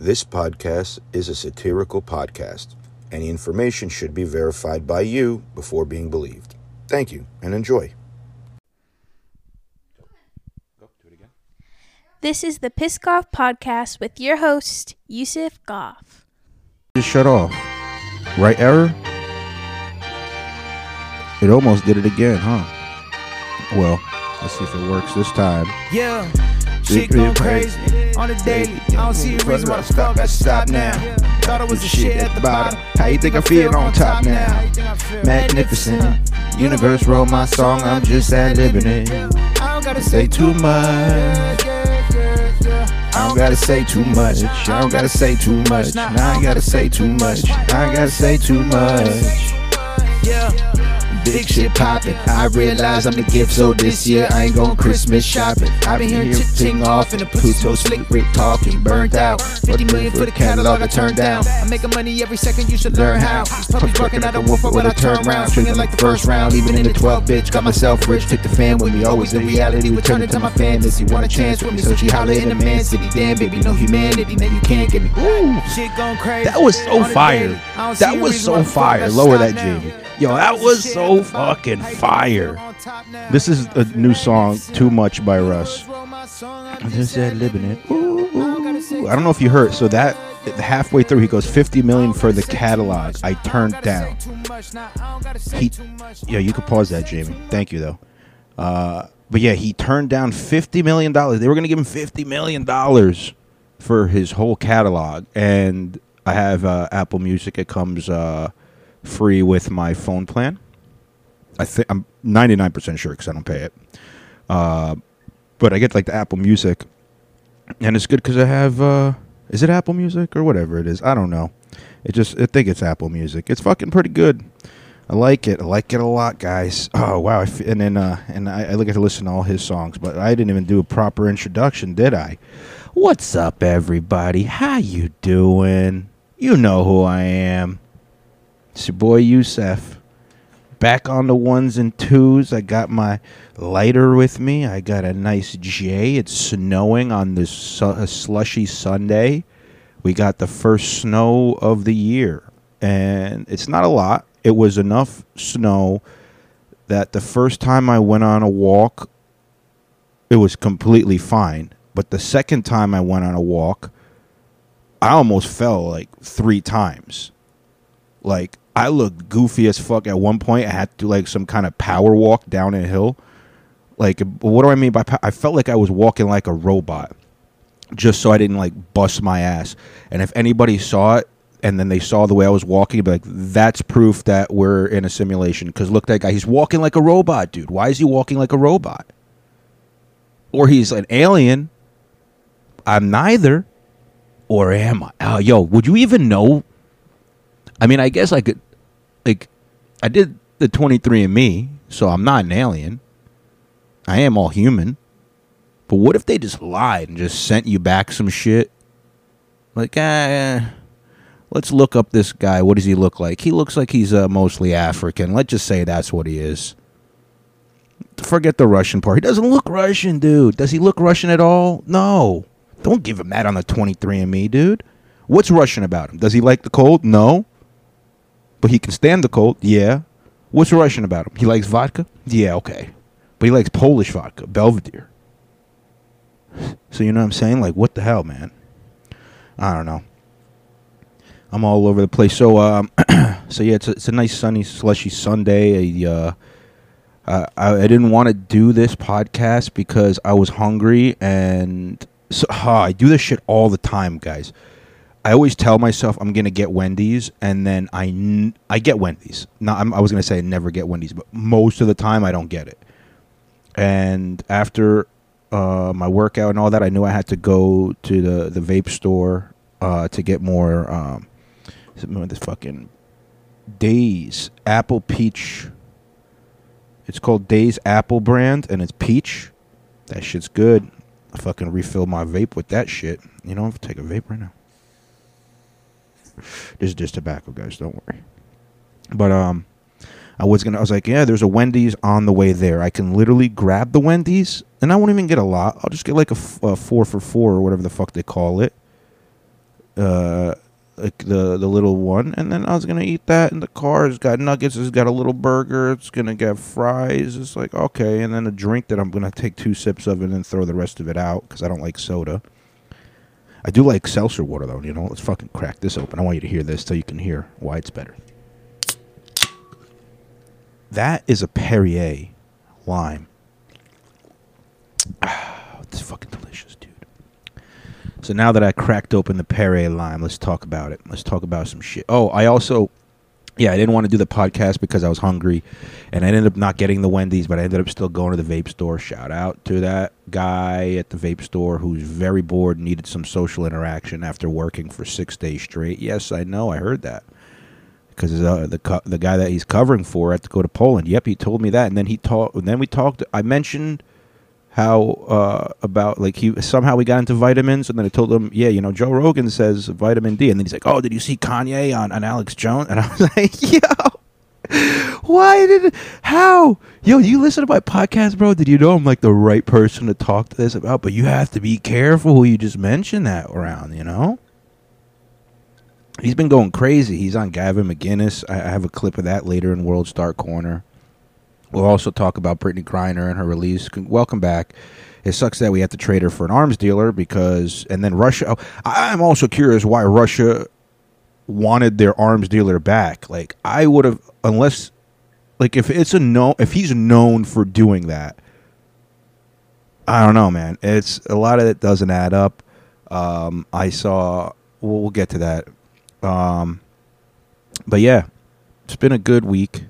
This podcast is a satirical podcast. Any information should be verified by you before being believed. Thank you and enjoy. This is the Piss Goff Podcast with your host, Yusuf Goff. Just shut off. Right error? It almost did it again, huh? Well, let's see if it works this time. Yeah, shit going crazy on the daily. I don't see a reason why the fuck I should stop now. Thought it was the shit at the bottom. How you think I feel on top now? How you think I feel? Magnificent. Universe wrote my song, I'm just ad libbing it. I don't gotta Say too much. I don't gotta say too much. I don't gotta say too much. Now I ain't gotta say too much. I ain't gotta say too much. Yeah. Big shit poppin'. I realize I'm the gift, so this year I ain't going Christmas shopping. I've been hearing ting off in the Pluto slick Rick talking, burnt out. 50 million for the catalog I turned down. I'm making money every second, you should learn how. These puppies barking at a wolf when I turn around. Swinging like the first round, even in the 12 bitch. Got myself rich, took the fan with me. Always in reality, we turn into my fantasy. Want a chance with me, so she holler in the man city. Damn, baby, no humanity, now you can't get me. Ooh. Shit going crazy. That was so fire. daily. I don't see That was so why the fuck I fire. Lower that. Jamie. Yo, that was Shit fucking fire. This is a new song, Too Much by Russ. Just said living it. Ooh. I don't know if you heard. So that halfway through, he goes 50 million for the catalog. I turned down. He, yeah, you could pause that, Jamie. Thank you though. Uh, but yeah, he turned down 50 million dollars. They were gonna give him 50 million dollars for his whole catalog, and I have uh, Apple Music. It comes uh, free with my phone plan. I think I'm 99% sure because I don't pay it. Uh, but I get like the Apple Music, and it's good because I have. Uh, is it Apple Music or whatever it is? I don't know. It just I think it's Apple Music. It's fucking pretty good. I like it. I like it a lot, guys. Oh wow! And then uh, and I, I get to listen to all his songs, but I didn't even do a proper introduction, did I? What's up, everybody? How you doing? You know who I am. It's your boy Yusef back on the ones and twos. I got my lighter with me. I got a nice J. It's snowing on this su- slushy Sunday. We got the first snow of the year, and it's not a lot. It was enough snow that the first time I went on a walk, it was completely fine. But the second time I went on a walk, I almost fell like three times. Like I looked goofy as fuck at one point. I had to do like some kind of power walk down a hill. Like what do I mean by I felt like I was walking like a robot. Just so I didn't like bust my ass. And if anybody saw it and then they saw the way I was walking, be like, that's proof that we're in a simulation. Because look, that guy, he's walking like a robot, dude. Why is he walking like a robot? Or he's an alien. I'm neither. Or am I? Oh, yo, would you even know I mean, I guess I could, like, I did the 23andMe, so I'm not an alien. I am all human. But what if they just lied and just sent you back some shit? Like, ah, let's look up this guy. What does he look like? He looks like he's uh, mostly African. Let's just say that's what he is. Forget the Russian part. He doesn't look Russian, dude. Does he look Russian at all? No. Don't give him that on the 23andMe, dude. What's Russian about him? Does he like the cold? No. But he can stand the cold. Yeah. What's Russian about him? He likes vodka? Yeah, okay. But he likes Polish vodka, Belvedere. So you know what I'm saying? Like, what the hell, man? I don't know. I'm all over the place. So, um, so yeah, it's a, it's a nice sunny, slushy Sunday. I, uh, I, I didn't want to do this podcast because I was hungry, and so I do this shit all the time, guys. I always tell myself I'm gonna get Wendy's, and then I n- I get Wendy's. Not I'm, I was gonna say never get Wendy's, but most of the time I don't get it. And after uh, my workout and all that, I knew I had to go to the the vape store uh, to get more. Um, this fucking Days Apple Peach. It's called Days Apple brand, and it's peach. That shit's good. I fucking refill my vape with that shit. You know, I'm gonna take a vape right now. This is just tobacco, guys. Don't worry. But um, I was gonna. I was like, yeah, there's a Wendy's on the way there. I can literally grab the Wendy's, and I won't even get a lot. I'll just get like a, f- a four for four or whatever the fuck they call it. uh, like the the little one, and then I was gonna eat that in the car. It's got nuggets. It's got a little burger. It's gonna get fries. It's like okay, and then a drink that I'm gonna take two sips of and then throw the rest of it out because I don't like soda. I do like seltzer water though. You know, let's fucking crack this open. I want you to hear this so you can hear why it's better. That is a Perrier lime. Ah, it's fucking delicious, dude. So now that I cracked open the Perrier lime, let's talk about it. Let's talk about some shit. Oh, I also, yeah, I didn't want to do the podcast because I was hungry, and I ended up not getting the Wendy's, but I ended up still going to the vape store. Shout out to that guy at the vape store who's very bored, and needed some social interaction after working for six days straight. Yes, I know, I heard that because uh, the co- the guy that he's covering for had to go to Poland. Yep, he told me that, and then he talked. And then we talked. I mentioned how uh, about like he somehow we got into vitamins, and then I told him, yeah, you know, Joe Rogan says vitamin D, and then he's like, oh, did you see Kanye on, on Alex Jones? And I was like, yo, why did how yo you listen to my podcast, bro? Did you know I'm like the right person to talk to this about? But you have to be careful who you just mention that around, you know. He's been going crazy. He's on Gavin McInnes. I, I have a clip of that later in World Star Corner. We'll also talk about Brittney Griner and her release. Welcome back. It sucks that we have to trade her for an arms dealer because, and then Russia. Oh, I'm also curious why Russia wanted their arms dealer back. Like I would have, unless, like if it's a no, if he's known for doing that, I don't know, man. It's a lot of it doesn't add up. Um, I saw. We'll, we'll get to that. Um, but yeah, it's been a good week.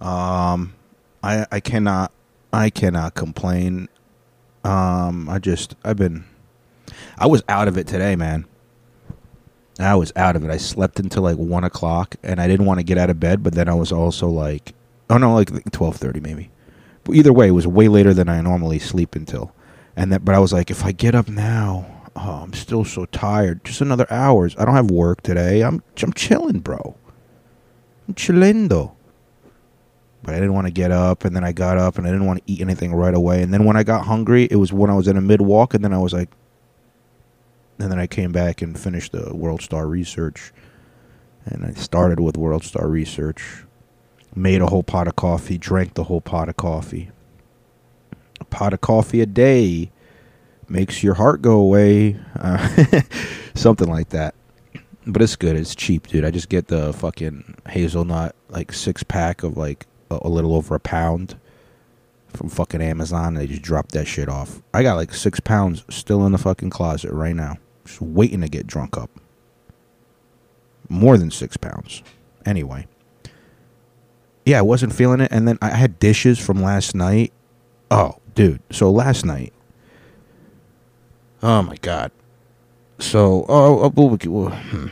Um, I I cannot I cannot complain. Um, I just I've been I was out of it today, man. I was out of it. I slept until like one o'clock, and I didn't want to get out of bed. But then I was also like, oh no, like twelve thirty maybe. But either way, it was way later than I normally sleep until. And that, but I was like, if I get up now, oh, I'm still so tired. Just another hours. I don't have work today. I'm I'm chilling, bro. I'm chillendo. But I didn't want to get up, and then I got up, and I didn't want to eat anything right away. And then when I got hungry, it was when I was in a mid walk, and then I was like, and then I came back and finished the World Star Research, and I started with World Star Research, made a whole pot of coffee, drank the whole pot of coffee. A pot of coffee a day makes your heart go away, uh, something like that. But it's good. It's cheap, dude. I just get the fucking hazelnut like six pack of like a, little over a pound from fucking Amazon. And they just drop that shit off. I got like six pounds still in the fucking closet right now, just waiting to get drunk up. More than six pounds. Anyway, yeah, I wasn't feeling it, and then I had dishes from last night. Oh, dude. So last night. Oh my god. So oh, oh, oh,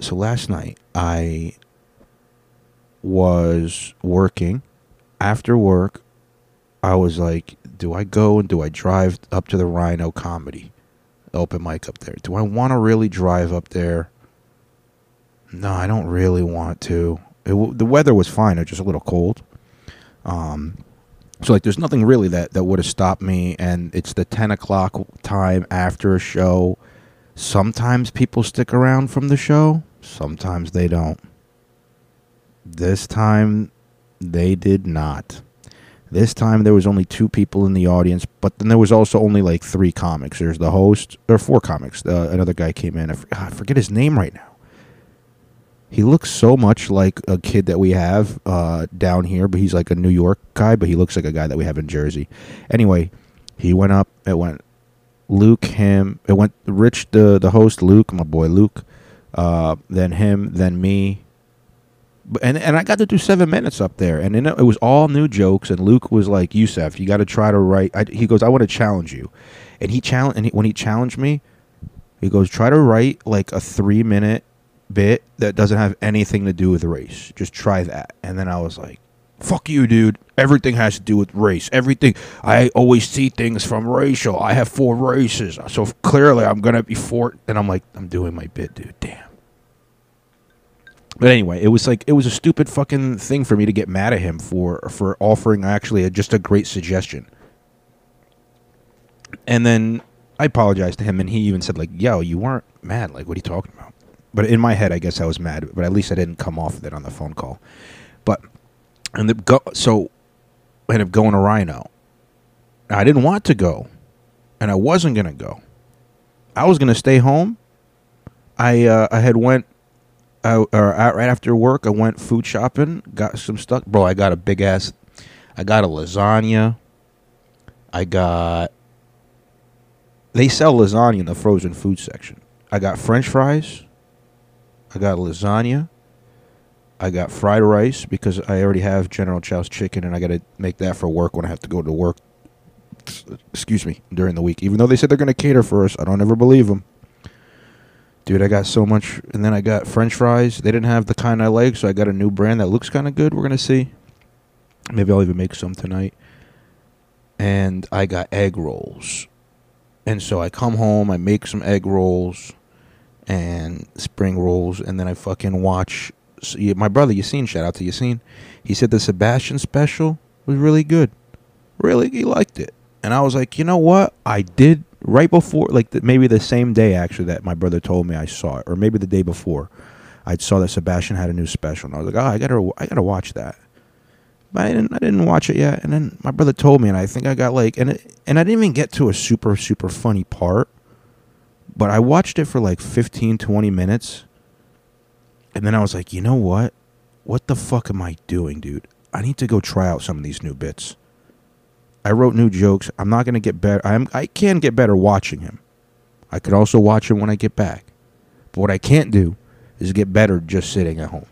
so last night I was working. After work, I was like, do I go and do I drive up to the Rhino Comedy open mic up there? Do I want to really drive up there? No, I don't really want to. W- the weather was fine; it was just a little cold. Um, so like, there's nothing really that that would have stopped me. And it's the ten o'clock time after a show. Sometimes people stick around from the show. Sometimes they don't. This time, they did not. This time there was only two people in the audience, but then there was also only like three comics. There's the host, or four comics. Uh, another guy came in. I, for- I forget his name right now. He looks so much like a kid that we have uh, down here, but he's like a New York guy, but he looks like a guy that we have in Jersey. Anyway, he went up. It went Luke, him. It went Rich, the the host, Luke, my boy Luke. Uh, then him, then me, and and I got to do seven minutes up there, and it was all new jokes. And Luke was like, "Yusef, you got to try to write." I, he goes, "I want to challenge you," and he challenged. And he, when he challenged me, he goes, "Try to write like a three minute bit that doesn't have anything to do with race. Just try that." And then I was like, "Fuck you, dude! Everything has to do with race. Everything. I always see things from racial. I have four races, so clearly I'm gonna be four." And I'm like, "I'm doing my bit, dude. Damn." But anyway, it was like it was a stupid fucking thing for me to get mad at him for for offering actually a, just a great suggestion. And then I apologized to him, and he even said like, "Yo, you weren't mad. Like, what are you talking about?" But in my head, I guess I was mad. But at least I didn't come off of it on the phone call. But and the go so I ended up going to Rhino. I didn't want to go, and I wasn't gonna go. I was gonna stay home. I uh, I had went uh, or uh, right after work. I went food shopping, got some stuff. Bro, I got a big ass. I got a lasagna. I got. They sell lasagna in the frozen food section. I got French fries. I got lasagna. I got fried rice because I already have General Chow's chicken, and I got to make that for work when I have to go to work. Excuse me, during the week. Even though they said they're going to cater for us, I don't ever believe them. Dude, I got so much, and then I got French fries. They didn't have the kind I like, so I got a new brand that looks kind of good. We're gonna see. Maybe I'll even make some tonight. And I got egg rolls, and so I come home, I make some egg rolls, and spring rolls, and then I fucking watch. My brother Yassine, shout out to Yassine. He said the Sebastian special was really good. Really, he liked it, and I was like, you know what? I did right before, like the, maybe the same day actually that my brother told me I saw it, or maybe the day before, I saw that Sebastian had a new special, and I was like, oh, I gotta, I gotta watch that. But I didn't, I didn't watch it yet, and then my brother told me, and I think I got like, and it, and I didn't even get to a super super funny part, but I watched it for like 15, 20 minutes, and then I was like, you know what? What the fuck am I doing, dude? I need to go try out some of these new bits. I wrote new jokes. I'm not going to get better. I'm, I can get better watching him. I could also watch him when I get back. But what I can't do is get better just sitting at home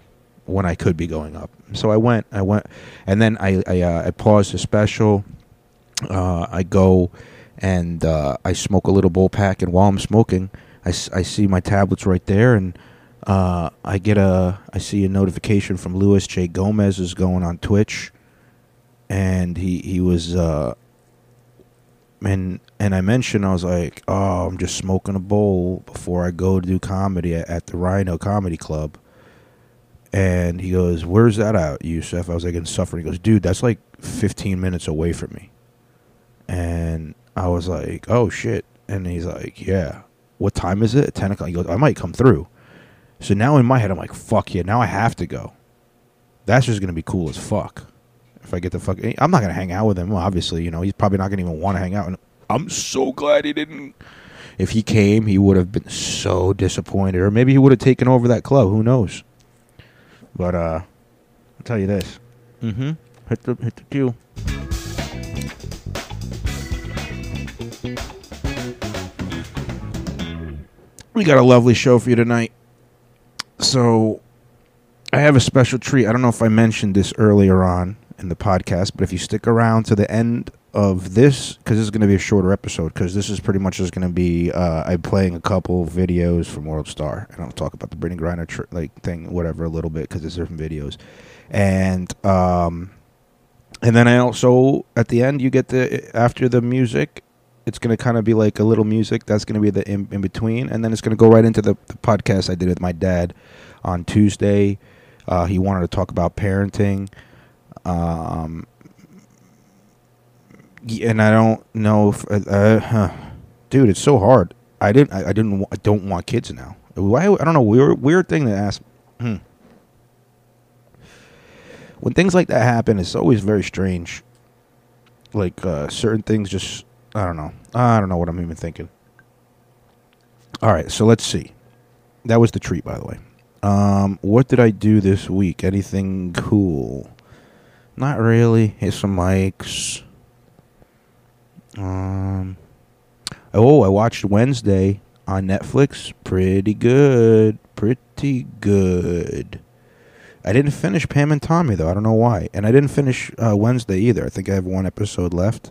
when I could be going up. So I went, I went, and then I I, uh, I paused the special. Uh, I go and uh, I smoke a little bowl pack, and while I'm smoking, I, I see my tablets right there, and uh, I get a I see a notification from Luis J Gomez is going on Twitch and he he was uh and and I mentioned I was like, oh, I'm just smoking a bowl before I go to do comedy at, at the Rhino Comedy Club. And he goes, "Where's that out, Yusuf?" I was like, "In Suffern." He goes, "Dude, that's like 15 minutes away from me." And I was like, "Oh shit!" And he's like, "Yeah, what time is it? At 10 o'clock." He goes, "I might come through." So now in my head, I'm like, "Fuck yeah!" Now I have to go. That's just gonna be cool as fuck if I get the fuck. I'm not gonna hang out with him. Obviously, you know, he's probably not gonna even want to hang out. And I'm so glad he didn't. If he came, he would have been so disappointed, or maybe he would have taken over that club. Who knows? But uh, I'll tell you this. Mm-hmm. Hit the hit the cue. We got a lovely show for you tonight. So I have a special treat. I don't know if I mentioned this earlier on in the podcast, but if you stick around to the end of this, because this is going to be a shorter episode, because this is pretty much just going to be uh, I'm playing a couple videos from World Star, and I'll talk about the Brittney Griner tr- like thing, whatever, a little bit, because there's different videos, and um, and then I also at the end you get the after the music. It's gonna kind of be like a little music. That's gonna be the in, in between, and then it's gonna go right into the, the podcast I did with my dad on Tuesday. Uh, he wanted to talk about parenting. Um, and I don't know if, uh, uh, dude, it's so hard. I didn't, I, I didn't, I don't want kids now. Why? I don't know. Weird, weird thing to ask. Hmm. When things like that happen, it's always very strange. Like uh, certain things, just I don't know. I don't know what I'm even thinking. All right, so let's see. That was the treat, by the way. Um, what did I do this week? Anything cool? Not really. Here's some mics. Um. Oh, I watched Wednesday on Netflix. Pretty good. Pretty good. I didn't finish Pam and Tommy though. I don't know why. And I didn't finish uh, Wednesday either. I think I have one episode left.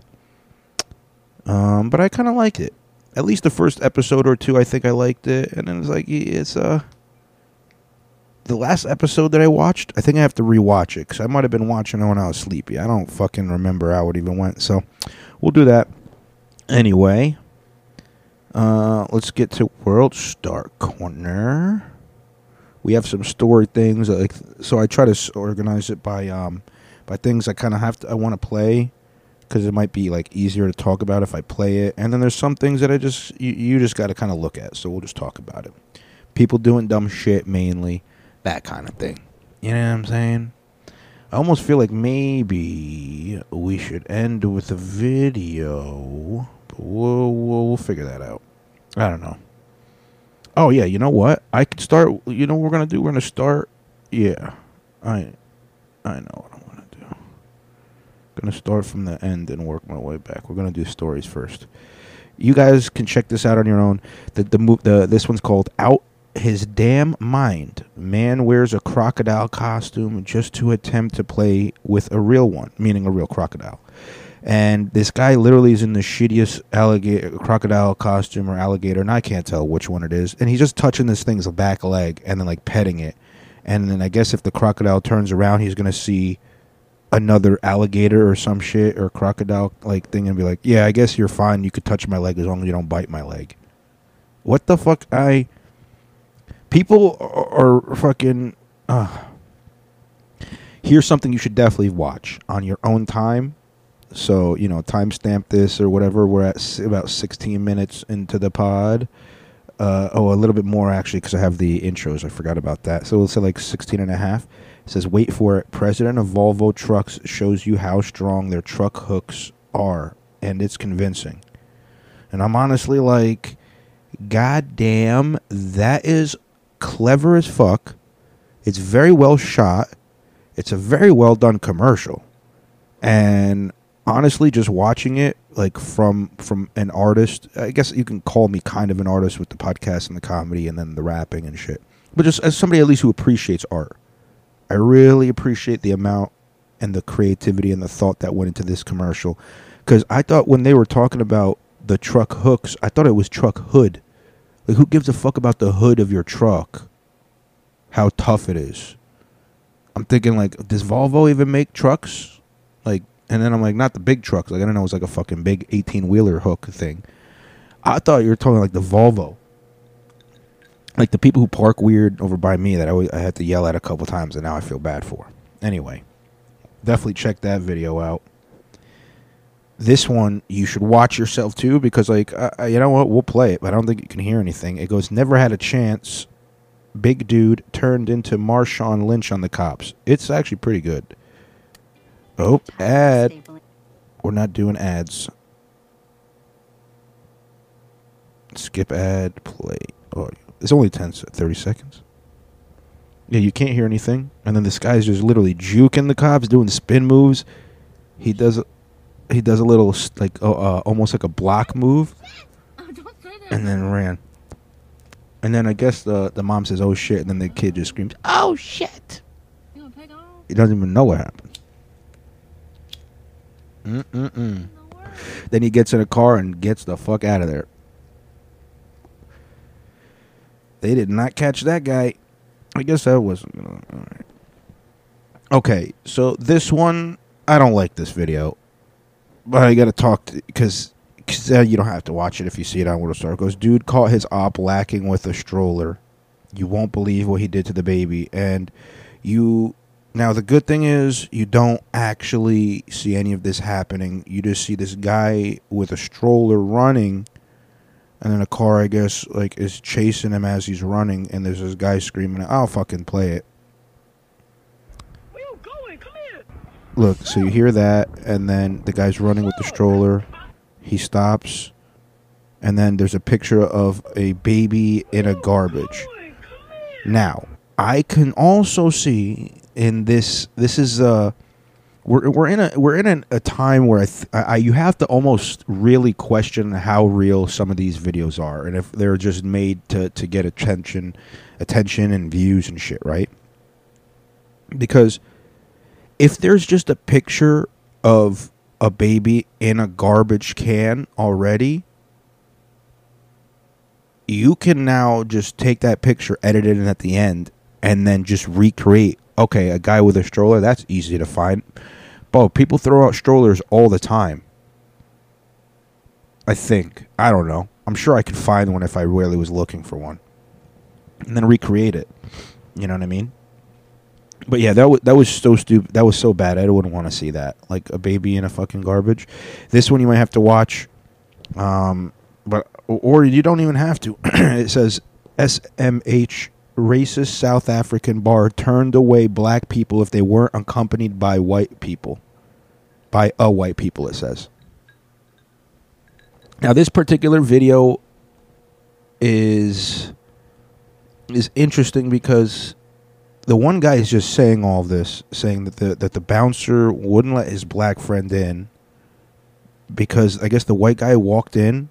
Um, but I kind of liked it. At least the first episode or two, I think I liked it. And then it's like it's uh the last episode that I watched, I think I have to rewatch it because I might have been watching it when I was sleepy. I don't fucking remember how it even went. So we'll do that. Anyway, uh, let's get to World Star Corner. We have some story things, like so. I try to organize it by um by things I kind of have to I want to play because it might be like easier to talk about if I play it. And then there's some things that I just you, you just got to kind of look at. So we'll just talk about it. People doing dumb shit mainly, that kind of thing. You know what I'm saying? I almost feel like maybe we should end with a video. We'll, we'll, we'll figure that out. I don't know. Oh yeah, you know what? I could start. You know what we're gonna do? We're gonna start. Yeah, I, I know what I'm gonna do. Gonna start from the end and work my way back. We're gonna do stories first. You guys can check this out on your own. The the move the this one's called Out His Damn Mind. Man wears a crocodile costume just to attempt to play with a real one, meaning a real crocodile and this guy literally is in the shittiest alligator crocodile costume or alligator, and I can't tell which one it is. And he's just touching this thing's back leg and then like petting it. And then I guess if the crocodile turns around, he's gonna see another alligator or some shit or crocodile like thing and be like, "Yeah, I guess you're fine. You could touch my leg as long as you don't bite my leg." What the fuck? I people are, are fucking. Uh, here's something you should definitely watch on your own time so, you know, timestamp this or whatever. We're at s- about 16 minutes into the pod. Uh, oh, a little bit more actually because I have the intros. I forgot about that. So we'll say like 16 and a half. It says, wait for it. President of Volvo Trucks shows you how strong their truck hooks are. And it's convincing. And I'm honestly like, God damn, that is clever as fuck. It's very well shot. It's a very well done commercial. And honestly just watching it like from from an artist i guess you can call me kind of an artist with the podcast and the comedy and then the rapping and shit but just as somebody at least who appreciates art i really appreciate the amount and the creativity and the thought that went into this commercial because i thought when they were talking about the truck hooks i thought it was truck hood like who gives a fuck about the hood of your truck how tough it is i'm thinking like does volvo even make trucks like and then I'm like, not the big trucks. Like I didn't know it was like a fucking big 18 wheeler hook thing. I thought you were talking like the Volvo. Like the people who park weird over by me that I, always, I had to yell at a couple times and now I feel bad for. Anyway, definitely check that video out. This one you should watch yourself too because like uh, you know what we'll play it but I don't think you can hear anything. It goes never had a chance. Big dude turned into Marshawn Lynch on the cops. It's actually pretty good. Oh, ad. We're not doing ads. Skip ad, play. Oh, it's only 10, 30 seconds. Yeah, you can't hear anything. And then this guy's just literally juking the cops, doing spin moves. He does, he does a little like uh, uh, almost like a block move, and then ran. And then I guess the the mom says, "Oh shit!" And then the kid just screams, "Oh shit!" He doesn't even know what happened. Mm-mm-mm. Then he gets in a car and gets the fuck out of there. They did not catch that guy. I guess that wasn't gonna. All right. Okay, so this one, I don't like this video, but I gotta talk because because uh, you don't have to watch it if you see it on World Star. It goes, dude caught his op lacking with a stroller. You won't believe what he did to the baby, and you now, the good thing is you don't actually see any of this happening. You just see this guy with a stroller running, and then a car, I guess, like is chasing him as he's running, and there's this guy screaming, "I'll fucking play it." Look, so you hear that, and then the guy's running with the stroller. He stops, and then there's a picture of a baby in a garbage. Now, I can also see in this this is uh we're we're in a we're in a, a time where I, th- I you have to almost really question how real some of these videos are and if they're just made to to get attention attention and views and shit right because if there's just a picture of a baby in a garbage can already you can now just take that picture edit it in at the end and then just recreate okay, a guy with a stroller, that's easy to find. But people throw out strollers all the time. I think. I don't know. I'm sure I could find one if I really was looking for one. And then recreate it. You know what I mean? But yeah, that was that was so stupid. That was so bad. I wouldn't want to see that. Like a baby in a fucking garbage. This one you might have to watch. Um, but or you don't even have to. it says SMH racist South African bar turned away black people if they weren't accompanied by white people. By a white people, it says. Now, this particular video is is interesting because the one guy is just saying all this, saying that the that the bouncer wouldn't let his black friend in because I guess the white guy walked in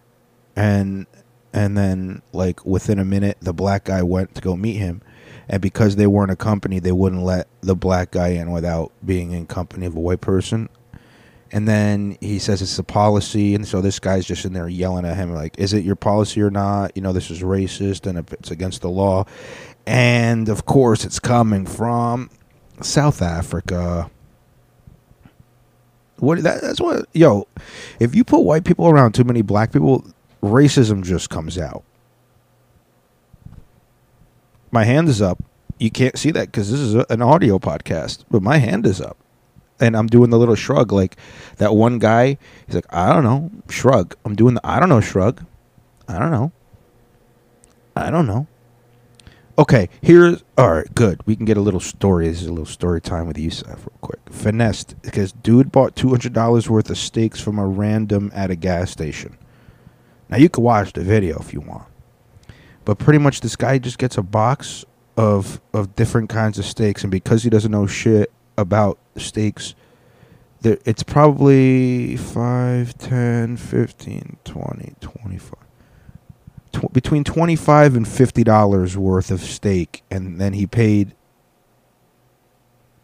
and and then like within a minute the black guy went to go meet him. And because they weren't accompanied they wouldn't let the black guy in without being in company of a white person and then he says it's a policy and so this guy's just in there yelling at him like is it your policy or not? You know this is racist and if it's against the law. And of course it's coming from south africa. What that, that's what yo if you put white people around too many black people racism just comes out. My hand is up. You can't see that because this is a, an audio podcast but my hand is up and I'm doing the little shrug like that one guy. He's like, I don't know, shrug. I'm doing the I don't know shrug. I don't know. I don't know. Okay, here's all right. Good. We can get a little story. This is a little story time with Yusuf real quick. Finessed because dude bought two hundred dollars worth of steaks from a random at a gas station. Now you can watch the video if you want, but pretty much this guy just gets a box of of different kinds of steaks, and because he doesn't know shit about steaks there it's probably 5 10 15 20 25 tw- between 25 and 50 dollars worth of steak and then he paid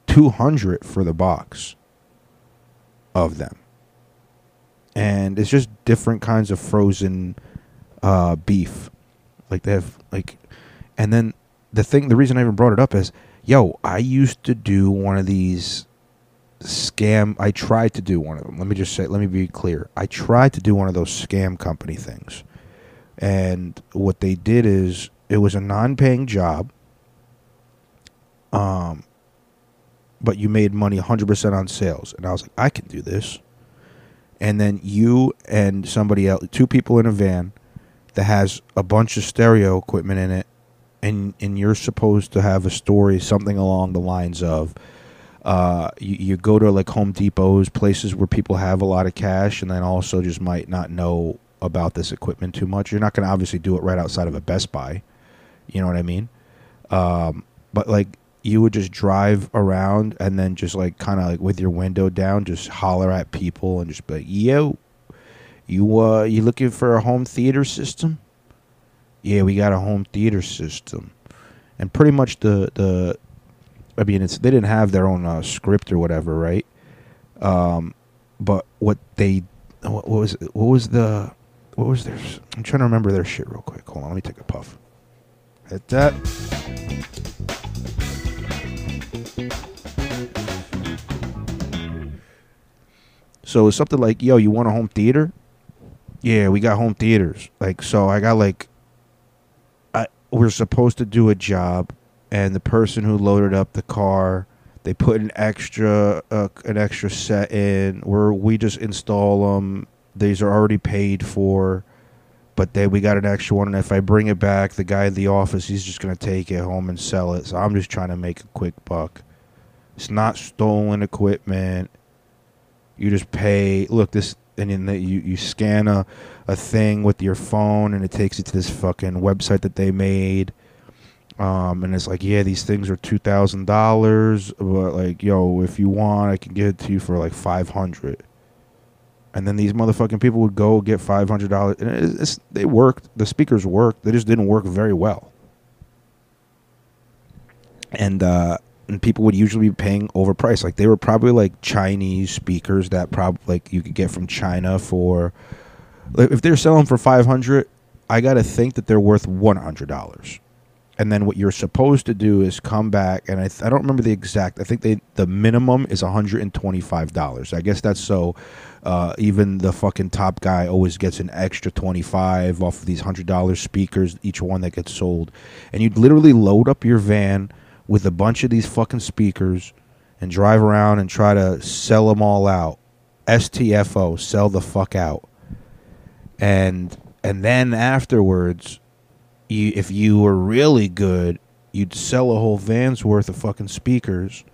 200 for the box of them. And it's just different kinds of frozen uh, beef. Like they have like and then the thing the reason i even brought it up is yo, I used to do one of these scam. I tried to do one of them. Let me just say, let me be clear. I tried to do one of those scam company things. And what they did is it was a non paying job. Um, but you made money 100% on sales. And I was like, I can do this. And then you and somebody else, two people in a van that has a bunch of stereo equipment in it and and you're supposed to have a story something along the lines of uh, you, you go to like Home Depots, places where people have a lot of cash, and then also just might not know about this equipment too much. You're not going to obviously do it right outside of a Best Buy. You know what I mean? Um, but like you would just drive around and then just like kind of like with your window down, just holler at people and just be like, "Yo, you uh, you looking for a home theater system?" Yeah, we got a home theater system, and pretty much the the, I mean, it's they didn't have their own uh, script or whatever, right? Um, but what they, what, was what was the, what was their? I'm trying to remember their shit real quick. Hold on, let me take a puff. Hit that. So it's something like, yo, you want a home theater? Yeah, we got home theaters. Like, so I got like we're supposed to do a job, and the person who loaded up the car, they put an extra uh, an extra set in where we just install them. These are already paid for, but then we got an extra one. And if I bring it back, the guy in the office, he's just gonna take it home and sell it. So I'm just trying to make a quick buck. It's not stolen equipment. You just pay. Look, this and then you you scan a a thing with your phone and it takes you to this fucking website that they made. Um, and it's like, yeah, these things are two thousand dollars, but like, yo, if you want, I can give it to you for like five hundred. And then these motherfucking people would go get five hundred dollars, and it's, it's, they worked. The speakers worked. They just didn't work very well. And uh, and people would usually be paying overpriced. Like they were probably like Chinese speakers that probably like you could get from China for if they're selling for 500 i gotta think that they're worth $100 and then what you're supposed to do is come back and i, th- I don't remember the exact i think they the minimum is $125 i guess that's so uh, even the fucking top guy always gets an extra 25 off of these $100 speakers each one that gets sold. And you'd literally load up your van with a bunch of these fucking speakers and drive around and try to sell them all out. STFO, sell the fuck out. And and then afterwards, you if you were really good, you'd sell a whole van's worth of fucking speakers.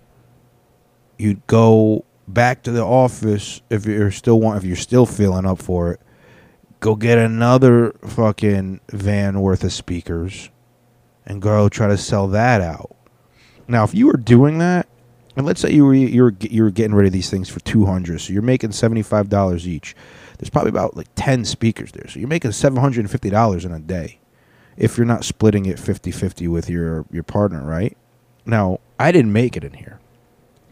You'd go back to the office if you're still want if you're still feeling up for it. Go get another fucking van worth of speakers and go try to sell that out. Now, if you were doing that, and let's say you were you were you were getting rid of these things for two hundred, so you're making seventy five dollars each. There's probably about like ten speakers there, so you're making seven hundred and fifty dollars in a day, if you're not splitting it 50-50 with your your partner, right? Now, I didn't make it in here.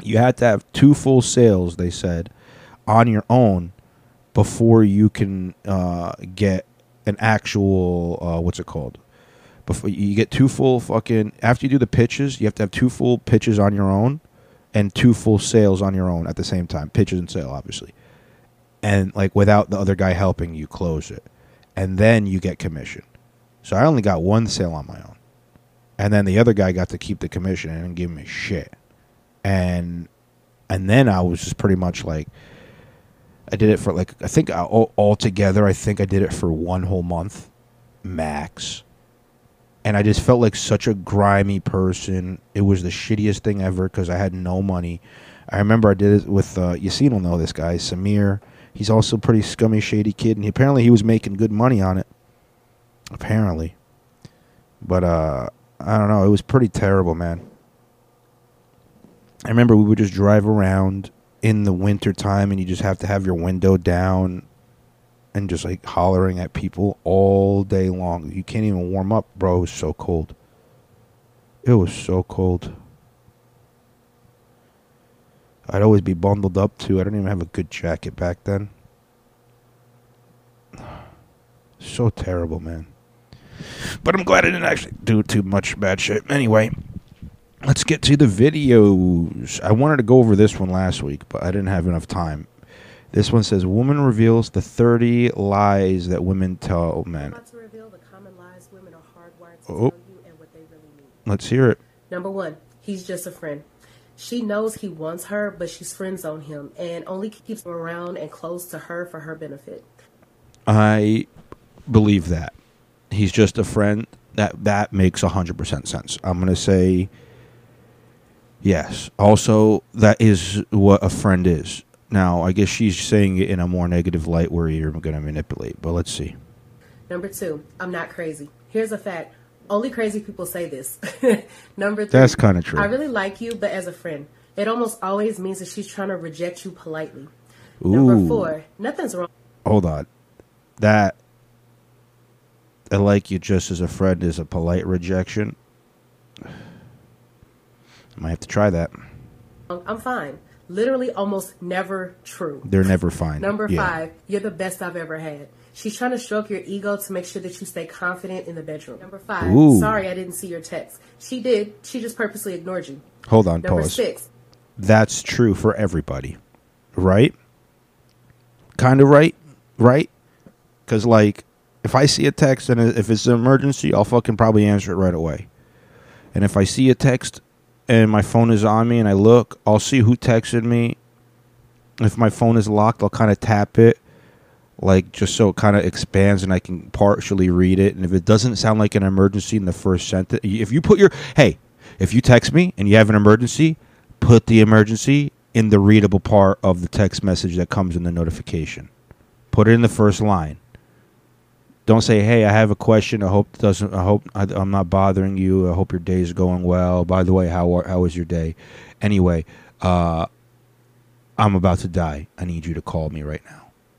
You had to have two full sales, they said, on your own before you can uh, get an actual uh, what's it called? Before you get two full fucking after you do the pitches, you have to have two full pitches on your own and two full sales on your own at the same time, pitches and sale, obviously, and like without the other guy helping you close it, and then you get commission. So I only got one sale on my own, and then the other guy got to keep the commission and give me shit, and and then I was just pretty much like. I did it for like I think all, all together I think I did it for one whole month max and I just felt like such a grimy person. It was the shittiest thing ever because I had no money. I remember I did it with uh, Yassine will know this guy Samir. He's also a pretty scummy, shady kid, and he, apparently he was making good money on it. Apparently, but uh, I don't know. It was pretty terrible, man. I remember we would just drive around in the winter time, and you just have to have your window down and just like hollering at people all day long. You can't even warm up, bro. It was so cold. It was so cold. I'd always be bundled up too. I don't even have a good jacket back then. So terrible, man. But I'm glad I didn't actually do too much bad shit. Anyway, let's get to the videos. I wanted to go over this one last week, but I didn't have enough time. This one says, "Woman reveals the 30 lies that women tell men." about to reveal the common lies women are hardwired to Oh. tell you and what they really mean. Let's hear it. Number one, he's just a friend. She knows he wants her, but she's friends on him and only keeps him around and close to her for her benefit. I believe that he's just a friend. That that makes hundred percent sense. I'm gonna say yes. Also, that is what a friend is. Now, I guess she's saying it in a more negative light, where you're gonna manipulate. But let's see. Number two, I'm not crazy. Here's a fact. Only crazy people say this. Number three, That's kinda true. I really like you, but as a friend. It almost always means that she's trying to reject you politely. Ooh. Number four, nothing's wrong Hold on. That I like you just as a friend is a polite rejection. I might have to try that. I'm fine. Literally almost never true. They're never fine. Number Yeah. five, you're the best I've ever had. She's trying to stroke your ego to make sure that you stay confident in the bedroom. Number five, Ooh. sorry I didn't see your text. She did. She just purposely ignored you. Hold on. Number Pause. six, that's true for everybody, right? Kind of right, right? Because like, if I see a text and if it's an emergency, I'll fucking probably answer it right away. And if I see a text and my phone is on me and I look, I'll see who texted me. If my phone is locked, I'll kind of tap it, like just so it kind of expands and I can partially read it. And if it doesn't sound like an emergency in the first sentence, if you put your hey, if you text me and you have an emergency, put the emergency in the readable part of the text message that comes in the notification. Put it in the first line. Don't say, "Hey, I have a question. I hope doesn't. I hope I, I'm not bothering you. I hope your day is going well. By the way, how are- how was your day? Anyway, uh, I'm about to die. I need you to call me right now."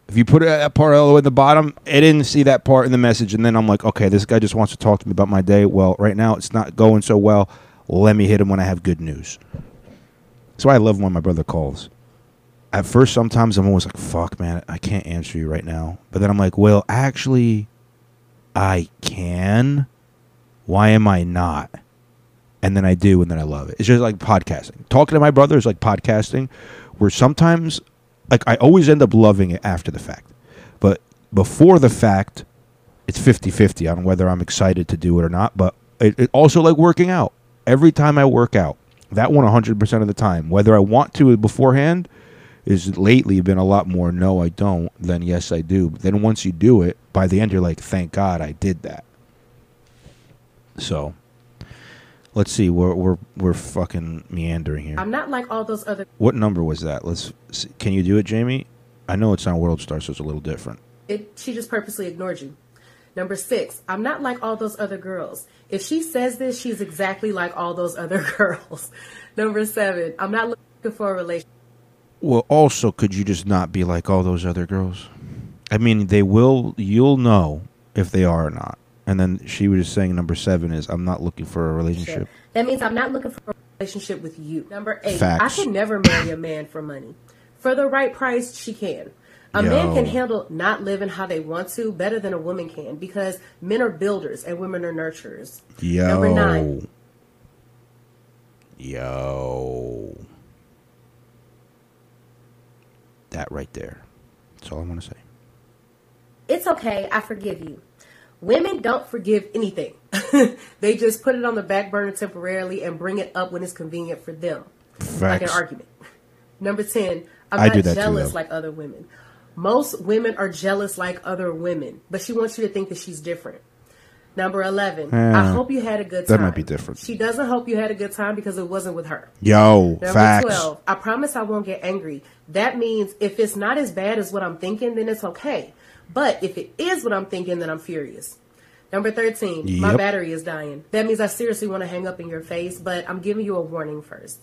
If you put that part all the way at the bottom, I didn't see that part in the message, and then I'm like, okay, this guy just wants to talk to me about my day. Well, right now it's not going so well. Let me hit him when I have good news. That's why I love when my brother calls. At first, sometimes I'm always like, fuck, man, I can't answer you right now. But then I'm like, well, actually, I can. Why am I not? And then I do, and then I love it. It's just like podcasting. Talking to my brother is like podcasting, where sometimes, like, I always end up loving it after the fact. But before the fact, it's 50 50 on whether I'm excited to do it or not. But it, it also like working out. Every time I work out, that one 100% of the time, whether I want to beforehand, is lately been a lot more no, I don't than yes, I do. But then once you do it, by the end, you're like, thank God I did that. So, let's see. We're we're we're fucking meandering here. I'm not like all those other. What number was that? Let's. See. Can you do it, Jamie? I know it's on World Star, so it's a little different. It, she just purposely ignored you. Number six, I'm not like all those other girls. If she says this, she's exactly like all those other girls. Number seven, I'm not looking for a relationship. Well, also, could you just not be like all those other girls? I mean, they will. You'll know if they are or not. And then she was just saying number seven is I'm not looking for a relationship. That means I'm not looking for a relationship with you. Number eight, Facts. I can never marry a man for money. For the right price, she can. A man can handle not living how they want to better than a woman can because men are builders and women are nurturers. Yo. Number nine, Yo. That right there. That's all I want to say. it's okay, I forgive you. Women don't forgive anything. they just put it on the back burner temporarily and bring it up when it's convenient for them. Like an argument. Number 10, I'm I not too, jealous though. like other women. Most women are jealous like other women, but she wants you to think that she's different. Number 11, Eh, I hope you had a good time. that might be different. She doesn't hope you had a good time because it wasn't with her. Yo, Number facts. 12, I promise I won't get angry. That means if it's not as bad as what I'm thinking, then it's okay. But if it is what I'm thinking, then I'm furious. Number 13, my battery is dying. That means I seriously want to hang up in your face, but I'm giving you a warning first.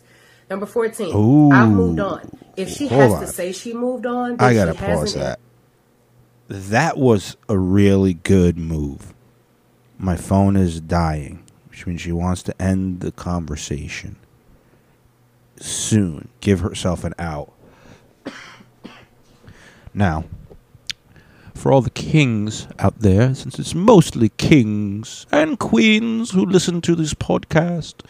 Number 14, Ooh. I've moved on. If she Hold has on. to say she moved on, then I got to pause that. That was a really good move. My phone is dying, which means she wants to end the conversation soon. Give herself an out. Now, for all the kings out there, since it's mostly kings and queens who listen to this podcast,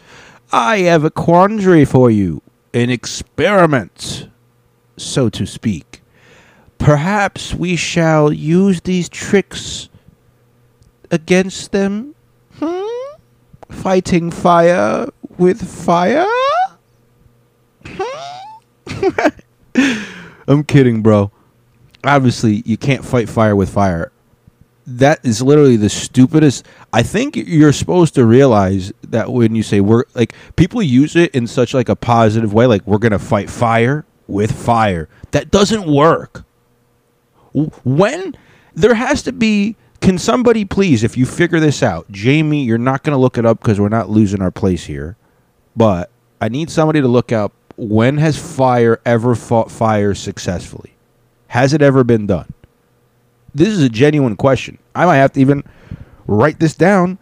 I have a quandary for you. An experiment, so to speak. Perhaps we shall use these tricks against them? Hmm? Fighting fire with fire? Hmm? I'm kidding, bro. Obviously, you can't fight fire with fire. That is literally the stupidest. I think you're supposed to realize that when you say we're like people use it in such like a positive way, like we're gonna fight fire with fire. That doesn't work when there has to be can somebody please if you figure this out jamie you're not going to look it up because we're not losing our place here but i need somebody to look up when has fire ever fought fire successfully? Has it ever been done? This is a genuine question. I might have to even write this down.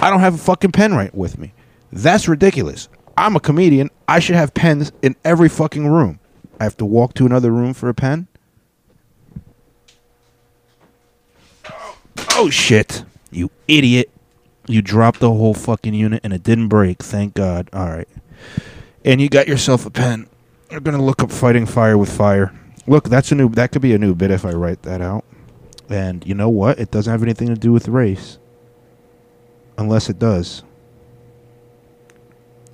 I don't have a fucking pen right with me. That's ridiculous. I'm a comedian. I should have pens in every fucking room. I have to walk to another room for a pen Oh shit. You idiot. You dropped the whole fucking unit and it didn't break. Thank God. All right. And you got yourself a pen. You're to look up fighting fire with fire. Look, that's a new that could be a new bit if I write that out. And you know what? It doesn't have anything to do with race. Unless it does.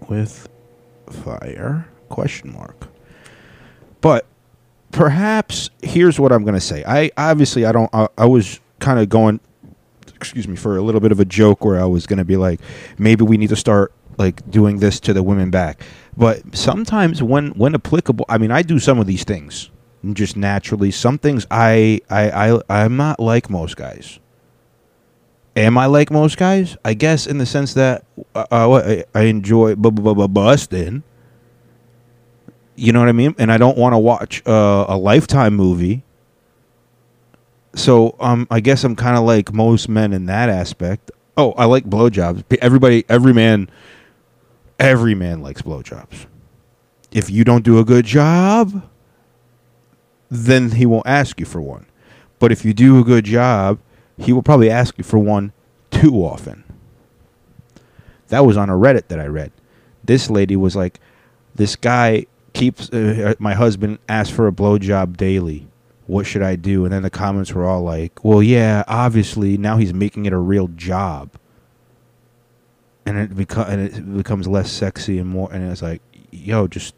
With fire question mark. But perhaps here's what I'm going to say. I obviously I don't I, I was kind of going excuse me for a little bit of a joke where I was going to be like maybe we need to start like doing this to the women back. But sometimes when when applicable, I mean I do some of these things just naturally. Some things I I I I'm not like most guys. Am I like most guys? I guess in the sense that uh, uh, I, I enjoy bu- bu- bu- busting. You know what I mean? And I don't want to watch uh, a Lifetime movie. So um, I guess I'm kind of like most men in that aspect. Oh, I like blowjobs. Everybody, every man, every man likes blowjobs. If you don't do a good job, then he won't ask you for one. But if you do a good job, he will probably ask you for one too often. That was on a Reddit that I read. This lady was like, this guy keeps uh, my husband asks for a blowjob daily. What should I do? And then the comments were all like, well, yeah, obviously now he's making it a real job. and it beco- and it becomes less sexy and more and it's like yo just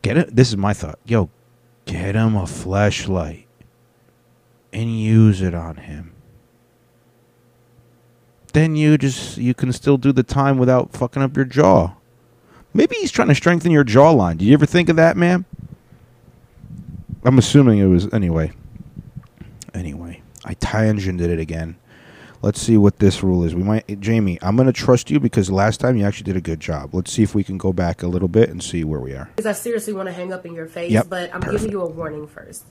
get it this is my thought yo get him a flashlight and use it on him then you just you can still do the time without fucking up your jaw maybe he's trying to strengthen your jawline do you ever think of that man i'm assuming it was anyway anyway i tangented it again Let's see what this rule is. We might, Jamie. I'm going to trust you because last time you actually did a good job. Let's see if we can go back a little bit and see where we are. Because I seriously want to hang up in your face, Yep, but I'm perfect. giving you a warning first.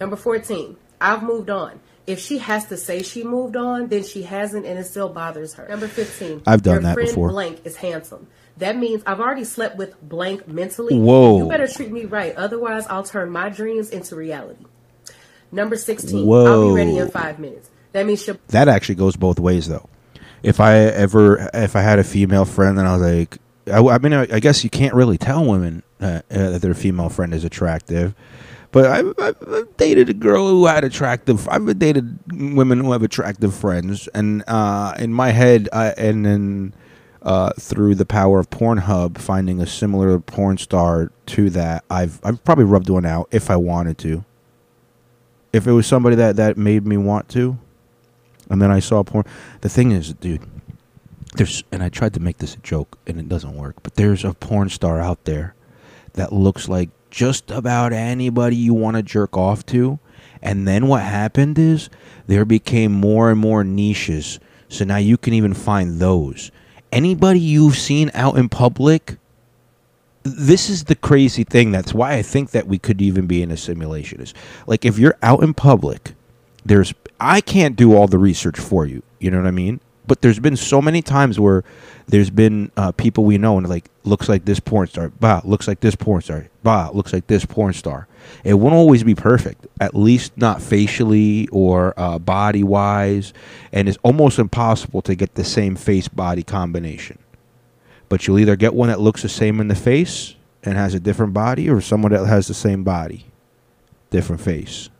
Number 14, I've moved on. If she has to say she moved on, then she hasn't and it still bothers her. Number 15, I've done that friend before. blank is handsome. That means I've already slept with blank mentally. Whoa. You better treat me right. Otherwise, I'll turn my dreams into reality. Number 16, Whoa. I'll be ready in five minutes. That means she'll That actually goes both ways, though. If I ever, if I had a female friend, and I was like, I, I mean, I, I guess you can't really tell women uh, uh, that their female friend is attractive. But I've, I've, I've dated a girl who had attractive. I've dated women who have attractive friends, and uh, in my head, I, and then uh, through the power of Pornhub, finding a similar porn star to that, I've I've probably rubbed one out if I wanted to. If it was somebody that that made me want to, and then I saw porn. The thing is, dude, there's and I tried to make this a joke and it doesn't work, but there's a porn star out there that looks like just about anybody you want to jerk off to. And then what happened is there became more and more niches. So now you can even find those. Anybody you've seen out in public, this is the crazy thing. That's why I think that we could even be in a simulation. Is like if you're out in public, there's I can't do all the research for you. You know what I mean? But there's been so many times where there's been uh, people we know and like looks like this porn star, bah, looks like this porn star, bah, looks like this porn star. It won't always be perfect, at least not facially or uh, body wise, and it's almost impossible to get the same face body combination. But you'll either get one that looks the same in the face and has a different body, or someone that has the same body, different face.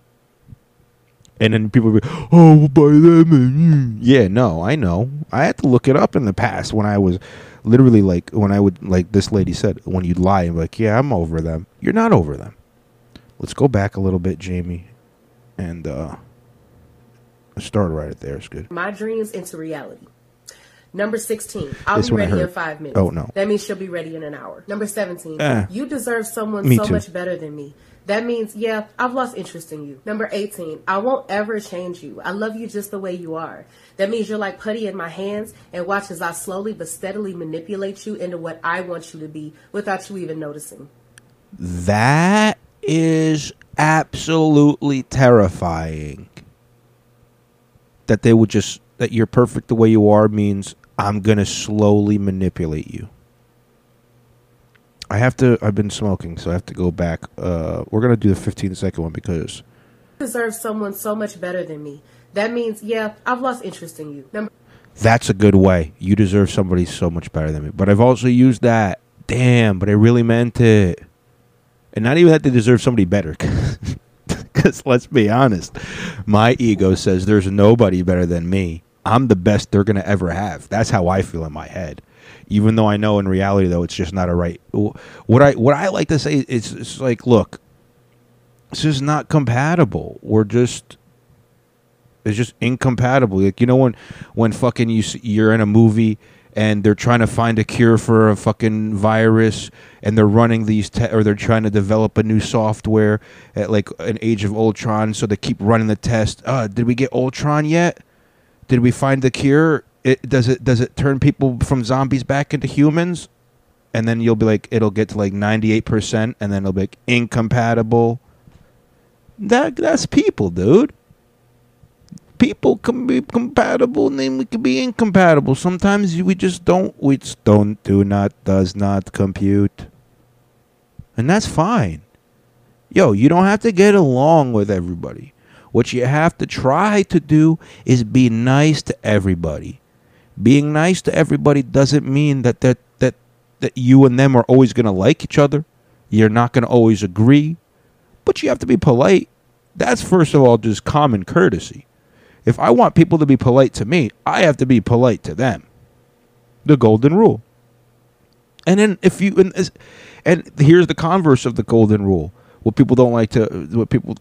And then people will be, oh, by them. and, mm." Yeah, no, I know. I had to look it up in the past when I was literally like, when I would, like this lady said, when you'd lie, I'm like, yeah, I'm over them. You're not over them. Let's go back a little bit, Jamie. And, uh, start right at there. It's good. my dreams into reality. Number 16, I'll This be ready in five minutes. Oh, no. That means she'll be ready in an hour. Number 17, Eh. you deserve someone so too. much better than me. That means, yeah, I've lost interest in you. Number 18, I won't ever change you. I love you just the way you are. That means you're like putty in my hands and watch as I slowly but steadily manipulate you into what I want you to be without you even noticing. That is absolutely terrifying. That they would just that you're perfect the way you are means I'm gonna slowly manipulate you. I have to. I've been smoking, so I have to go back. Uh, we're gonna do the 15 second one because You deserve someone so much better than me. That means, yeah, I've lost interest in you. Number that's a good way. You deserve somebody so much better than me. But I've also used that. Damn, but I really meant it. And not even that they deserve somebody better. Because let's be honest, my ego says there's nobody better than me. I'm the best they're going to ever have. That's how I feel in my head. Even though I know in reality, though, it's just not a right. What I what I like to say is, it's like, look, this is not compatible. We're just it's just incompatible. Like you know when when fucking you you're in a movie and they're trying to find a cure for a fucking virus and they're running these te- or they're trying to develop a new software at like an age of Ultron so they keep running the test. Uh did we get Ultron yet? Did we find the cure? It does it does it turn people from zombies back into humans? And then you'll be like it'll get to like 98% and then it'll be like incompatible. That that's people, dude people can be compatible and then we can be incompatible. Sometimes we just don't we just don't do not does not compute. And that's fine. Yo, you don't have to get along with everybody. What you have to try to do is be nice to everybody. Being nice to everybody doesn't mean that that that, that you and them are always going to like each other. You're not going to always agree, but you have to be polite. That's first of all just common courtesy if I want people to be polite to me, I have to be polite to them. The golden rule. And then if you and, and here's the converse of the golden rule. What people don't like to what people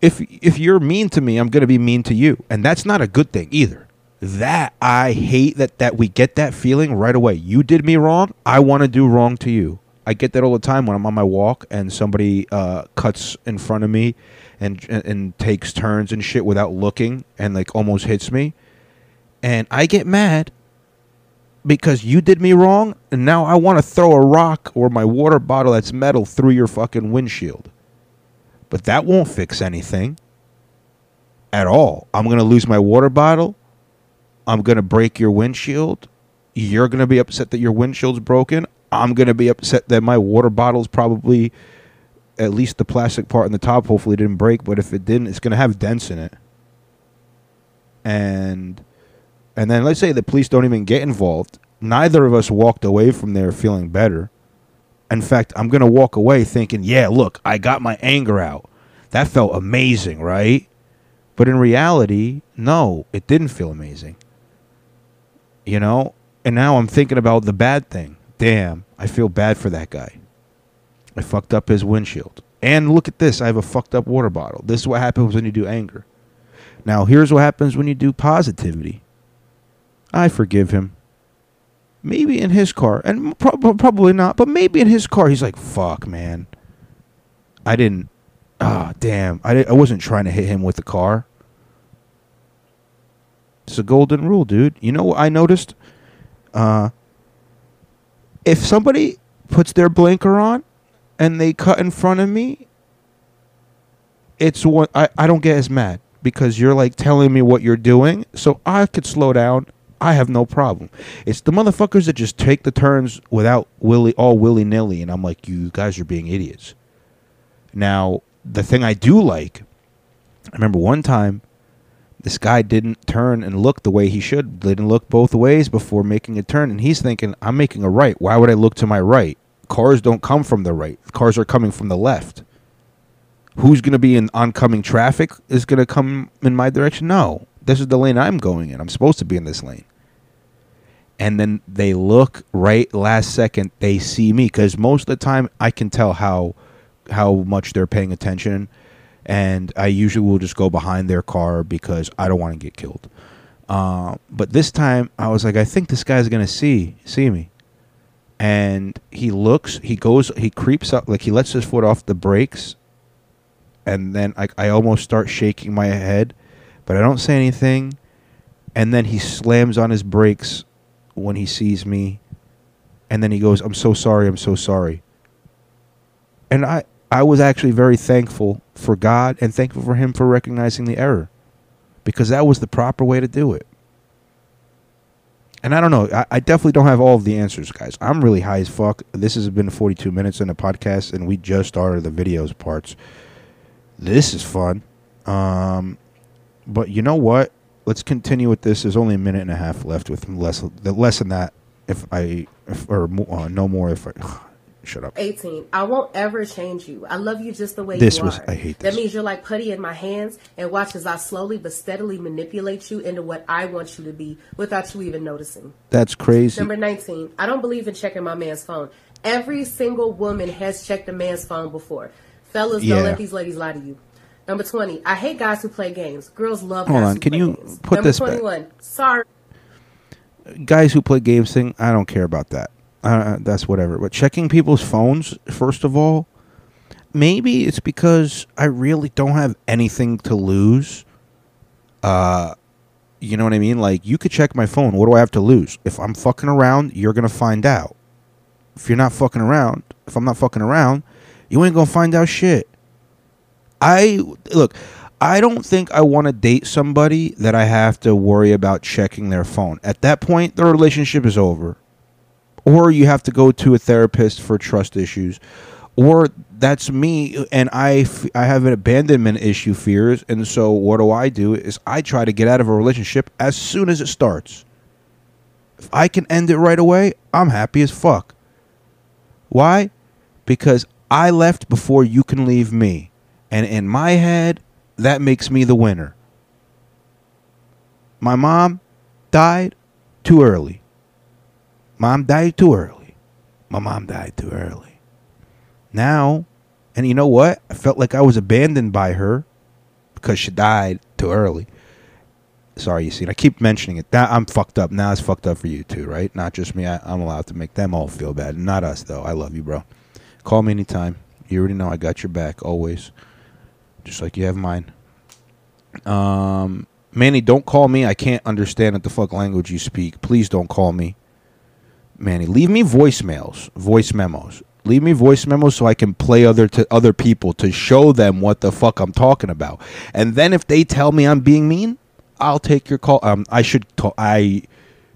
if if you're mean to me, I'm going to be mean to you. And that's not a good thing either. That I hate that that we get that feeling right away. You did me wrong, I want to do wrong to you. I get that all the time when I'm on my walk and somebody uh, cuts in front of me and, and and takes turns and shit without looking and like almost hits me. And I get mad because you did me wrong and now I want to throw a rock or my water bottle that's metal through your fucking windshield. But that won't fix anything at all. I'm going to lose my water bottle. I'm going to break your windshield. You're going to be upset that your windshield's broken. I'm going to be upset that my water bottle's probably at least the plastic part on the top hopefully didn't break, but if it didn't, it's going to have dents in it. And and then let's say the police don't even get involved. Neither of us walked away from there feeling better. In fact, I'm going to walk away thinking, yeah, look, I got my anger out. That felt amazing, right? But in reality, no, it didn't feel amazing. You know? And now I'm thinking about the bad thing. Damn, I feel bad for that guy. I fucked up his windshield. And look at this, I have a fucked up water bottle. This is what happens when you do anger. Now, here's what happens when you do positivity. I forgive him. Maybe in his car, and prob- probably not, but maybe in his car, he's like, "Fuck, man, I didn't. Ah, damn, I I wasn't trying to hit him with the car." It's a golden rule, dude. You know what I noticed? Uh, if somebody puts their blinker on and they cut in front of me, it's what I, I don't get as mad because you're like telling me what you're doing, so I could slow down. I have no problem. It's the motherfuckers that just take the turns without willy all willy nilly, and I'm like, you guys are being idiots. Now, the thing I do like, I remember one time, this guy didn't turn and look the way he should. Didn't look both ways before making a turn, and he's thinking, I'm making a right. Why would I look to my right? Cars don't come from the right. Cars are coming from the left who's going to be in oncoming traffic is going to come in my direction. No, this is the lane I'm going in. I'm supposed to be in this lane. And then they look right last second. They see me because most of the time I can tell how how much they're paying attention, and I usually will just go behind their car because I don't want to get killed. Uh, but this time I was like, I think this guy's gonna see see me, and he looks, he goes, he creeps up, like he lets his foot off the brakes, and then I, I almost start shaking my head, but I don't say anything. And then he slams on his brakes when he sees me, and then he goes, "I'm so sorry, I'm so sorry." And I I was actually very thankful for God and thankful for him for recognizing the error, because that was the proper way to do it. And I don't know. I, I definitely don't have all of the answers, guys. I'm really high as fuck. This has been 42 minutes in the podcast, and we just started the videos parts. This is fun. Um, but you know what? Let's continue with this. There's only a minute and a half left with less less than that. If I if, or uh, no more if I shut up. 18. I won't ever change you. I love you just the way This you was- are. I hate this. That means you're like putty in my hands and watch as I slowly but steadily manipulate you into what I want you to be without you even noticing. That's crazy. Number 19. I don't believe in checking my man's phone. Every single woman has checked a man's phone before. Fellas, Yeah. don't let these ladies lie to you. Number 20. I hate guys who play games. Girls love Hold on, can you games. put Number this back? 21. Sorry. Guys who play games thing, I don't care about that. Uh, that's whatever. But checking people's phones, first of all, maybe it's because I really don't have anything to lose. Uh, you know what I mean? Like you could check my phone. What do I have to lose? If I'm fucking around, you're gonna find out. If you're not fucking around, if I'm not fucking around, you ain't gonna find out shit. I look. I don't think I want to date somebody that I have to worry about checking their phone. At that point, the relationship is over. Or you have to go to a therapist for trust issues. Or that's me and I, f- I have an abandonment issue fears. And so what do I do is I try to get out of a relationship as soon as it starts. If I can end it right away, I'm happy as fuck. Why? Because I left before you can leave me. And in my head, that makes me the winner. My mom died. too early. Mom died too early. My mom died too early. Now, and you know what? I felt like I was abandoned by her because she died too early. Sorry, you see, I keep mentioning it. Now I'm fucked up. Now it's fucked up for you too, right? Not just me. I, I'm allowed to make them all feel bad. Not us, though. I love you, bro. Call me anytime. You already know I got your back always, just like you have mine. Um, Manny, don't call me. I can't understand what the fuck language you speak. Please don't call me. Manny, leave me voicemails, voice memos. Leave me voice memos so I can play other to other people to show them what the fuck I'm talking about. And then if they tell me I'm being mean, I'll take your call. Um, I should talk. I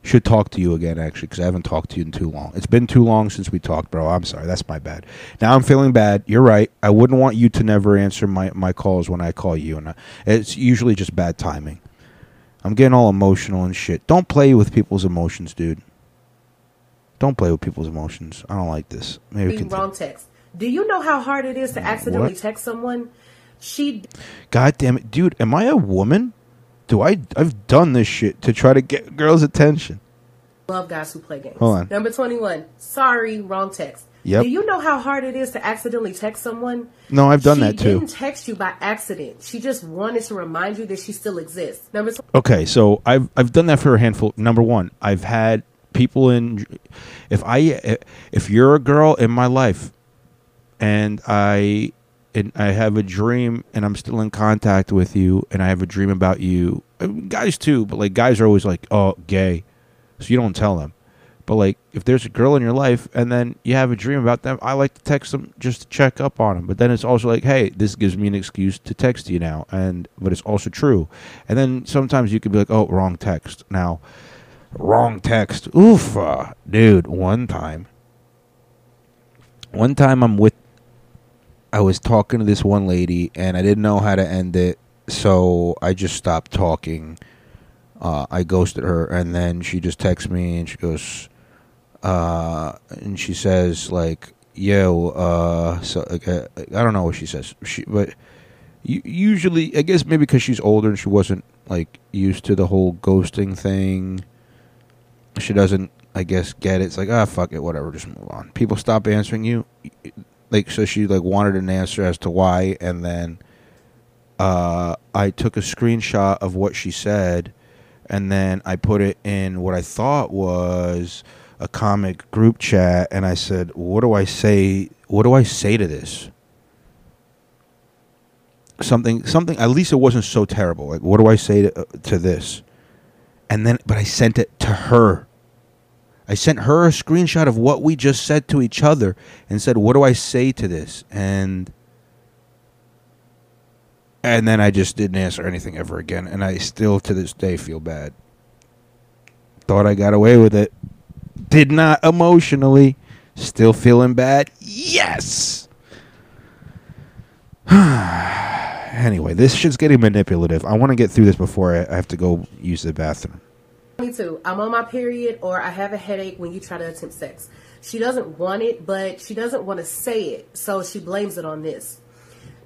should talk to you again actually because I haven't talked to you in too long. It's been too long since we talked, bro. I'm sorry. That's my bad. Now I'm feeling bad. You're right. I wouldn't want you to never answer my my calls when I call you, and I, it's usually just bad timing. I'm getting all emotional and shit. Don't play with people's emotions, dude. Don't play with people's emotions. I don't like this. Maybe continue. wrong text. Do you know how hard it is to accidentally What? text someone? She God damn it, dude! Am I a woman? Do I? I've done this shit to try to get girls' attention. love guys who play games. Hold on. Number 21. Sorry, wrong text. Yep. Do you know how hard it is to accidentally text someone? No, I've done she that too. She didn't text you by accident. She just wanted to remind you that she still exists. Number Okay, so I've I've done that for a handful. Number one, I've had people in. If I if you're a girl in my life, and I and I have a dream, and I'm still in contact with you, and I have a dream about you, guys too, but like guys are always like, oh, gay, so you don't tell them. But like, if there's a girl in your life, and then you have a dream about them, I like to text them just to check up on them. But then it's also like, hey, this gives me an excuse to text you now, and but it's also true. And then sometimes you could be like, oh, wrong text. Now, wrong text. Oof, uh, dude. One time, one time I'm with, I was talking to this one lady, and I didn't know how to end it, so I just stopped talking. Uh, I ghosted her, and then she just texts me, and she goes, uh, and she says like, "Yo, uh, so like, uh, I don't know what she says, she but." Usually, I guess maybe because she's older and she wasn't like used to the whole ghosting thing. She doesn't, I guess, get it. It's like, ah, fuck it, whatever, just move on. People stop answering you, like, so she like wanted an answer as to why, and then uh, I took a screenshot of what she said, and then I put it in what I thought was a comic group chat, and I said, "What do I say? What do I say to this?" Something, something. At least it wasn't so terrible. Like, what do I say to, uh, to this? And then, but I sent it to her. I sent her a screenshot of what we just said to each other, and said, "What do I say to this?" And and then I just didn't answer anything ever again, and I still to this day feel bad. Thought I got away with it. Did not emotionally. Still feeling bad. Yes. anyway, this shit's getting manipulative. I want to get through this before I I have to go use the bathroom. 22. I'm on my period or I have a headache when you try to attempt sex. She doesn't want it, but she doesn't want to say it, so she blames it on this.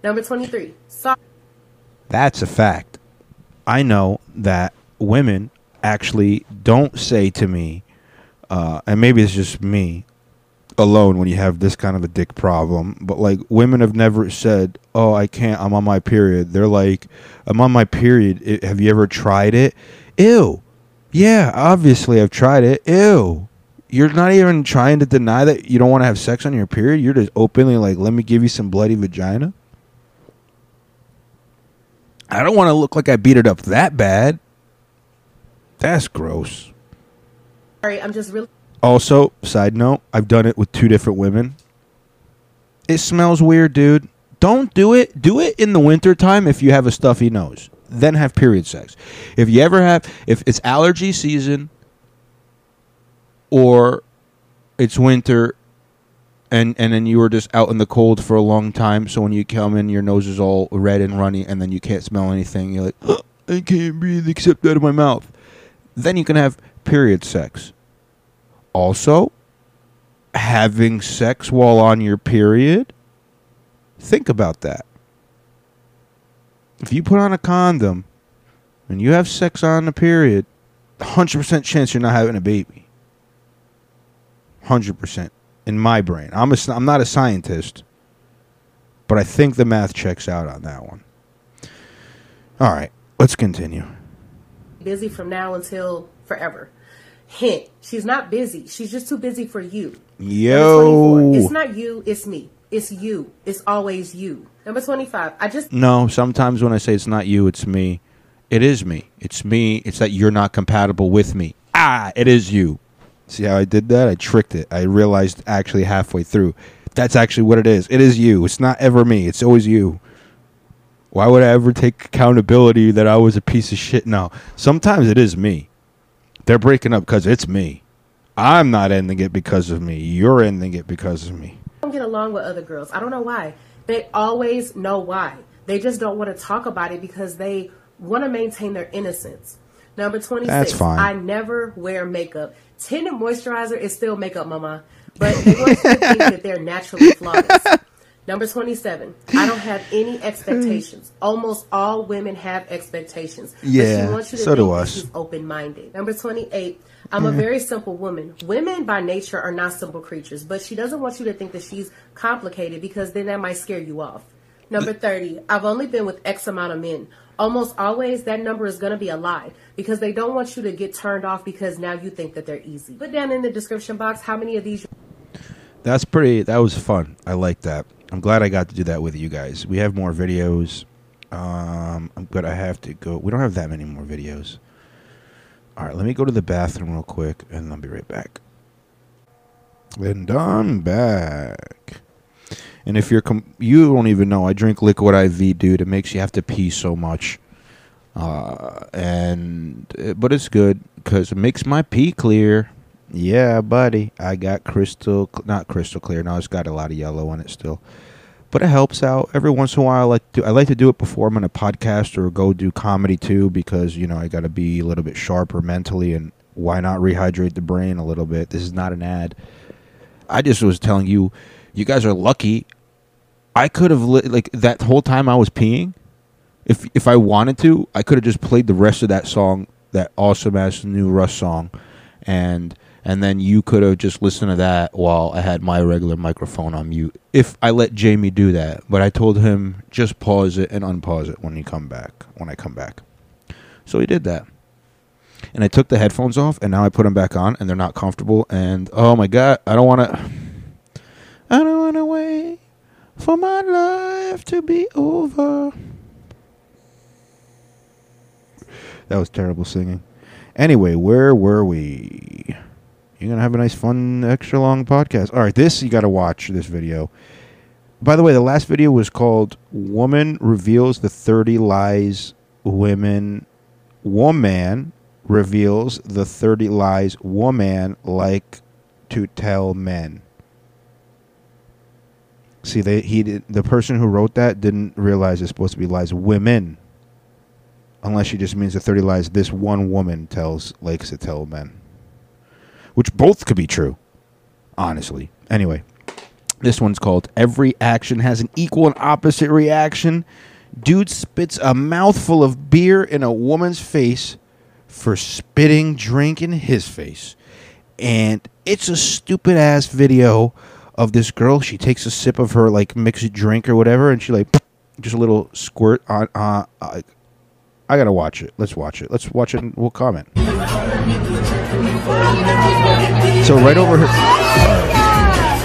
Number 23. Sorry. That's a fact. I know that women actually don't say to me, uh, and maybe it's just me alone when you have this kind of a dick problem, but like women have never said, "Oh, I can't. I'm on my period." They're like, "I'm on my period. Have you ever tried it?" Ew. Yeah, obviously I've tried it. Ew. You're not even trying to deny that you don't want to have sex on your period. You're just openly like, "Let me give you some bloody vagina." I don't want to look like I beat it up that bad. That's gross. Sorry, I'm just really Also, side note, I've done it with two different women. It smells weird, dude. Don't do it. Do it in the wintertime if you have a stuffy nose. Then have period sex. If you ever have if it's allergy season or it's winter and and then you were just out in the cold for a long time, so when you come in your nose is all red and runny and then you can't smell anything, you're like, I can't breathe except out of my mouth. Then you can have period sex. Also, having sex while on your period, think about that. If you put on a condom and you have sex on the period, hundred percent chance you're not having a baby. Hundred percent in my brain. I'm a, I'm not a scientist, but I think the math checks out on that one. All right, let's continue. busy from now until forever. Hint, she's not busy. She's just too busy for you. Yo, It's not you, it's me. It's you. It's always you. Number 25. I just no. Sometimes when I say it's not you, it's me. It is me. It's me. It's that you're not compatible with me. Ah, it is you. See how I did that? I tricked it. I realized actually halfway through. That's actually what it is. It is you. It's not ever me. It's always you. Why would I ever take accountability that I was a piece of shit? No. Sometimes it is me. They're breaking up because it's me. I'm not ending it because of me. You're ending it because of me. I don't get along with other girls. I don't know why. They always know why. They just don't want to talk about it because they want to maintain their innocence. Number 26. That's fine. I never wear makeup. Tinted moisturizer is still makeup, mama. But they want to think that they're naturally flawless. Number 27. I don't have any expectations. Almost all women have expectations. But Yeah, she wants you to so do us. she's open minded. Number 28. I'm a very simple woman. Women by nature are not simple creatures, but she doesn't want you to think that she's complicated because then that might scare you off. Number 30. I've only been with X amount of men. Almost always that number is going to be a lie because they don't want you to get turned off because now you think that they're easy. Put down in the description box how many of these That's pretty. That was fun. I like that. I'm glad I got to do that with you guys. We have more videos. Um, I'm gonna have to go. We don't have that many more videos. All right, let me go to the bathroom real quick, and I'll be right back. And I'm back. And if you're, com- you don't even know. I drink liquid IV, dude. It makes you have to pee so much. Uh, and uh, but it's good because it makes my pee clear. Yeah, buddy. I got crystal, not crystal clear. No, it's got a lot of yellow in it still, but it helps out every once in a while. I like to, I like to do it before I'm in a podcast or go do comedy too because you know I got to be a little bit sharper mentally and why not rehydrate the brain a little bit? This is not an ad. I just was telling you, you guys are lucky. I could have li- like that whole time I was peeing. If if I wanted to, I could have just played the rest of that song, that awesome ass new Rush song, and and then you could have just listened to that while I had my regular microphone on mute. If I let Jamie do that, but I told him just pause it and unpause it when you come back. When I come back, so he did that. And I took the headphones off, and now I put them back on, and they're not comfortable. And oh my god, I don't want to. I don't want to wait for my life to be over. That was terrible singing. Anyway, where were we? You're gonna have a nice, fun, extra long podcast. All right, this you got to watch this video. By the way, the last video was called "Woman Reveals the 30 Lies Women." Woman reveals the 30 lies woman like to tell men. See, they he did, the person who wrote that didn't realize it's supposed to be lies women. Unless she just means the 30 lies this one woman tells likes to tell men. Which both could be true. Honestly. Anyway, this one's called Every Action Has an Equal and Opposite Reaction. Dude spits a mouthful of beer in a woman's face for spitting drink in his face. And it's a stupid ass video of this girl. She takes a sip of her like mixed drink or whatever, and she like just a little squirt on. Uh, uh, I gotta watch it. Let's watch it. Let's watch it and we'll comment. So right over here. Alright.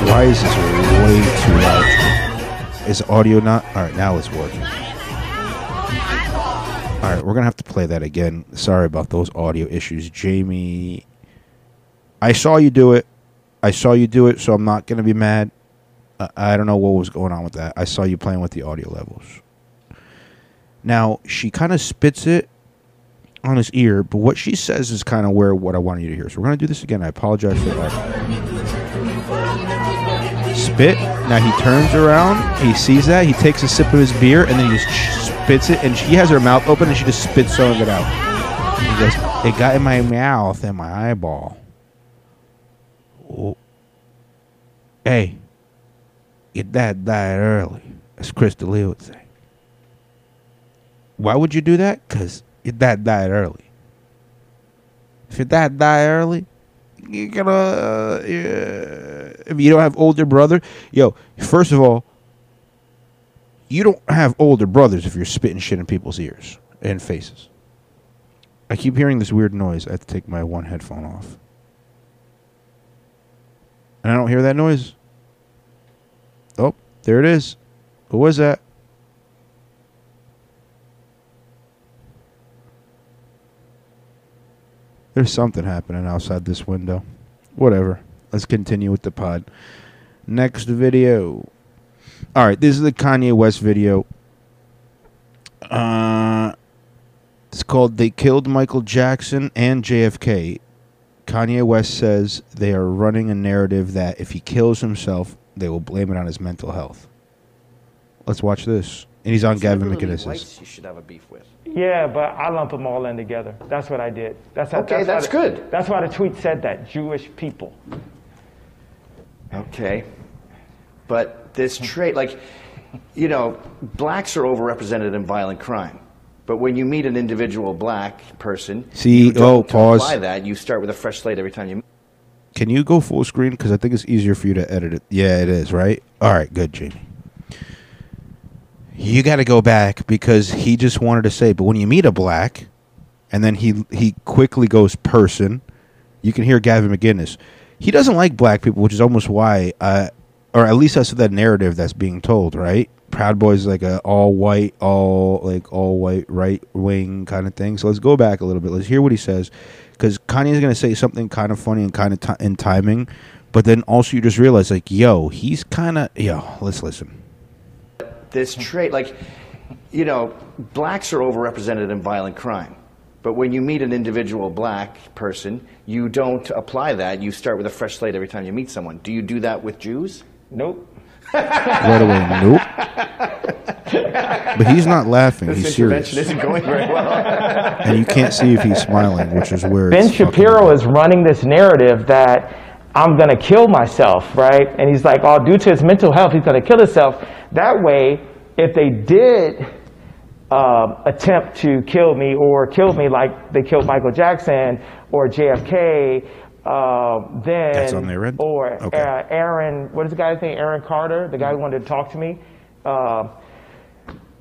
Why is this way too loud? Is audio not? All right, now it's working. All right, we're gonna have to play that again. Sorry about those audio issues, Jamie. I saw you do it. I saw you do it, so I'm not gonna be mad. I, I don't know what was going on with that. I saw you playing with the audio levels. Now she kind of spits it on his ear, but what she says is kind of where what I wanted you to hear. So we're gonna do this again. I apologize for that. Spit. Now he turns around. He sees that. He takes a sip of his beer, and then he just spits it. And she has her mouth open, and she just spits some of it out. He goes, "It got in my mouth and my eyeball." Oh. Hey, your dad died early, as Crystal Lee would say. Why would you do that? Because your dad died early. If your dad die early, you're gonna. Uh. If you don't have older brother, yo, first of all, you don't have older brothers if you're spitting shit in people's ears and faces. I keep hearing this weird noise. I have to take my one headphone off. And I don't hear that noise. Oh, there it is. What was that? There's something happening outside this window. Whatever. Let's continue with the pod. Next video. All right, this is the Kanye West video. Uh, it's called They Killed Michael Jackson and JFK. Kanye West says they are running a narrative that if he kills himself, they will blame it on his mental health. Let's watch this. And he's on Gavin Liberally McInnes. whites you should have a beef with. Yeah, but I lump them all in together. That's what I did. That's how, Okay, why that's the- good. That's why the tweet said that Jewish people. Okay. But this trait, like, you know, blacks are overrepresented in violent crime. But when you meet an individual black person, See, you don't oh, pause. apply that. You start with a fresh slate every time you. Can you go full screen? Because I think it's easier for you to edit it. Yeah, it is, right? All right, good, Jamie. You got to go back because he just wanted to say, but when you meet a black, and then he he quickly goes person, you can hear Gavin McGinnis. He doesn't like black people, which is almost why, uh, or at least that's the narrative that's being told, right? Proud Boys is like a all white, all like all white right wing kind of thing. So let's go back a little bit. Let's hear what he says, because Kanye's going to say something kind of funny and kind of ti in timing, but then also you just realize like, yo, he's kind of yo. Let's listen. This hmm. trait, like, you know, blacks are overrepresented in violent crime. But when you meet an individual black person, you don't apply that. You start with a fresh slate every time you meet someone. Do you do that with Jews? Nope. Right away, nope. But he's not laughing. This He's serious, intervention isn't going very well. and you can't see if he's smiling, which is where Ben Shapiro is running this narrative that I'm going to kill myself, right? And he's like, oh, due to his mental health, he's going to kill himself. That way, if they did um, attempt to kill me or kill me like they killed Michael Jackson or JFK, uh, then That's on their end? or Okay. uh, Aaron, what is the guy's name? Aaron Carter, the guy who wanted to talk to me. Uh,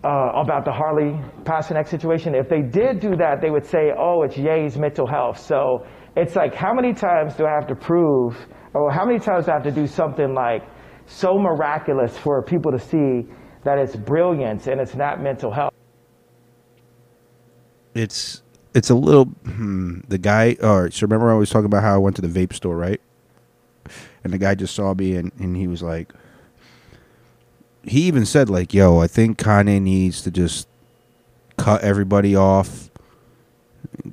uh, about the Harley Pasternak situation. If they did do that, they would say, "Oh, it's Ye's mental health." So it's like, how many times do I have to prove, or how many times do I have to do something like so miraculous for people to see that it's brilliance and it's not mental health? it's it's a little hmm, the guy all right so remember i was talking about how i went to the vape store right and the guy just saw me and, and he was like he even said like yo i think kanye needs to just cut everybody off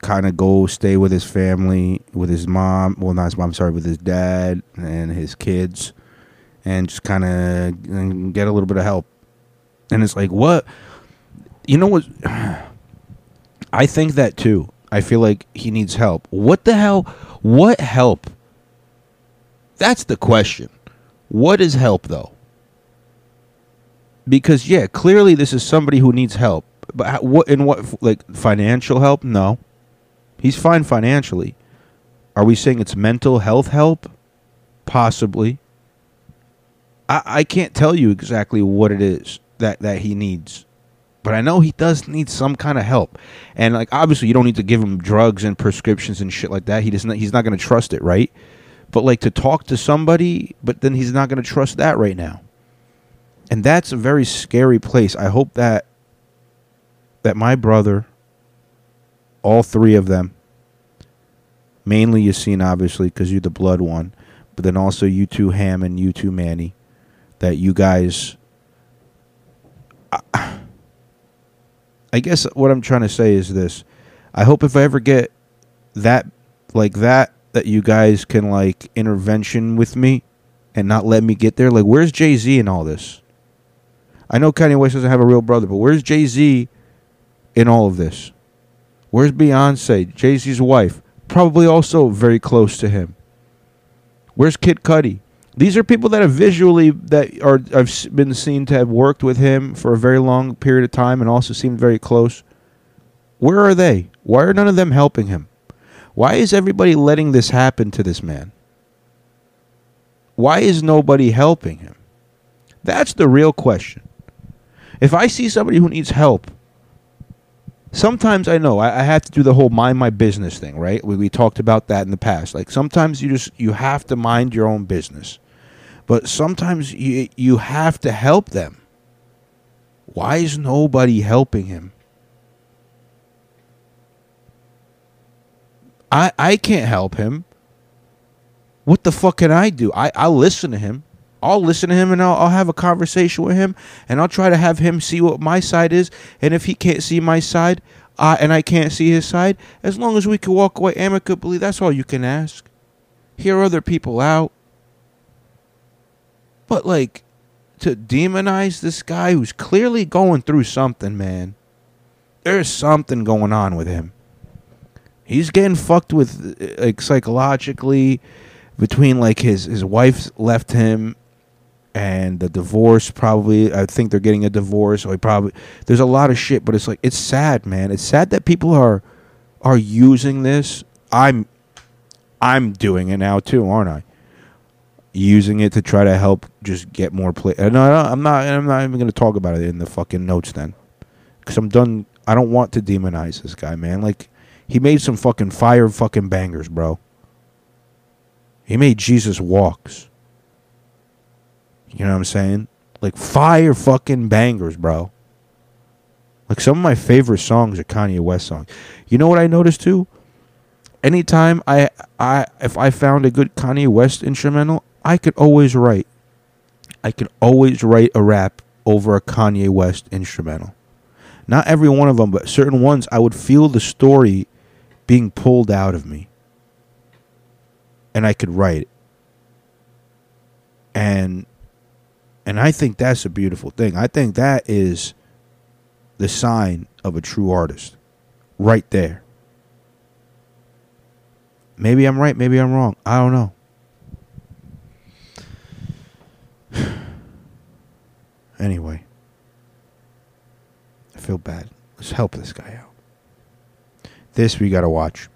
kind of go stay with his family with his mom well not his mom sorry with his dad and his kids and just kind of get a little bit of help and it's like what you know what I think that too. I feel like he needs help. What the hell? What help? That's the question. What is help though? Because yeah, clearly this is somebody who needs help. But what in what like financial help? No. He's fine financially. Are we saying it's mental health help? Possibly. I I can't tell you exactly what it is that that he needs but I know he does need some kind of help. And like obviously you don't need to give him drugs and prescriptions and shit like that. He doesn't he's not going to trust it, right? But like to talk to somebody, but then he's not going to trust that right now. And that's a very scary place. I hope that that my brother all three of them mainly Yassine obviously cuz you're the blood one, but then also you two Ham and you two Manny that you guys I guess what I'm trying to say is this. I hope if I ever get that like that that you guys can like intervention with me and not let me get there. Like where's Jay-Z in all this? I know Kanye West doesn't have a real brother, but where's Jay-Z in all of this? Where's Beyonce, Jay-Z's wife? Probably also very close to him. Where's Kid Cudi? These are people that have visually that are I've been seen to have worked with him for a very long period of time and also seemed very close. Where are they? Why are none of them helping him? Why is everybody letting this happen to this man? Why is nobody helping him? That's the real question. If I see somebody who needs help, sometimes I know I, I have to do the whole mind my business thing, right? We, we talked about that in the past. Like sometimes you just you have to mind your own business, but sometimes you you have to help them. Why is nobody helping him? I I can't help him. What the fuck can I do? I I'll listen to him. I'll listen to him and I'll, I'll have a conversation with him and I'll try to have him see what my side is. And if he can't see my side, uh, and I can't see his side, as long as we can walk away amicably, that's all you can ask. Hear other people out. But like to demonize this guy who's clearly going through something, man. There's something going on with him. He's getting fucked with like psychologically between like his his wife left him and the divorce probably I think they're getting a divorce or probably there's a lot of shit but it's like it's sad man. It's sad that people are are using this. I'm I'm doing it now too aren't I? Using it to try to help just get more play uh, no, no I'm not I'm not even going to talk about it in the fucking notes then. Cuz I'm done I don't want to demonize this guy man. Like he made some fucking fire fucking bangers bro. He made Jesus walks you know what I'm saying? Like fire fucking bangers, bro. Like some of my favorite songs are Kanye West songs. You know what I noticed too? Anytime I I if I found a good Kanye West instrumental, I could always write. I could always write a rap over a Kanye West instrumental. Not every one of them, but certain ones I would feel the story being pulled out of me. And I could write it. And and I think that's a beautiful thing. I think that is the sign of a true artist. Right there. Maybe I'm right, maybe I'm wrong. I don't know. anyway, I feel bad. Let's help this guy out. This we got to watch.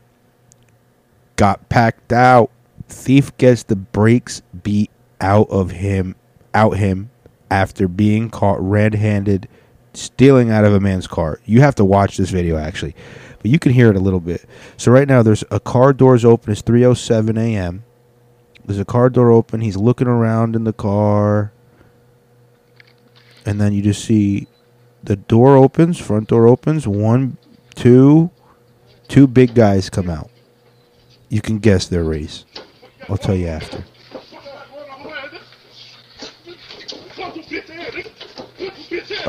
Got packed out. Thief gets the brakes beat out of him out him after being caught red-handed stealing out of a man's car. You have to watch this video actually, but you can hear it a little bit. So right now there's a car doors open. It's 3:07 a.m. There's a car door open. He's looking around in the car, and then you just see the door opens. Front door opens. One, two, two big guys come out. You can guess their race. I'll tell you after.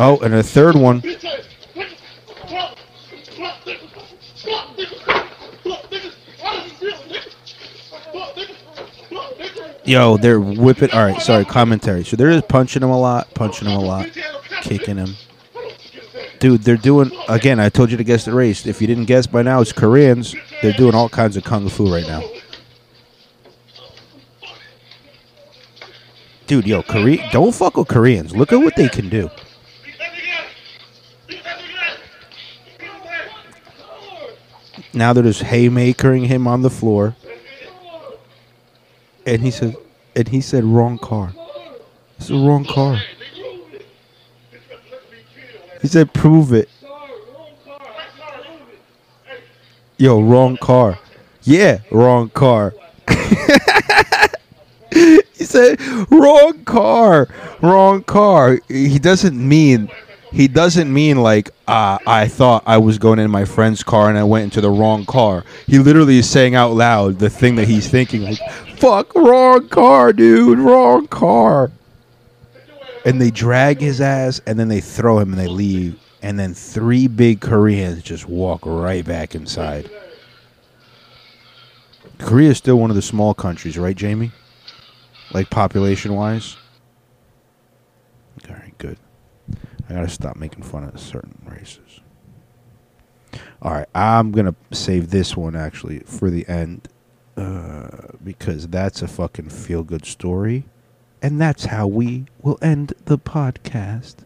Oh, and a third one. Yo, they're whipping. All right, sorry, commentary. So they're just punching him a lot, punching him a lot, kicking him. Dude, they're doing again. I told you to guess the race. If you didn't guess by now, it's Koreans. They're doing all kinds of kung fu right now. Dude, yo, Korea, don't fuck with Koreans. Look at what they can do. Now they're just haymakering him on the floor. And he said, and he said, wrong car. It's the wrong car. He said, prove it. Yo, wrong car. Yeah, wrong car. he said, wrong car. Wrong car. He doesn't mean he doesn't mean like uh, I thought I was going in my friend's car and I went into the wrong car. He literally is saying out loud the thing that he's thinking, like, "Fuck, wrong car, dude, wrong car." And they drag his ass, and then they throw him, and they leave, and then three big Koreans just walk right back inside. Korea is still one of the small countries, right, Jamie? Like population wise. All right, good. I gotta stop making fun of certain races. All right, I'm gonna save this one actually for the end uh, because that's a fucking feel good story, and that's how we will end the podcast.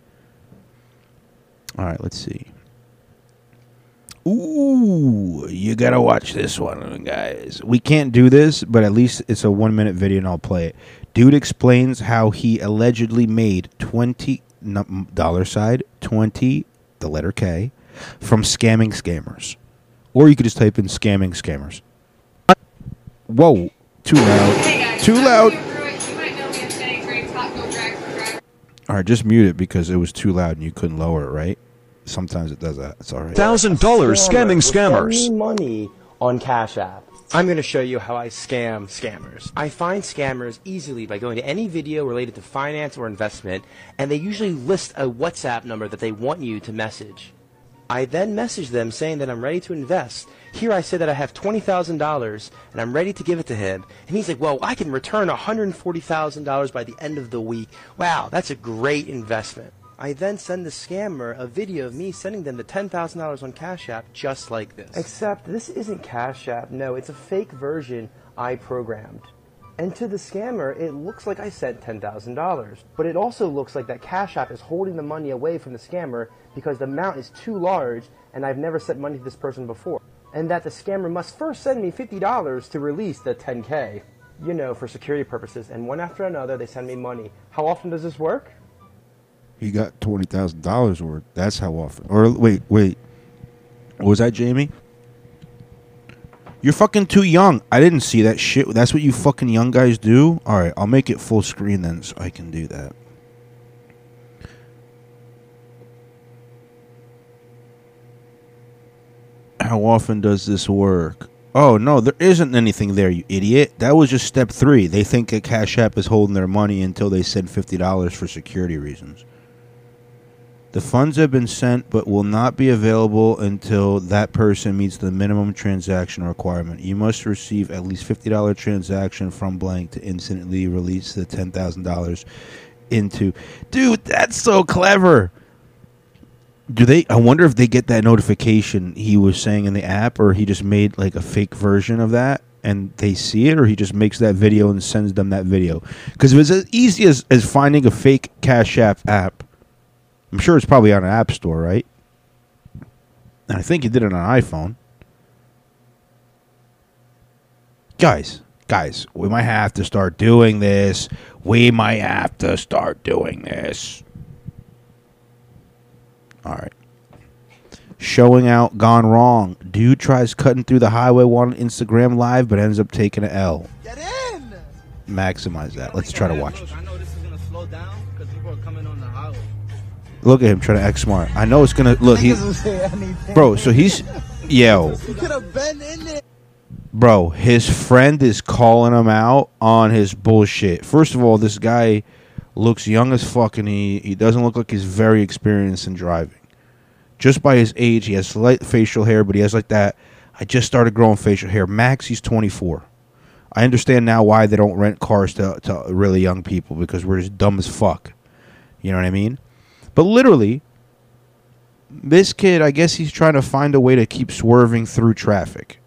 All right, let's see. Ooh, you gotta watch this one, guys. We can't do this, but at least it's a one minute video and I'll play it. Dude explains how he allegedly made twenty no, dollar side twenty, the letter K, from scamming scammers. Or you could just type in scamming scammers. Whoa, too loud. Too loud. All right, just mute it because it was too loud and you couldn't lower it, right? Sometimes it does that. It's all right. thousand dollars scamming scammers. money on Cash App. I'm going to show you how I scam scammers. I find scammers easily by going to any video related to finance or investment, and they usually list a WhatsApp number that they want you to message. I then message them saying that I'm ready to invest. Here I say that I have $20,000 and I'm ready to give it to him. And he's like, well, I can return $140,000 by the end of the week. Wow, that's a great investment. I then send the scammer a video of me sending them the $10,000 on Cash App just like this. Except this isn't Cash App. No, it's a fake version I programmed. And to the scammer, it looks like I sent $10,000. But it also looks like that Cash App is holding the money away from the scammer because the amount is too large and I've never sent money to this person before. And that the scammer must first send me $50 to release the 10K. You know, for security purposes. And one after another, they send me money. How often does this work? He got twenty thousand dollars worth. That's how often. Or wait, wait. Was that Jamie? You're fucking too young. I didn't see that shit. That's what you fucking young guys do. All right, I'll make it full screen then, so I can do that. How often does this work? Oh no, there isn't anything there, you idiot. That was just step three. They think a Cash App is holding their money until they send fifty dollars for security reasons. The funds have been sent but will not be available until that person meets the minimum transaction requirement. You must receive at least $50 transaction from blank to instantly release the $10,000 into. Dude, that's so clever. Do they I wonder if they get that notification he was saying in the app or he just made like a fake version of that and they see it or he just makes that video and sends them that video. Cuz if it's as easy as as finding a fake Cash App app I'm sure it's probably on an app store, right? And I think he did it on an iPhone. Guys, guys, we might have to start doing this. We might have to start doing this. All right. Showing out gone wrong. Dude tries cutting through the highway on Instagram live but ends up taking an L. Get in! Maximize that. Let's try to watch it. This Look at him trying to act smart. I know it's gonna look. He, Niggas will say anything. bro. So he's, yo, could have been in there. bro. His friend is calling him out on his bullshit. First of all, this guy looks young as fuck, and he he doesn't look like he's very experienced in driving. Just by his age, he has slight facial hair, but he has like that. I just started growing facial hair. Max, he's 24. I understand now why they don't rent cars to, to really young people because we're just dumb as fuck. You know what I mean? But literally, this kid, I guess he's trying to find a way to keep swerving through traffic.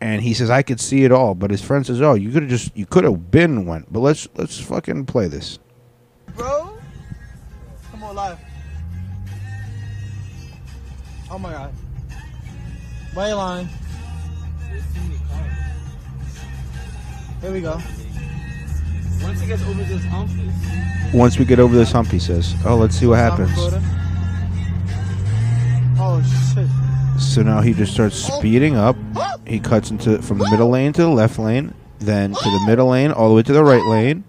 And he says, "I could see it all," but his friend says, "Oh, you could have just, you could have been went." But let's let's fucking play this. Bro? Come on, live. Oh my god. Wayline. Here we go. Once he gets over this hump, Once we get over this hump, he says, "Oh, let's see what happens." Oh shit. So now he just starts oh. speeding up. Oh. He cuts into from the middle oh. lane to the left lane, then to the middle lane, all the way to the right lane.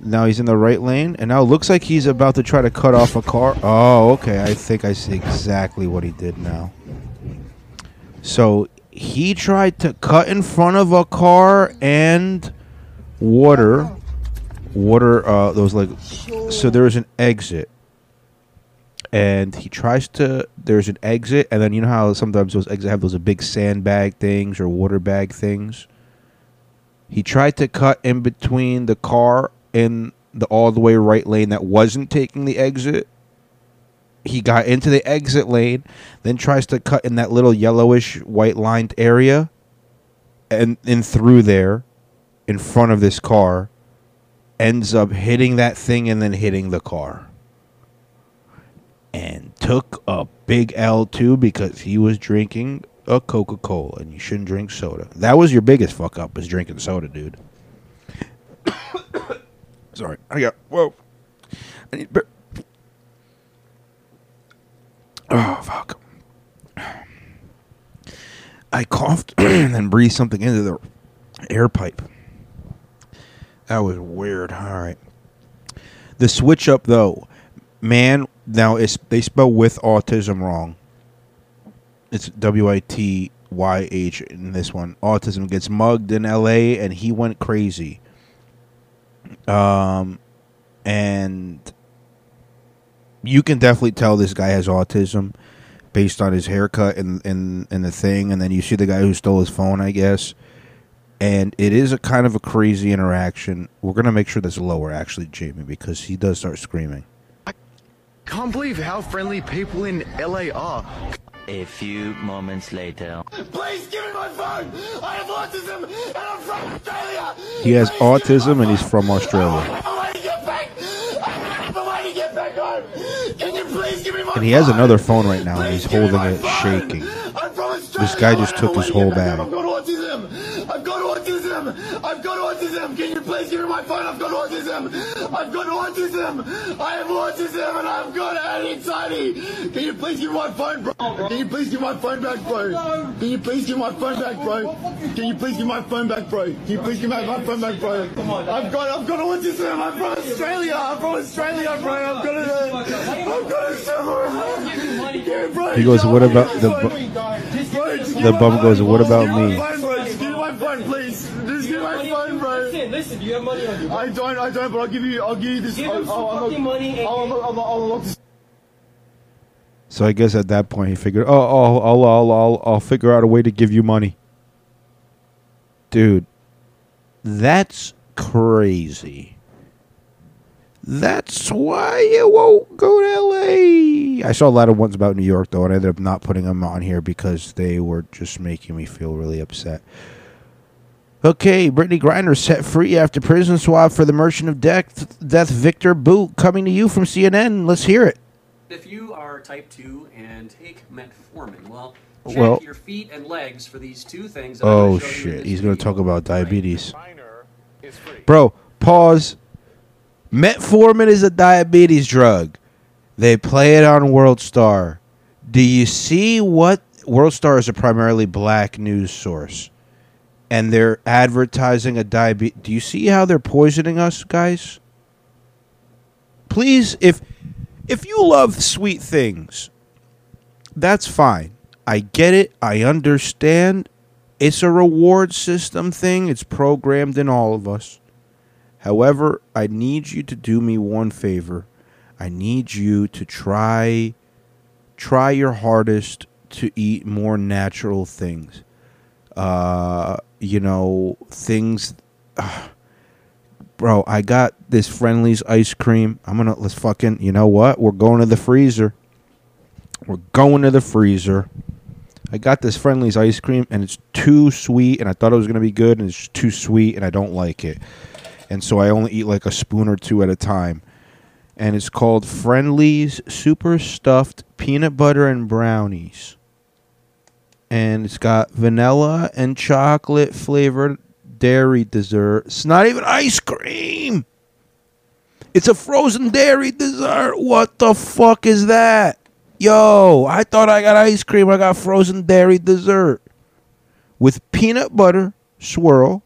Now he's in the right lane, and now it looks like he's about to try to cut off a car. Oh, okay. I think I see exactly what he did now. So he tried to cut in front of a car and water. Water, uh, those like. So there was an exit and he tries to there's an exit and then you know how sometimes those exits have those big sandbag things or water bag things he tried to cut in between the car in the all the way right lane that wasn't taking the exit he got into the exit lane then tries to cut in that little yellowish white lined area and and through there in front of this car ends up hitting that thing and then hitting the car and took a big L too because he was drinking a Coca Cola, and you shouldn't drink soda. That was your biggest fuck up, was drinking soda, dude. Sorry, I got whoa. I need. Oh fuck! I coughed and then breathed something into the air pipe. That was weird. All right. The switch up though, man. Now it's they spell with autism wrong. It's W I T Y H in this one. Autism gets mugged in L.A. and he went crazy. Um, and you can definitely tell this guy has autism based on his haircut and and and the thing. And then you see the guy who stole his phone, I guess. And it is a kind of a crazy interaction. We're gonna make sure that's lower, actually, Jamie, because he does start screaming. I Can't believe how friendly people in LA are. A few moments later. Please give me my phone! I have autism and I'm from Australia! He has autism and he's from Australia. I want to get back! I want to get back home! Can you please give me my And he has another phone right now and he's holding it shaking. I'm from Australia! This guy just took his whole bag. I've got autism! I've got autism! I've got autism! Can you please give me my phone? I've got autism! I've got autism! I have autism and I've got anxiety! Can you please give me my phone, bro? Can you please give my phone back, bro? Can you please give my phone back, bro? Can you please give my phone back, bro? Can you please give my phone back, bro? I've got, I've got autism! I'm from Australia! I'm from Australia, bro! I've got a, I've got a bro, He goes, "What about the phone bu- me, guys. Just bro, just give The bum goes, "What about Just Listen, listen, you have money on you. I don't, I don't, but I'll give you, I'll give you this. Give I'll, him some I'll, fucking money and I'll, get- I'll, I'll, I'll unlock this. So I guess at that point he figured, oh, I'll, I'll, I'll, I'll, I'll figure out a way to give you money. Dude, that's crazy. That's why you won't go to LA. I saw a lot of ones about New York though, and I ended up not putting them on here because they were just making me feel really upset. Okay, Brittney Griner set free after prison swap for the Merchant of Death, Death Victor Bout, coming to you from CNN. Let's hear it. If you are type 2 and take metformin, well, check Well- your feet and legs for these two things. that Oh gonna show you in shit, he's gonna talk about diabetes. Bro, pause. Metformin is a diabetes drug. They play it on World Star. Do you see what World Star is a primarily black news source? And they're advertising a diabetes. Do you see how they're poisoning us, guys? Please, if if you love sweet things, that's fine. I get it. I understand. It's a reward system thing. It's programmed in all of us. However, I need you to do me one favor. I need you to try try your hardest to eat more natural things. Uh, you know, things Bro, I got this Friendly's ice cream. I'm to let's fucking, you know what? We're going to the freezer. We're going to the freezer. I got this Friendly's ice cream and it's too sweet and I thought it was going to be good and it's too sweet and I don't like it. And so I only eat like a spoon or two at a time. And it's called Friendly's Super Stuffed Peanut Butter and Brownies. And it's got vanilla and chocolate flavored dairy dessert. It's not even ice cream. It's a frozen dairy dessert. What the fuck is that? Yo, I thought I got ice cream. I got frozen dairy dessert with peanut butter swirl.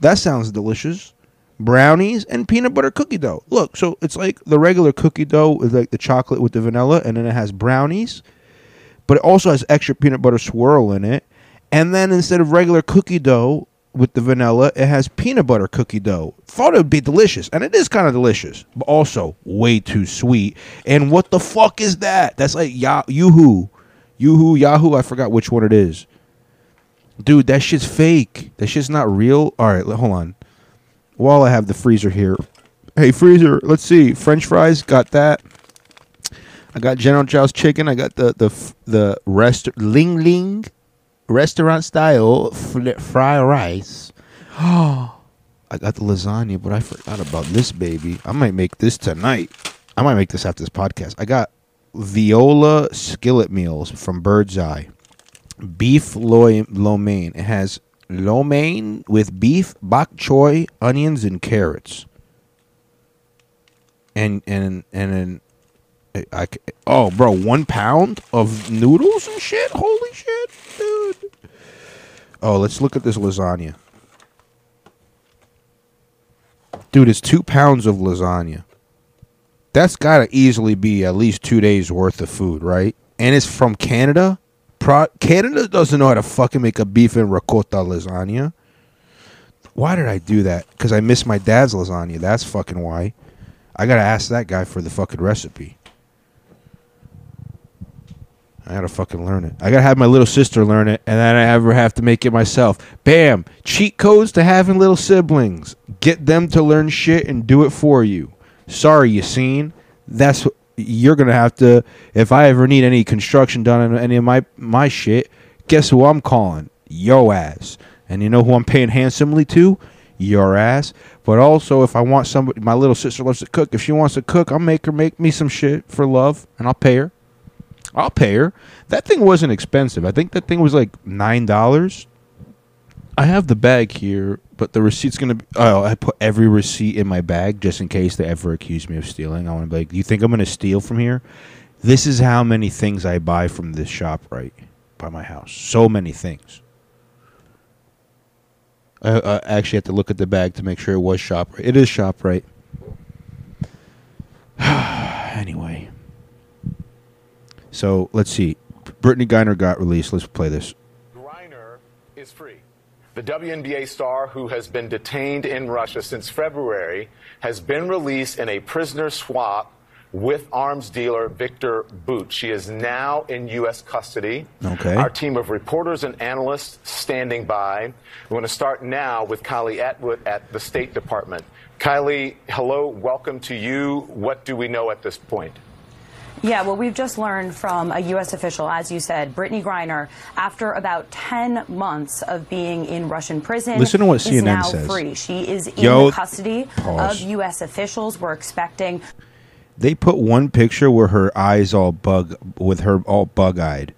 That sounds delicious. Brownies and peanut butter cookie dough. Look, so it's like the regular cookie dough is like the chocolate with the vanilla, and then it has brownies, but it also has extra peanut butter swirl in it. And then instead of regular cookie dough with the vanilla, it has peanut butter cookie dough. Thought it would be delicious, and it is kind of delicious, but also way too sweet. And what the fuck is that? That's like ya- Yoo-hoo. Yoo-hoo, Yahoo, I forgot which one it is. Dude, that shit's fake. That shit's not real. All right, hold on. While I have the freezer here. Hey, freezer, let's see. French fries, got that. I got General Chow's chicken. I got the the the rest Ling Ling restaurant style fl- fry rice. I got the lasagna, but I forgot about this baby. I might make this tonight. I might make this after this podcast. I got Voila skillet meals from Bird's Eye. Beef lo, lo mein. It has lo mein with beef, bok choy, onions, and carrots. And and and then I, oh bro, one pound of noodles and shit. Holy shit, dude. Oh, let's look at this lasagna. Dude, it's two pounds of lasagna. That's got to easily be at least two days worth of food, right? And it's from Canada. Pro- Canada doesn't know how to fucking make a beef and ricotta lasagna. Why did I do that? Because I miss my dad's lasagna. That's fucking why. I gotta ask that guy for the fucking recipe. I gotta fucking learn it. I gotta have my little sister learn it, and then I ever have to make it myself. Bam! Cheat codes to having little siblings. Get them to learn shit and do it for you. Sorry, you seen? That's what you're gonna have to. If I ever need any construction done on any of my my shit, guess who I'm calling? Yo ass. And you know who I'm paying handsomely to? Your ass. But also, if I want somebody, my little sister loves to cook. If she wants to cook, I'll make her make me some shit for love, and I'll pay her. I'll pay her. That thing wasn't expensive. I think that thing was like nine dollars. I have the bag here, but the receipt's gonna be. Oh, I put every receipt in my bag just in case they ever accuse me of stealing. I want to be like, you think I'm gonna steal from here? This is how many things I buy from this shop right by my house. So many things. I, I actually have to look at the bag to make sure it was ShopRite. It is ShopRite. So let's see. Brittney Griner got released. Let's play this. Griner is free. The WNBA star, who has been detained in Russia since February, has been released in a prisoner swap with arms dealer Victor Bout. She is now in U.S. custody. Okay. Our team of reporters and analysts standing by. We're going to start now with Kylie Atwood at the State Department. Kylie, hello, welcome to you. What do we know at this point? Yeah, well, we've just learned from a U.S. official, as you said, Brittney Griner, after about 10 months of being in Russian prison, Listen to what is CNN now says. free. She is in Yo, the custody pause. of U.S. officials. We're expecting They put one picture where her eyes all bug with her all bug-eyed.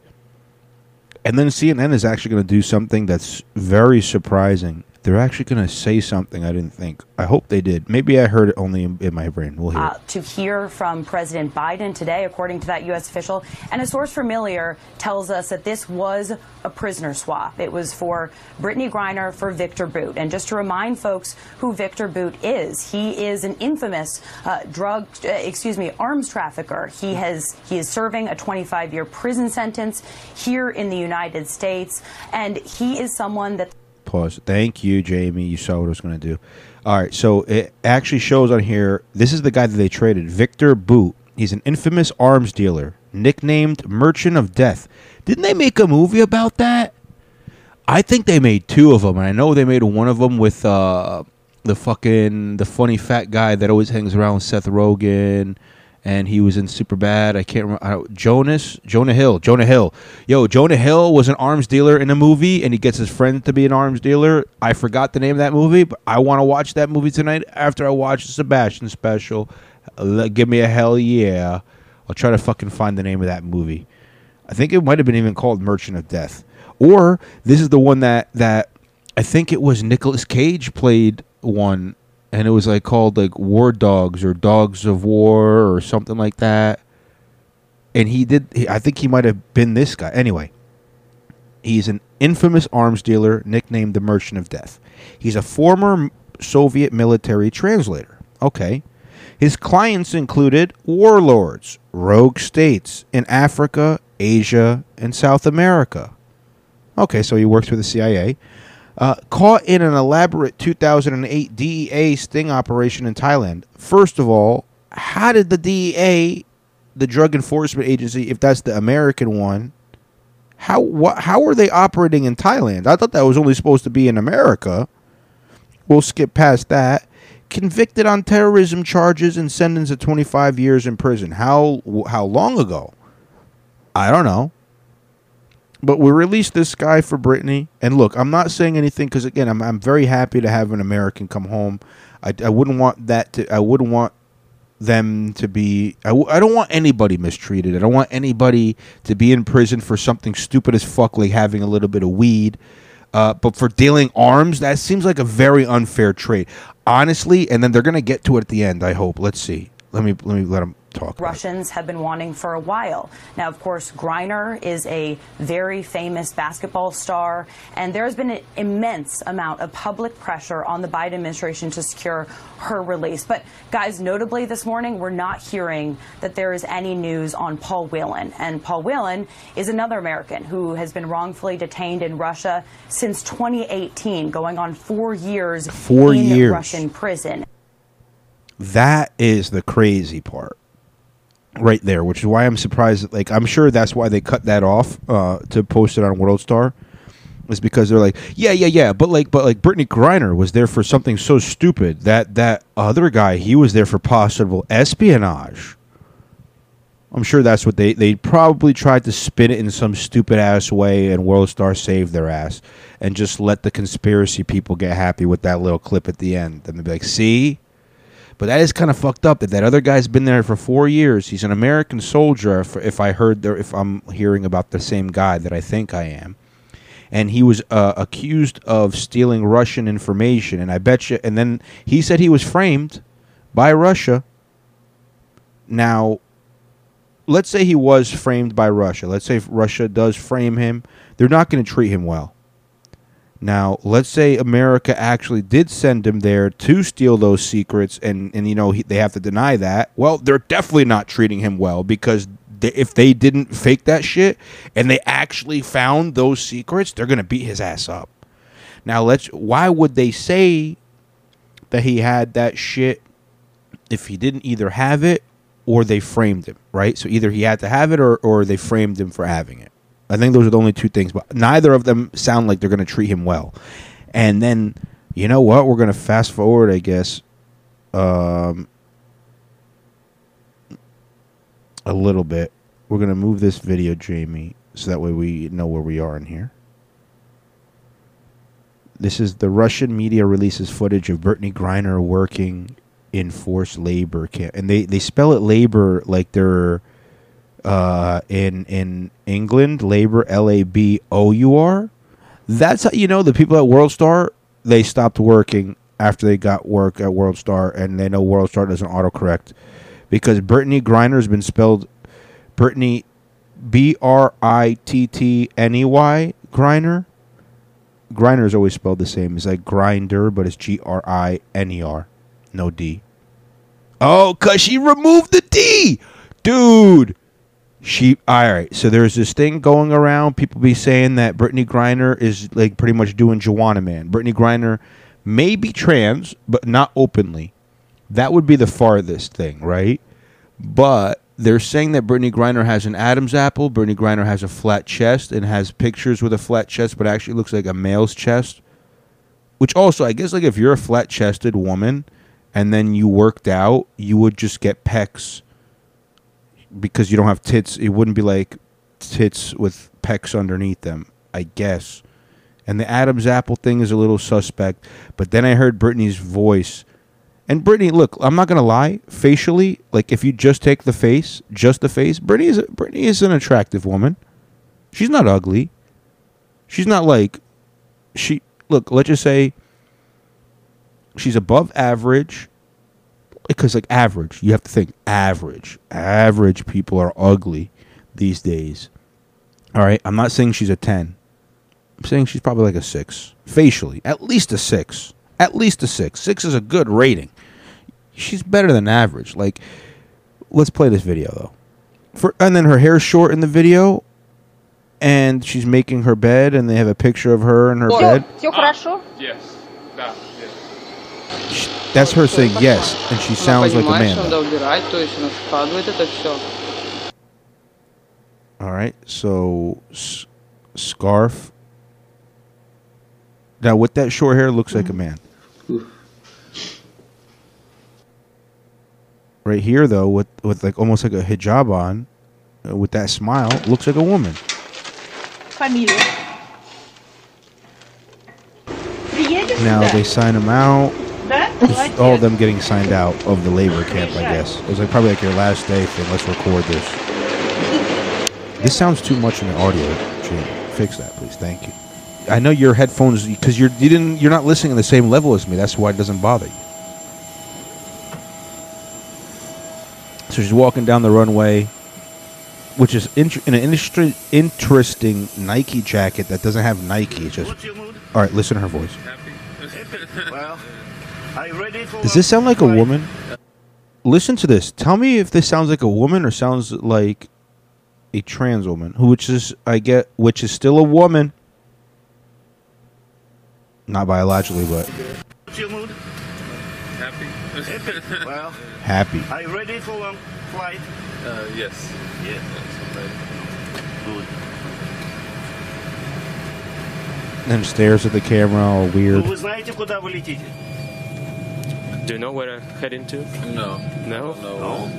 And then CNN is actually going to do something that's very surprising. They're actually going to say something I didn't think. I hope they did. Maybe I heard it only in, in my brain. We'll hear. uh, to hear from President Biden today, according to that U.S. official. And a source familiar tells us that this was a prisoner swap. It was for Brittney Griner for Victor Bout. And just to remind folks who Victor Bout is, he is an infamous uh, drug, uh, excuse me, arms trafficker. He has he is serving a 25-year prison sentence here in the United States, and he is someone that. Pause. Thank you, Jamie. You saw what I was going to do. All right. So it actually shows on here. This is the guy that they traded, Victor Bout. He's an infamous arms dealer, nicknamed Merchant of Death. Didn't they make a movie about that? I think they made two of them, and I know they made one of them with uh, the fucking the funny fat guy that always hangs around Seth Rogen, and he was in Super Bad. I can't remember I, Jonas Jonah Hill. Jonah Hill. Yo, Jonah Hill was an arms dealer in a movie, and he gets his friend to be an arms dealer. I forgot the name of that movie, but I want to watch that movie tonight after I watch the Sebastian special. Give me a hell yeah! I'll try to fucking find the name of that movie. I think it might have been even called Merchant of Death. Or this is the one that that I think it was Nicolas Cage played one and it was like called like War Dogs or Dogs of War or something like that. And he did I think he might have been this guy. Anyway, he's an infamous arms dealer nicknamed the Merchant of Death. He's a former Soviet military translator. Okay. His clients included warlords, rogue states in Africa, Asia, and South America. Okay, so he works for the CIA. Uh, caught in an elaborate 2008 DEA sting operation in Thailand. First of all, how did the DEA, the Drug Enforcement Agency, if that's the American one, how what how are they operating in Thailand? I thought that was only supposed to be in America. We'll skip past that. Convicted on terrorism charges and sentenced to 25 years in prison. How how long ago? I don't know. But we released this guy for Brittney. And look, I'm not saying anything because again, I'm I'm very happy to have an American come home. I, I wouldn't want that to. I wouldn't want them to be. I, w- I don't want anybody mistreated. I don't want anybody to be in prison for something stupid as fuck, like having a little bit of weed. Uh, but for dealing arms, that seems like a very unfair trade, honestly. And then they're gonna get to it at the end. I hope. Let's see. Let me let me let them talk. Russians have been wanting for a while. Now, of course, Griner is a very famous basketball star, and there has been an immense amount of public pressure on the Biden administration to secure her release. But, guys, notably this morning, we're not hearing that there is any news on Paul Whelan. And Paul Whelan is another American who has been wrongfully detained in Russia since 2018, going on four years Four in years. Russian prison. That is the crazy part. Right there, which is why I'm surprised. Like, I'm sure that's why they cut that off uh, to post it on World Star, is because they're like, yeah, yeah, yeah, but like, but like, Brittney Griner was there for something so stupid that that other guy he was there for possible espionage. I'm sure that's what they they probably tried to spin it in some stupid ass way, and World Star saved their ass and just let the conspiracy people get happy with that little clip at the end, and they'd be like, see. But that is kind of fucked up that that other guy's been there for four years. He's an American soldier. If, if I heard if I'm hearing about the same guy that I think I am, and he was uh, accused of stealing Russian information, and I bet you, and then he said he was framed by Russia. Now, let's say he was framed by Russia. Let's say Russia does frame him, they're not going to treat him well. Now, let's say America actually did send him there to steal those secrets, and and you know he, they have to deny that. Well, they're definitely not treating him well because they, if they didn't fake that shit and they actually found those secrets, they're gonna beat his ass up. Now, let's. Why would they say that he had that shit if he didn't either have it or they framed him? Right. So either he had to have it or or they framed him for having it. I think those are the only two things, but neither of them sound like they're going to treat him well. And then, you know what? We're going to fast forward, I guess, um, a little bit. We're going to move this video, Jamie, so that way we know where we are in here. This is the Russian media releases footage of Brittney Griner working in forced labor camp, and they they spell it labor like they're uh, in in England, labor L A B O U R. That's how you know the people at World Star they stopped working after they got work at World Star, and they know World Star doesn't autocorrect because Brittney Griner has been spelled Brittney B R I T T N E Y Griner. Griner is always spelled the same. It's like grinder, but it's G R I N E R, no D. Oh, cause she removed the D, dude. She all right. So there's this thing going around. People be saying that Brittney Griner is like pretty much doing Joanna Man. Brittney Griner may be trans, but not openly. That would be the farthest thing, right? But they're saying that Brittney Griner has an Adam's apple. Brittney Griner has a flat chest and has pictures with a flat chest, but actually looks like a male's chest. Which also, I guess, like if you're a flat chested woman and then you worked out, you would just get pecs because you don't have tits. It wouldn't be like tits with pecs underneath them, I guess. And the Adam's apple thing is a little suspect. But then I heard Brittney's voice. And Brittney, look, I'm not gonna lie. Facially, like if you just take the face, just the face, Brittney is Brittney is an attractive woman. She's not ugly. She's not like she. Look, let's just say she's above average Because like average, you have to think average. Average people are ugly these days. All right, I'm not saying she's a ten. I'm saying she's probably like a six facially, at least a six. At least a six. Six is a good rating. She's better than average. Like, let's play this video though. For and then her hair's short in the video, and she's making her bed, and they have a picture of her in her bed. Все хорошо? Yes. Да, yes. That's her saying yes, and she sounds like a man. All right, so scarf. Now, with that short hair, looks like a man. Right here, though, with with like almost like a hijab on, uh, with that smile, looks like a woman. Now they sign him out. Да? It's all of them getting signed out of the labor camp, I guess. It was like probably like your last day thing. Let's record this. This sounds too much in the audio. Jamie. Fix that, please. Thank you. I know your headphones because you're you didn't you're not listening at the same level as me. That's why it doesn't bother you. So she's walking down the runway, which is int- in an industry, interesting Nike jacket that doesn't have Nike. It's just all right. Listen to her voice. Well, are you ready for Does this sound like a woman? Listen to this. Tell me if this sounds like a woman or sounds like a trans woman, who which is I get, which is still a woman, not biologically, but What's your mood? Happy? Happy. Well, happy. are you ready for long flight? Uh, yes. Yeah. Good. Then stares at the camera, all weird. Do you know where I'm heading to? No. No? No.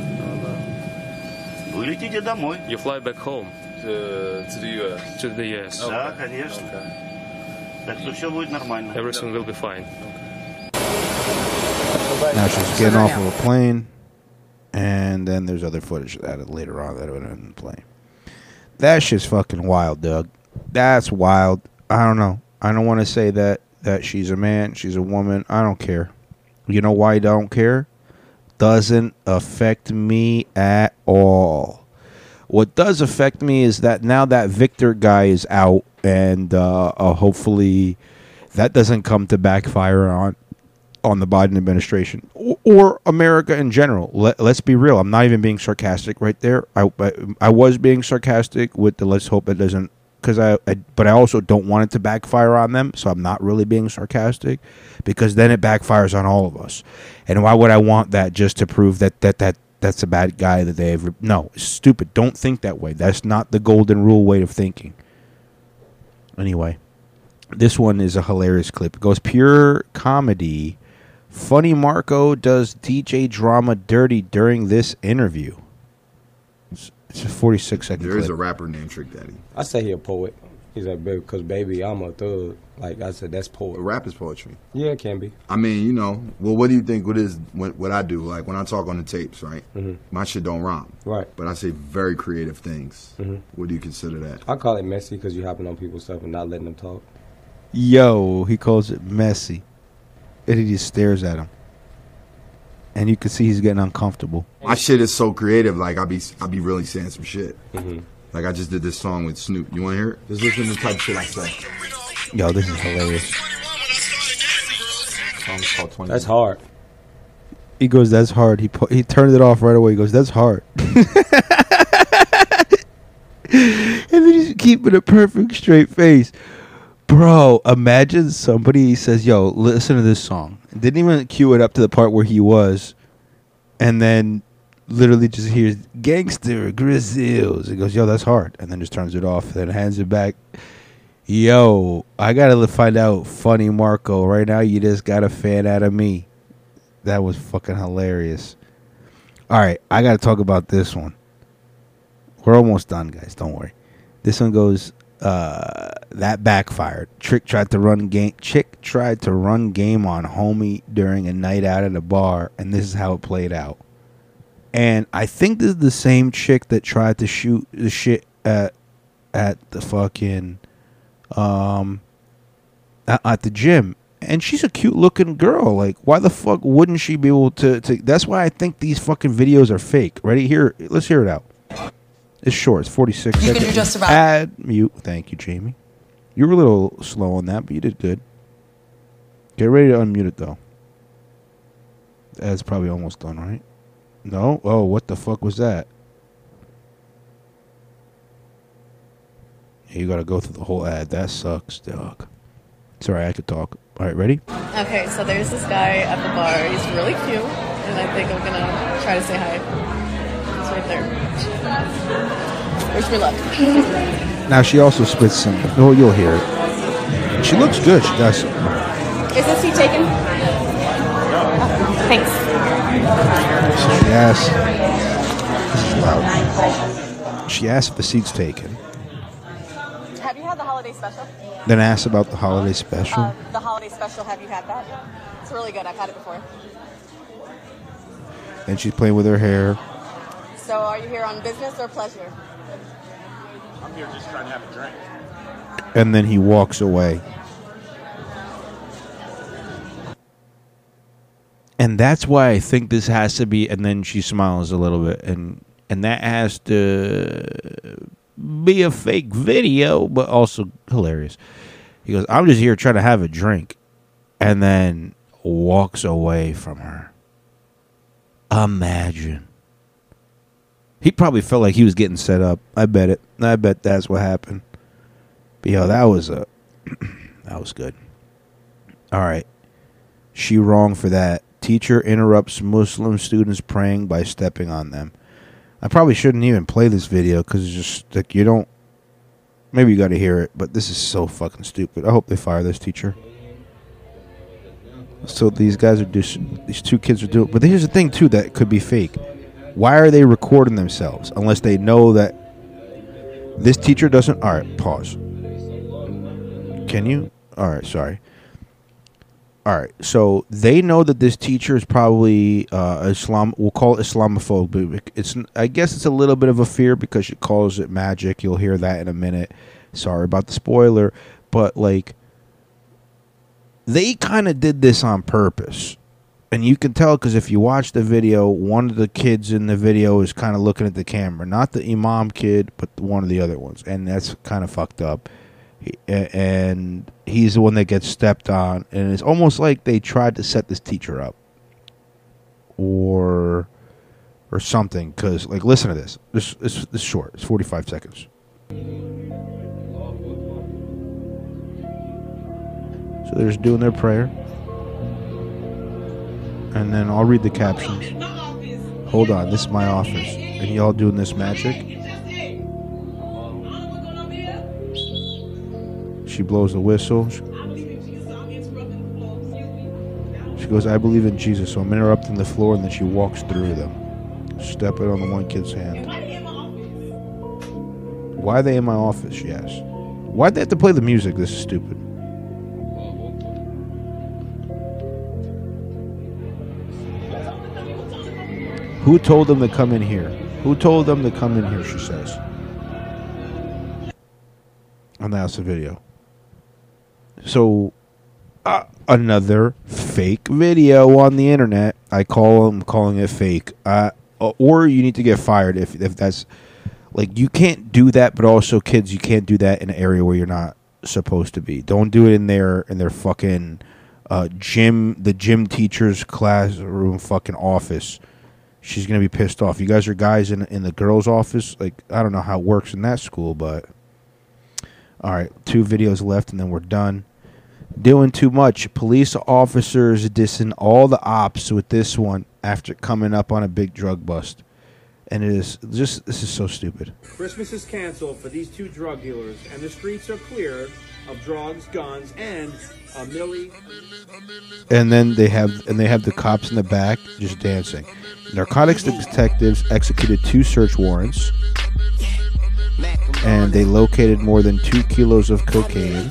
Вы летите домой. You fly back home. To, to the U.S. To the US. Да, конечно. Так что все будет нормально. Everything will be fine. Now she's getting off of a plane, and then there's other footage added later on that would end play. That shit's fucking wild, Doug. That's wild. I don't know. I don't want to say that that she's a man, she's a woman. I don't care. You know why I don't care? Doesn't affect me at all. What does affect me is that now that Victor guy is out, and uh, uh, hopefully that doesn't come to backfire on on the Biden administration or, or America in general. Let, let's be real. I'm not even being sarcastic right there. I, I, I was being sarcastic with the let's hope it doesn't because I, I but I also don't want it to backfire on them. So I'm not really being sarcastic because then it backfires on all of us. And why would I want that just to prove that that that that's a bad guy that they have no stupid. Don't think that way. That's not the golden rule way of thinking. Anyway, this one is a hilarious clip. It goes pure comedy. Funny Marco does DJ drama dirty during this interview. It's, it's a 46 second There is clip. a rapper named Trick Daddy. I say he a poet. He's like, baby, because baby, I'm a thug. Like I said, that's poetry. Rap is poetry. Yeah, it can be. I mean, you know, well, what do you think? What is what, what I do? Like when I talk on the tapes, right? Mhm. My shit don't rhyme, Right. But I say very creative things. Mhm. What do you consider that? I call it messy because you hopping on people's stuff and not letting them talk. Yo, he calls it messy. And he just stares at him. And you can see he's getting uncomfortable. My shit is so creative. Like I be I be really saying some shit. Mm-hmm. Like I just did this song with Snoop. You want to hear it? Just listen to the type of shit I say. Yo, this is hilarious. Song's called 20. That's hard. He goes, "That's hard." He pu- he turned it off right away. He goes, "That's hard." and then he's keeping a perfect straight face, bro. Imagine somebody says, "Yo, listen to this song." Didn't even cue it up to the part where he was, and then literally just hears "Gangsta Grillz." He goes, "Yo, that's hard," and then just turns it off. Then hands it back. Yo, I gotta find out. Funny Marco, right now you just got a fan out of me. That was fucking hilarious. All right, I got to talk about this one. We're almost done, guys. Don't worry. This one goes. That backfired. Trick tried to run game. Chick tried to run game on homie during a night out at a bar, and this is how it played out. And I think this is the same chick that tried to shoot the shit at at the fucking um at, at the gym and she's a cute looking girl like why the fuck wouldn't she be able to, to that's why i think these fucking videos are fake ready here let's hear it out it's short. It's 46 You can do just about- add mute. Thank you jamie. You were a little slow on that but you did good. Get ready to unmute it though. That's probably almost done right? No? Oh what the fuck was that? You gotta go through the whole ad. That sucks dog. Sorry i could talk. All right ready? Okay, so there's this guy at the bar. He's really cute, and I think I'm gonna try to say hi. He's right there. Wish me luck. Now she also spits some. No, you'll hear it. She looks good. She does. Is this seat taken? Thanks. She asked. This is loud. She asked if the seat's taken. Have you had the holiday special? Then asked about the holiday special. Uh, the holiday special, have you had that? It's really good. I've had it before. And she's playing with her hair. So, are you here on business or pleasure? I'm here just trying to have a drink. And then he walks away. And that's why I think this has to be. And then she smiles a little bit, and and that has to be a fake video, but also hilarious. He goes, "I'm just here trying to have a drink," and then walks away from her. Imagine. He probably felt like he was getting set up. I bet it. I bet that's what happened. But yo, that was a that was good. All right. She wrong for that. Teacher interrupts Muslim students praying by stepping on them. I probably shouldn't even play this video because it's just like you don't. Maybe you got to hear it, but this is so fucking stupid. I hope they fire this teacher. So these guys are just these two kids are doing. But here's the thing too that could be fake. Why are they recording themselves unless they know that this teacher doesn't? All right, pause. Can you? All right, sorry. All right, so they know that this teacher is probably uh, Islam. We'll call it Islamophobic. It's I guess it's a little bit of a fear because she calls it magic. You'll hear that in a minute. Sorry about the spoiler, but like they kind of did this on purpose. And you can tell because if you watch the video, one of the kids in the video is kind of looking at the camera. Not the Imam kid, but one of the other ones. And that's kind of fucked up. He, and he's the one that gets stepped on. And it's almost like they tried to set this teacher up. Or or something. Because, like, listen to this. This, this, this is short. It's 45 seconds. So they're just doing their prayer. And then I'll read the captions. Hold on, this is my office. And y'all doing this magic? She blows the whistle. She goes, I believe in Jesus. So I'm interrupting the floor, and then she walks through them, stepping on the one kid's hand. Why are they in my office? She asks. Why'd they have to play the music? This is stupid. Who told them to come in here? Who told them to come in here? She says. And that's the video. So, uh, another fake video on the internet. I call them calling it fake. Uh, or you need to get fired if if that's like you can't do that. But also, kids, you can't do that in an area where you're not supposed to be. Don't do it in their in their fucking uh, gym, the gym teacher's classroom, fucking office she's gonna be pissed off. You guys are guys in in the girls' office. Like I don't know how it works in that school, but all right, two videos left, and then we're done. Doing too much. Police officers dissing all the ops with this one after coming up on a big drug bust, and it is just this is so stupid. Christmas is canceled for these two drug dealers, and the streets are clear of drugs, guns, and and then they have and they have the cops in the back just dancing. Narcotics detectives executed two search warrants, and they located more than two kilos of cocaine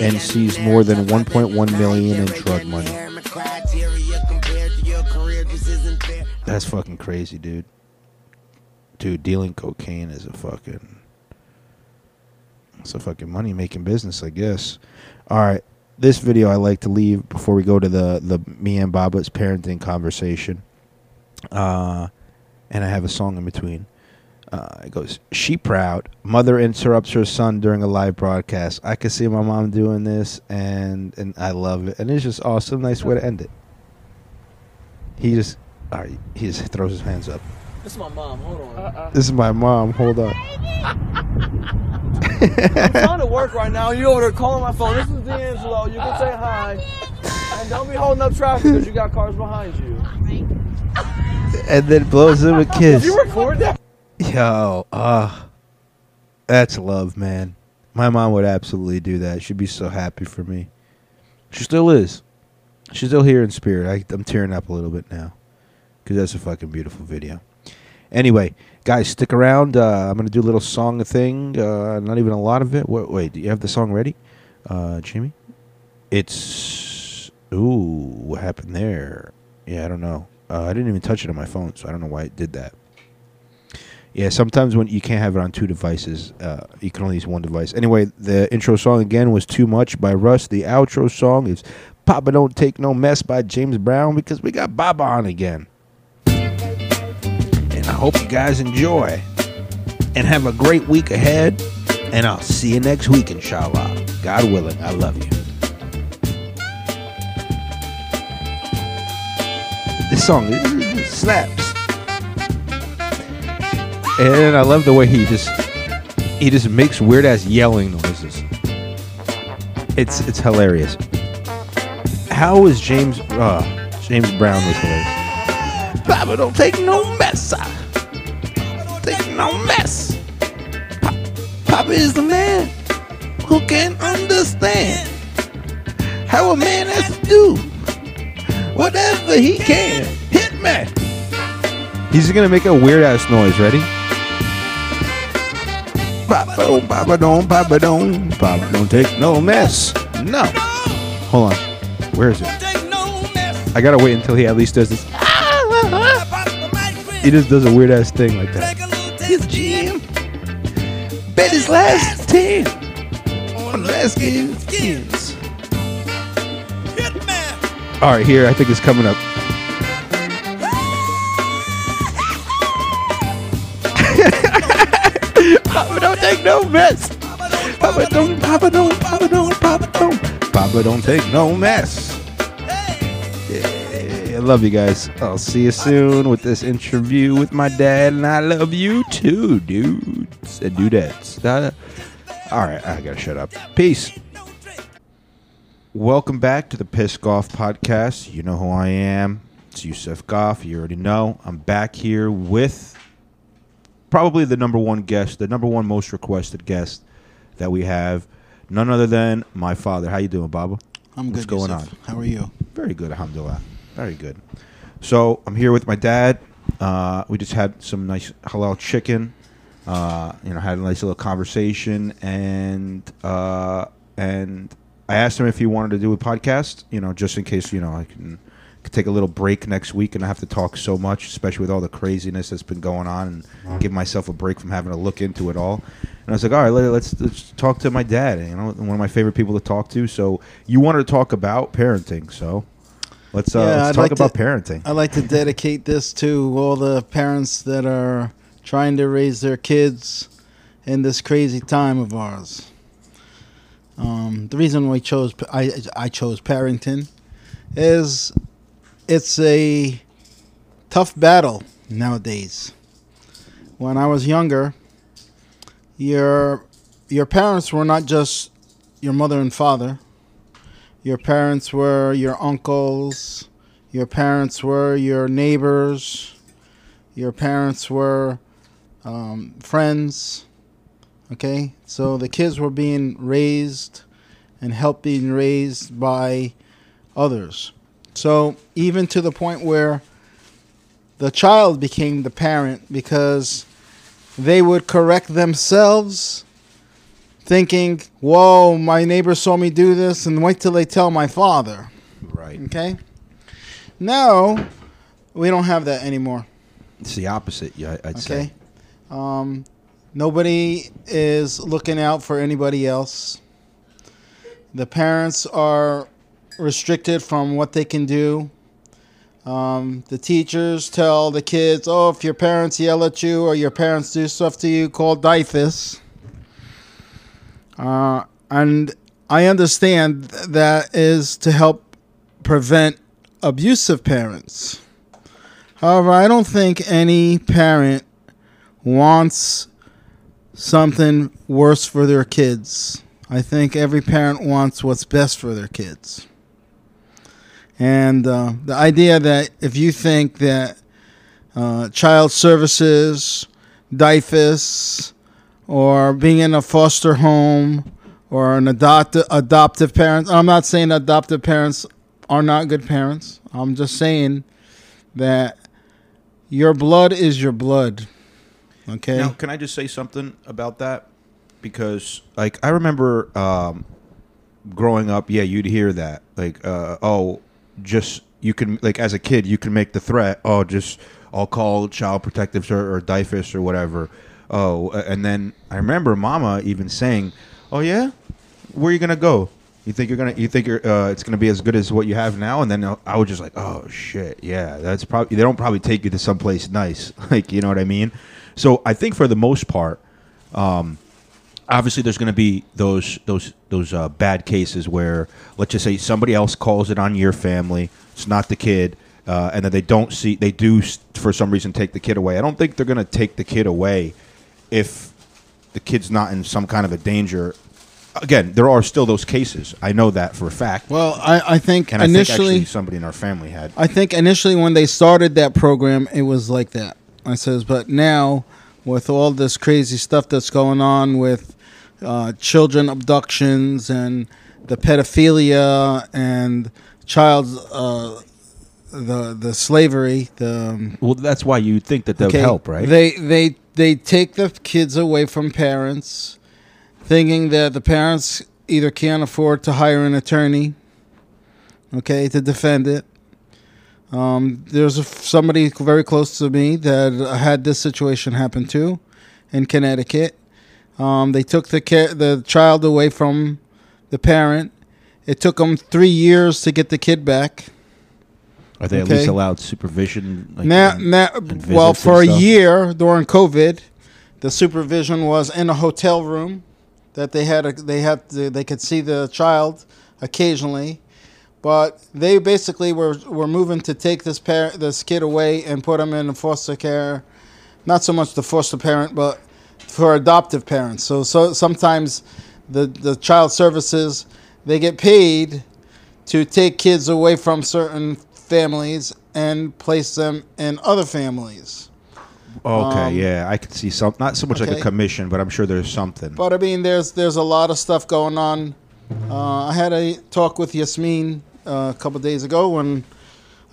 and seized more than 1.1 million in drug money. That's fucking crazy, dude. Dude, dealing cocaine is a fucking it's a fucking money making business, I guess. All right, this video I like to leave before we go to the the me and Baba's parenting conversation. Uh, and I have a song in between. Uh, it goes, "She proud." Mother interrupts her son during a live broadcast. I can see my mom doing this, and and I love it, and it's just awesome. Nice way to end it. He just, all right, he just throws his hands up. This is my mom. Hold on. This is my mom. Hold on. I'm trying to work right now. You over there calling my phone. This is D'Angelo. You can say hi. And don't be holding up traffic because you got cars behind you. and then blows him a kiss. Did you record that? Yo, uh, that's love, man. My mom would absolutely do that. She'd be so happy for me. She still is. She's still here in spirit. I, I'm tearing up a little bit now because that's a fucking beautiful video. Anyway, guys, stick around. Uh, I'm gonna do a little song thing. Uh, not even a lot of it. Wait, wait, do you have the song ready, uh, Jimmy? It's Ooh, what happened there? Yeah, I don't know. Uh, I didn't even touch it on my phone, so I don't know why it did that. Yeah, sometimes when you can't have it on two devices, uh, you can only use one device. Anyway, the intro song again was "Too Much" by Russ. The outro song is "Papa Don't Take No Mess" by James Brown because we got Baba on again. I hope you guys enjoy and have a great week ahead. And I'll see you next week, inshallah. God willing, I love you. This song it slaps. And I love the way he just he just makes weird ass yelling noises. It's it's hilarious. How is James uh, James Brown this hilarious? Papa don't take no mess. Ah. No mess. Pa- Papa is the man who can understand how a man has to do whatever he can. Hit me. He's gonna make a weird ass noise. Ready? Papa don't, Papa don't, Papa don't, Papa don't take no mess. No. Hold on. Where is it? I gotta wait until he at least does this. He just does a weird ass thing like that. His Jim. Bet his last ten on last game's skins. All right, here I think it's coming up. Papa don't take no mess. Papa don't, Papa don't, Papa don't, Papa don't, Papa don't take no mess. I love you guys. I'll see you soon with this interview with my dad, and I love you too, dudes and dudettes. All right, I gotta shut up. Peace. Welcome back to the Piss Golf Podcast. You know who I am. It's Yusuf Goff. You already know. I'm back here with probably the number one guest, the number one most requested guest that we have, none other than my father. How you doing, Baba? I'm What's good, What's going Yusuf. on? How are you? Very good, alhamdulillah. Very good. So I'm here with my dad. Uh, we just had some nice halal chicken. Uh, you know, had a nice little conversation, and uh, and I asked him if he wanted to do a podcast. You know, just in case you know I can, could take a little break next week and I have to talk so much, especially with all the craziness that's been going on, and give myself a break from having to look into it all. And I was like, all right, let, let's let's talk to my dad. You know, one of my favorite people to talk to. So you wanted to talk about parenting, so let's uh, let's talk like about to, parenting. I'd like to dedicate this to all the parents that are trying to raise their kids in this crazy time of ours. Um, the reason we chose I, I chose Parrington is it's a tough battle nowadays. When I was younger, your your parents were not just your mother and father. Your parents were your uncles. Your parents were your neighbors. Your parents were um, friends. Okay, so the kids were being raised and helped being raised by others. So even to the point where the child became the parent because they would correct themselves thinking, whoa, my neighbor saw me do this, and wait till they tell my father. Right. Okay? Now, we don't have that anymore. It's the opposite. Yeah, I'd say. Okay? Um, nobody is looking out for anybody else. The parents are restricted from what they can do. Um, the teachers tell the kids, oh, if your parents yell at you or your parents do stuff to you, call DYFS. Uh, and I understand that is to help prevent abusive parents. However, I don't think any parent wants something worse for their kids. I think every parent wants what's best for their kids. And uh, the idea that if you think that uh, child services, DYFS, or being in a foster home, or an adopt- adoptive parent, I'm not saying adoptive parents are not good parents. I'm just saying that your blood is your blood. Okay. Now, can I just say something about that? Because, like, I remember um, growing up, yeah, you'd hear that like, uh, oh, just you can like as a kid, you can make the threat. Oh, just I'll call child protectives or, or DYFS or whatever. Oh, and then I remember Mama even saying, "Oh yeah, where are you gonna go? You think you're gonna? You think you're? Uh, it's gonna be as good as what you have now?" And then I was just like, "Oh shit, yeah, that's probably they don't probably take you to someplace nice, like you know what I mean." So I think for the most part, um, obviously there's going to be those those those uh, bad cases where let's just say somebody else calls it on your family it's not the kid uh, and then they don't see they do for some reason take the kid away i don't think they're going to take the kid away if the kid's not in some kind of a danger again there are still those cases. I know that for a fact. Well, I, I think and i think initially, actually somebody in our family had. I think initially when they started that program, it was like that. I says, but now with all this crazy stuff that's going on with uh, children abductions and the pedophilia and child uh, the the slavery, the um, well that's why you think that that would help right They they they take the kids away from parents, thinking that the parents either can't afford to hire an attorney, okay, to defend it. Um, there's a, somebody very close to me that had this situation happen to, in Connecticut. Um, they took the ca- the child away from the parent. It took them three years to get the kid back. Are they at least allowed supervision like, now, now, well, for a year during COVID, the supervision was in a hotel room that they had. A, they had to, they could see the child occasionally, but they basically were were moving to take this par- this kid away and put him in foster care. Not so much the foster parent, but for adoptive parents. So so sometimes the the child services they get paid to take kids away from certain families and place them in other families. okay Um, yeah i could see some not so much like a commission but i'm sure there's something But I mean, there's there's a lot of stuff going on. Uh, I had a talk with Yasmin uh, a couple days ago when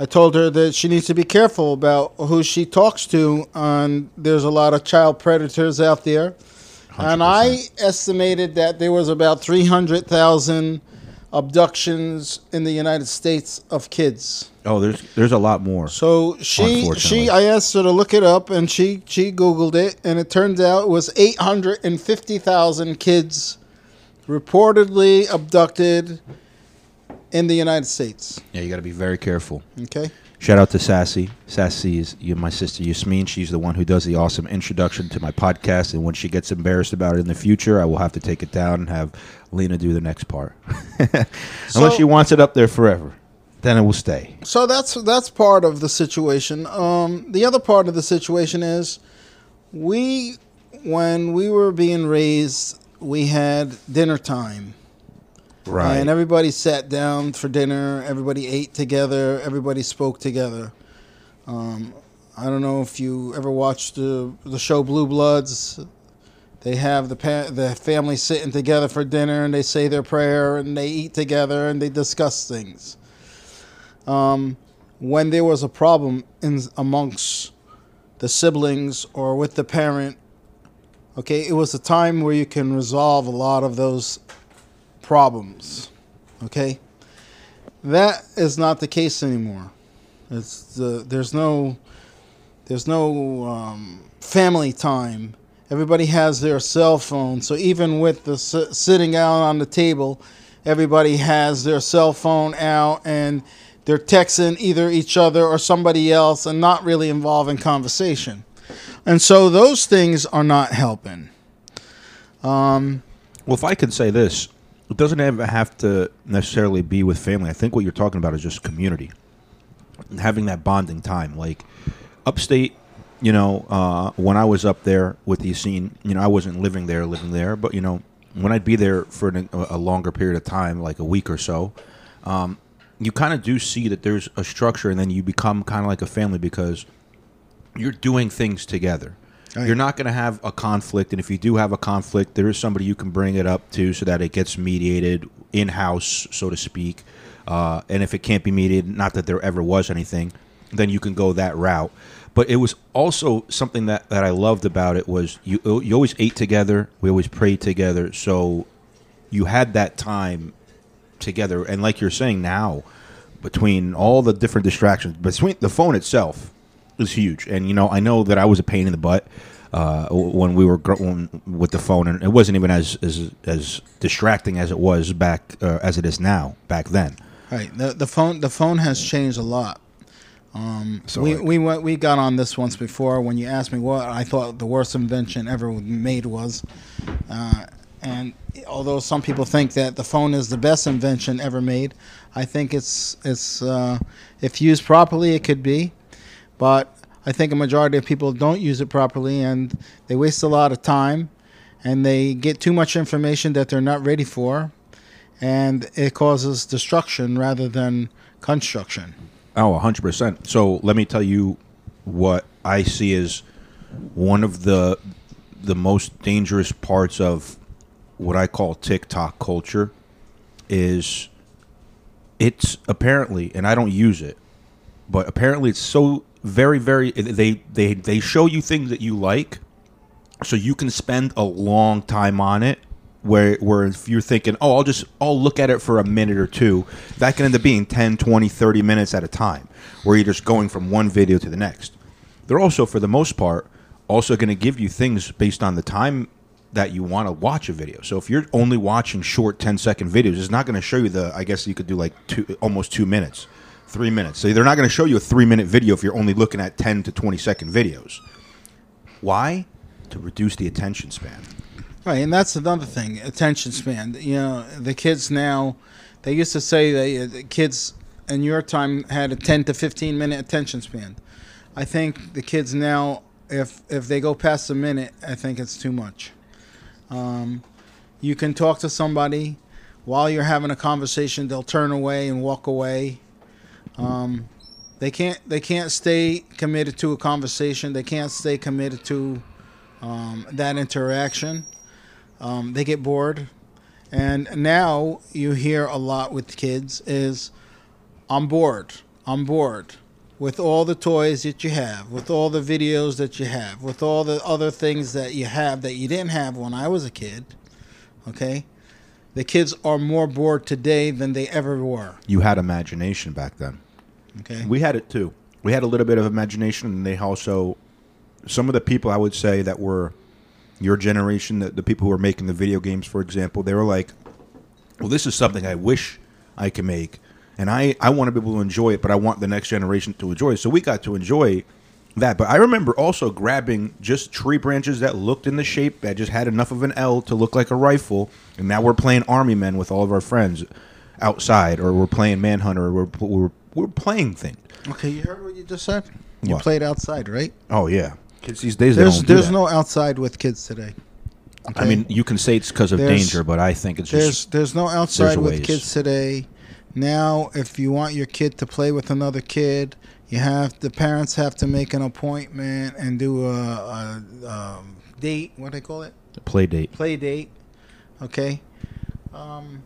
I told her that she needs to be careful about who she talks to. And there's a lot of child predators out there. And I estimated that there was about 300,000 abductions in the United States of kids. Oh, there's there's a lot more. So she she I asked her to look it up and she she googled it and it turns out it was 850,000 kids reportedly abducted in the United States. Yeah, you got to be very careful. Okay. Shout out to Sassy. Sassy is you, my sister Yasmin. She's the one who does the awesome introduction to my podcast. And when she gets embarrassed about it in the future, I will have to take it down and have Lena do the next part. Unless So- she wants it up there forever, then it will stay. So that's that's part of the situation. Um, the other part of the situation is we when we were being raised, we had dinner time. Right. And everybody sat down for dinner. Everybody ate together. Everybody spoke together. Um, I don't know if you ever watched the the show Blue Bloods. They have the pa- the family sitting together for dinner and they say their prayer and they eat together and they discuss things. Um, when there was a problem in amongst the siblings or with the parent, okay, it was a time where you can resolve a lot of those problems. Okay, that is not the case anymore. It's the, there's no there's no um, family time. Everybody has their cell phone, so even with the sitting out on the table, everybody has their cell phone out and they're texting either each other or somebody else and not really involved in conversation. And so those things are not helping. Um, Well, if I could say this, it doesn't have to necessarily be with family. I think what you're talking about is just community, having that bonding time. Like upstate, you know, uh, when I was up there with the scene, you know, I wasn't living there, living there, but you know, when I'd be there for an, a a longer period of time, like a week or so, um, you kind of do see that there's a structure, and then you become kind of like a family because you're doing things together. Right. You're not going to have a conflict, and if you do have a conflict, there is somebody you can bring it up to so that it gets mediated in house, so to speak. Uh, and if it can't be mediated, not that there ever was anything, then you can go that route. But it was also something that, that I loved about it was you you always ate together, we always prayed together, so you had that time together. And like you're saying now, between all the different distractions, between the phone itself is huge. And you know, I know that I was a pain in the butt uh, when we were growing with the phone, and it wasn't even as as as distracting as it was back uh, as it is now back then. Right. The the phone the phone has changed a lot. Um, So, we like- we went we got on this once before when you asked me what I thought the worst invention ever made was, uh, and although some people think that the phone is the best invention ever made, I think it's it's uh, if used properly it could be, but I think a majority of people don't use it properly and they waste a lot of time, and they get too much information that they're not ready for, and it causes destruction rather than construction. Oh, 100%. So let me tell you what I see as one of the the most dangerous parts of what I call TikTok culture is it's apparently and I don't use it, but apparently it's so very very they they they show you things that you like so you can spend a long time on it where where if you're thinking oh i'll just i'll look at it for a minute or two that can end up being 10 20 30 minutes at a time where you're just going from one video to the next. They're also for the most part also going to give you things based on the time that you want to watch a video so if you're only watching short 10 second videos it's not going to show you the i guess you could do like two almost two minutes three minutes so they're not going to show you a three minute video if you're only looking at 10 to 20 second videos why to reduce the attention span Right, and that's another thing, attention span. You know, the kids now, they used to say that the kids in your time had a 10 to 15 minute attention span. I think the kids now, if if they go past a minute, I think it's too much. Um, you can talk to somebody while you're having a conversation; they'll turn away and walk away. Um, they can't they can't stay committed to a conversation. They can't stay committed to um, that interaction. Um, they get bored, and now you hear a lot with kids is, "I'm bored. I'm bored." With all the toys that you have, with all the videos that you have, with all the other things that you have that you didn't have when I was a kid, okay? The kids are more bored today than they ever were. you had imagination back then Okay. we had it too we had a little bit of imagination and they also some of the people i would say that were your generation the, the people who were making the video games for example they were like well this is something i wish i could make and i i want to be able to enjoy it but i want the next generation to enjoy it so we got to enjoy that but i remember also grabbing just tree branches that looked in the shape that just had enough of an l to look like a rifle and now we're playing army men with all of our friends outside or we're playing manhunter or we're, we're, we're playing things Okay, you heard what you just said? You What? played outside, right? Oh yeah, kids these days There's there's no outside with kids today. I mean, you can say it's because of There's- danger, but I think it's there's just there's no outside there's with ways. kids today. Now, if you want your kid to play with another kid, you have the parents have to make an appointment and do a, a um, date. What do they call it? play date. Play date. Okay. Um,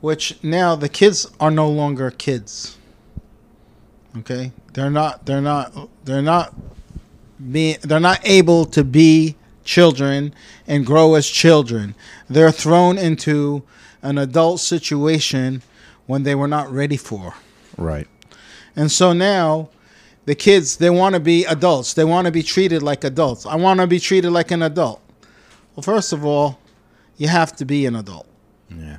which now the kids are no longer kids. Okay, they're not. They're not. They're not. Be, they're not able to be children and grow as children. They're thrown into an adult situation when they were not ready for. Right. And so now the kids they want to be adults. They want to be treated like adults. I want to be treated like an adult. Well, first of all, you have to be an adult. Yeah.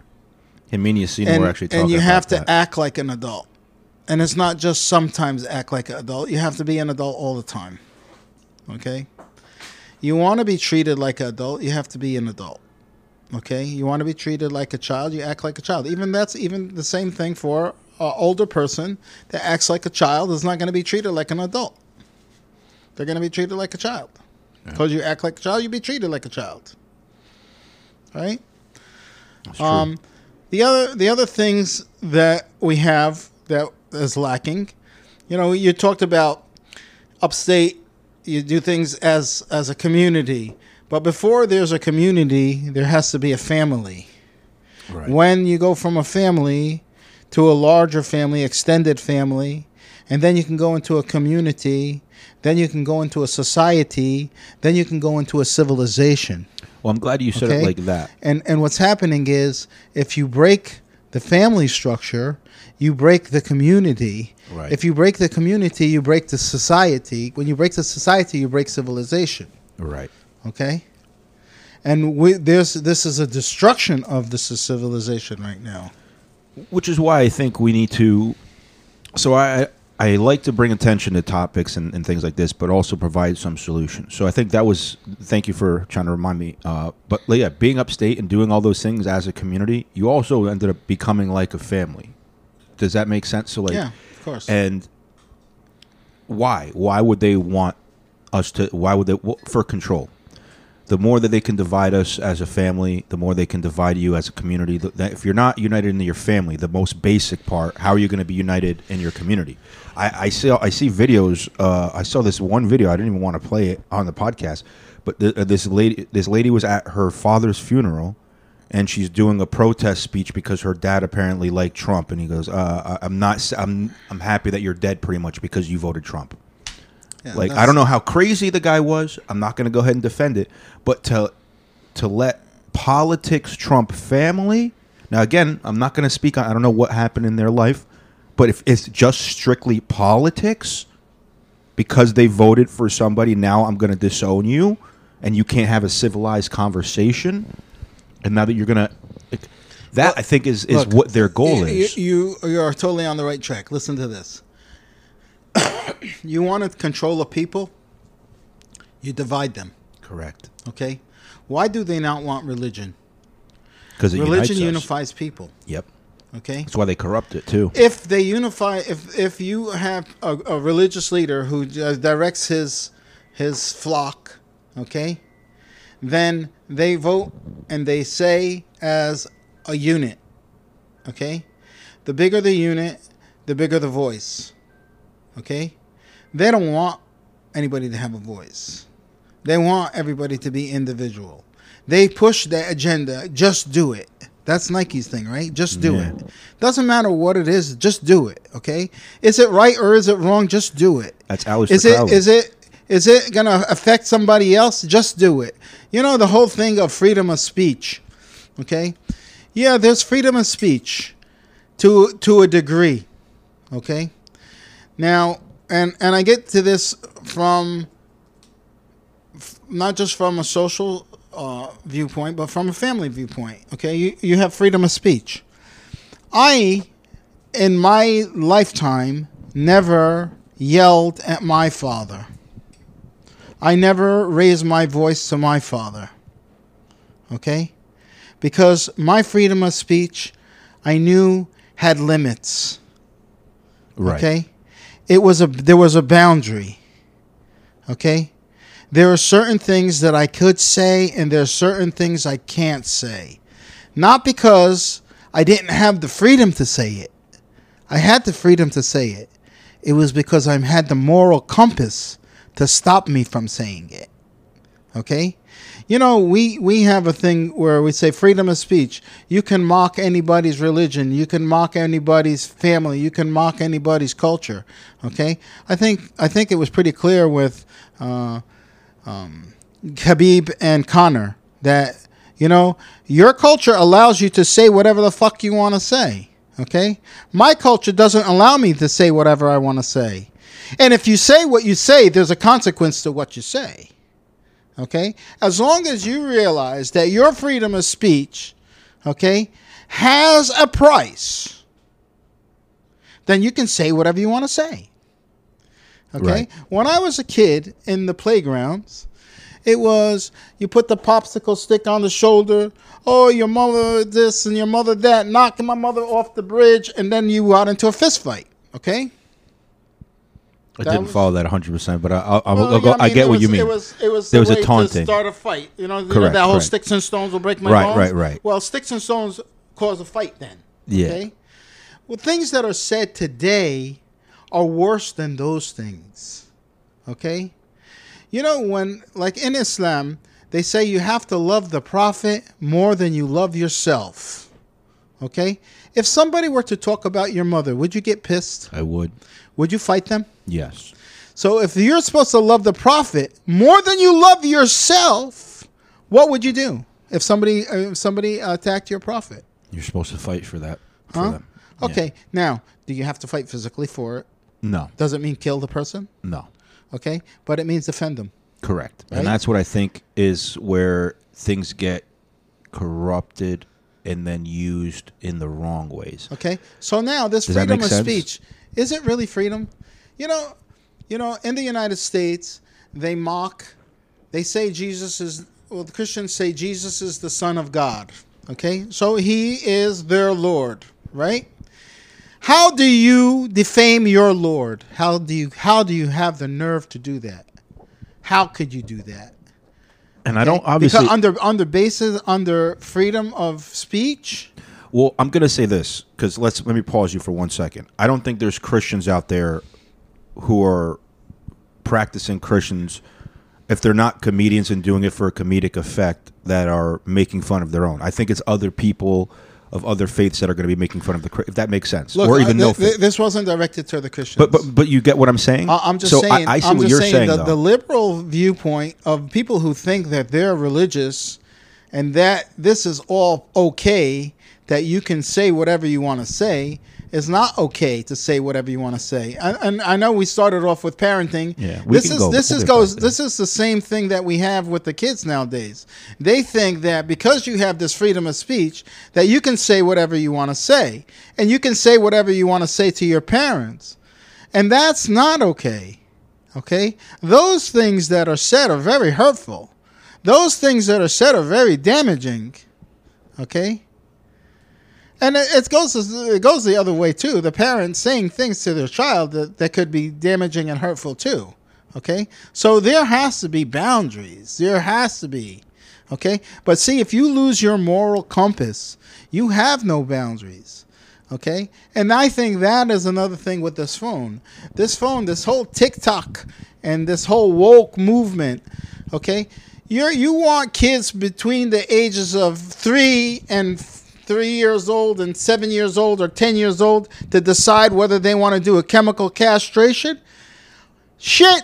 And me and Yassine and, were actually talking and you have to that. act like an adult. And it's not just sometimes act like an adult. You have to be an adult all the time. Okay? You want to be treated like an adult, you have to be an adult. Okay? You want to be treated like a child, you act like a child. Even that's even the same thing for an older person that acts like a child is not going to be treated like an adult. They're going to be treated like a child. Because you act like a child, you be treated like a child. Right? Um, the other the other things that we have that is lacking, you know, you talked about upstate. You do things as as a community, but before there's a community, there has to be a family. Right. When you go from a family to a larger family, extended family, and then you can go into a community, then you can go into a society, then you can go into a civilization. Well, I'm glad you said it like that. And and what's happening is if you break the family structure, you break the community. Right. If you break the community, you break the society. When you break the society, you break civilization. Right. Okay. And we, there's this is a destruction of this civilization right now. which is why I think we need to. So I I like to bring attention to topics and, and things like this, but also provide some solutions. So I think that was. Thank you for trying to remind me. Uh, but yeah, being upstate and doing all those things as a community, you also ended up becoming like a family. Does that make sense? So like, Yeah, of course. And why? Why would they want us to? Why would they for control? The more that they can divide us as a family, the more they can divide you as a community. If you're not united in your family, the most basic part, how are you going to be united in your community? I, I see I see videos. Uh, I saw this one video. I didn't even want to play it on the podcast, but uh, this lady this lady was at her father's funeral, and she's doing a protest speech because her dad apparently liked Trump, and he goes, uh, "I'm not. I'm I'm happy that you're dead, pretty much because you voted Trump." Yeah, like I don't know how crazy the guy was. I'm not going to go ahead and defend it, but to to let politics trump family. Now again, I'm not going to speak on I don't know what happened in their life, but if it's just strictly politics because they voted for somebody, now I'm going to disown you and you can't have a civilized conversation. And now that you're going to that I think is is Look, what their goal you, is. You, you you are totally on the right track. Listen to this. you want to control a people, you divide them. Correct. Okay. Why do they not want religion? Because religion unifies people. Yep. Okay. That's why they corrupt it too. If they unify, if if you have a, a religious leader who uh, directs his his flock, okay, then they vote and they say as a unit, okay. The bigger the unit, the bigger the voice, okay. They don't want anybody to have a voice. They want everybody to be individual. They push their agenda. Just do it. That's Nike's thing, right? Just do Yeah. it. Doesn't matter what it is. Just do it. Okay. Is it right or is it wrong? Just do it. That's Aleister Is it Crowley. is it is it gonna affect somebody else? Just do it. You know the whole thing of freedom of speech. Okay. Yeah, there's freedom of speech to to a degree. Okay. Now, and and I get to this from not just from a social uh, viewpoint, but from a family viewpoint. Okay, you you have freedom of speech. I, in my lifetime, never yelled at my father. I never raised my voice to my father. Okay, because my freedom of speech, I knew had limits. Right. Okay, it was a there was a boundary. Okay, there are certain things that I could say, and there are certain things I can't say. Not because I didn't have the freedom to say it. I had the freedom to say it. It was because I had the moral compass to stop me from saying it. Okay? You know, we, we have a thing where we say freedom of speech. You can mock anybody's religion. You can mock anybody's family. You can mock anybody's culture. Okay? I think I think it was pretty clear with uh, um, Khabib and Conor that you know your culture allows you to say whatever the fuck you want to say. Okay, my culture doesn't allow me to say whatever I want to say, and if you say what you say, there's a consequence to what you say. Okay, as long as you realize that your freedom of speech, okay, has a price, then you can say whatever you want to say. Okay. Right. When I was a kid in the playgrounds, it was you put the popsicle stick on the shoulder. Oh, your mother this and your mother that, knocking my mother off the bridge, and then you got into a fist fight. Okay. I didn't was- follow that 100, percent but I, I'll, I'll, Well, I'll go, yeah, I, mean, get what was- you mean. It was it was there the was a taunting. start a fight. You know, you know Correct, that whole correct. sticks and stones will break my Right, bones. right, right. Well, sticks and stones cause a fight then. Yeah. Okay. Well, things that are said today are worse than those things. Okay. You know when, like in Islam, they say you have to love the Prophet more than you love yourself. Okay. If somebody were to talk about your mother, would you get pissed? I would. Would you fight them? Yes. So if you're supposed to love the prophet more than you love yourself, what would you do if somebody uh, if somebody attacked your prophet? You're supposed to fight for that. for Huh? them. Okay. Now, do you have to fight physically for it? No. Does it mean kill the person? No. Okay, but it means defend them. Correct. Right? And that's what I think is where things get corrupted and then used in the wrong ways. Okay. So now this Does freedom of sense? speech is it really freedom? You know, you know, in the United States, they mock, they say Jesus is well, the Christians say Jesus is the Son of God. Okay, so he is their Lord, right? How do you defame your Lord? How do you how do you have the nerve to do that? How could you do that? And I don't obviously because under under basis under freedom of speech. Well, I'm going to say this because let's let me pause you for one second. I don't think there's Christians out there who are practicing Christians if they're not comedians and doing it for a comedic effect that are making fun of their own. I think it's other people of other faiths that are going to be making fun of the if that makes sense Look, or even uh, no th- th- this wasn't directed to the Christians. But but but you get what I'm saying. I- I'm just so saying. I, I see am what you're saying, saying. the, the liberal viewpoint of people who think that they're religious and that this is all okay, that you can say whatever you want to say, is not okay to say whatever you want to say. And, and I know we started off with parenting. Yeah, we this can is go- this is goes. This is the same thing that we have with the kids nowadays. They think that because you have this freedom of speech, that you can say whatever you want to say, and you can say whatever you want to say to your parents. And that's not okay. Okay? Those things that are said are very hurtful. Those things that are said are very damaging. Okay? And it, goes it goes the other way too. The parents saying things to their child that, that could be damaging and hurtful too. Okay? So there has to be boundaries. There has to be. Okay? But see, if you lose your moral compass, you have no boundaries. Okay? And I think that is another thing with this phone. This phone, this whole TikTok and this whole woke movement, okay? You're you want kids between the ages of 3 and 3 years old and 7 years old or 10 years old to decide whether they want to do a chemical castration? Shit.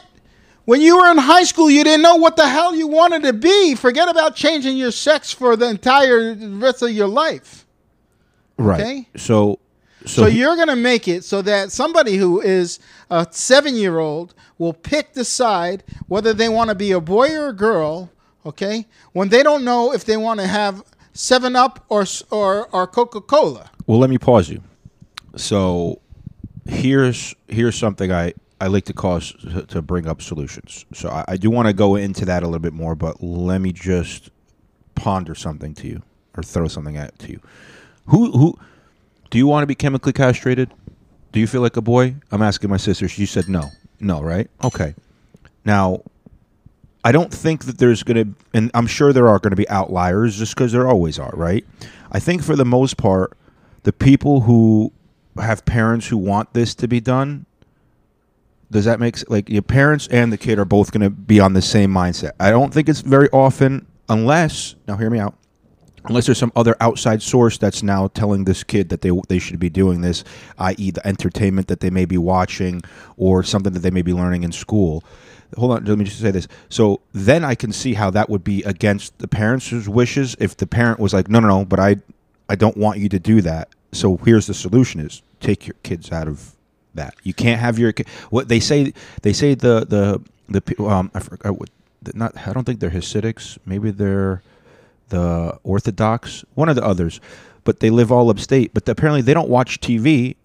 When you were in high school, you didn't know what the hell you wanted to be. Forget about changing your sex for the entire rest of your life. right. okay. So So, so, you're going to make it so that somebody who is a seven year old will pick, decide whether they want to be a boy or a girl, okay? When they don't know if they want to have 7 Up or, or, or Coca Cola. Well, let me pause you. So here's here's something I, I like to cause to, to bring up solutions. So I, I do want to go into that a little bit more, but let me just ponder something to you or throw something at to you. Who who do you want to be chemically castrated? Do you feel like a boy? I'm asking my sister. She said no. No, right? Okay. Now, I don't think that there's going to, and I'm sure there are going to be outliers just because there always are, right? I think for the most part, the people who have parents who want this to be done, does that make like your parents and the kid are both going to be on the same mindset? I don't think it's very often, unless now hear me out. Unless there's some other outside source that's now telling this kid that they they should be doing this, i.e., the entertainment that they may be watching or something that they may be learning in school. Hold on, let me just say this. So then I can see how that would be against the parents' wishes if the parent was like, no, no, no, but I, I don't want you to do that. So here's the solution: is take your kids out of that. You can't have your what they say. They say the the the um I forgot what not I don't think they're Hasidics. Maybe they're the Orthodox, one of the others, but they live all upstate. But apparently they don't watch TV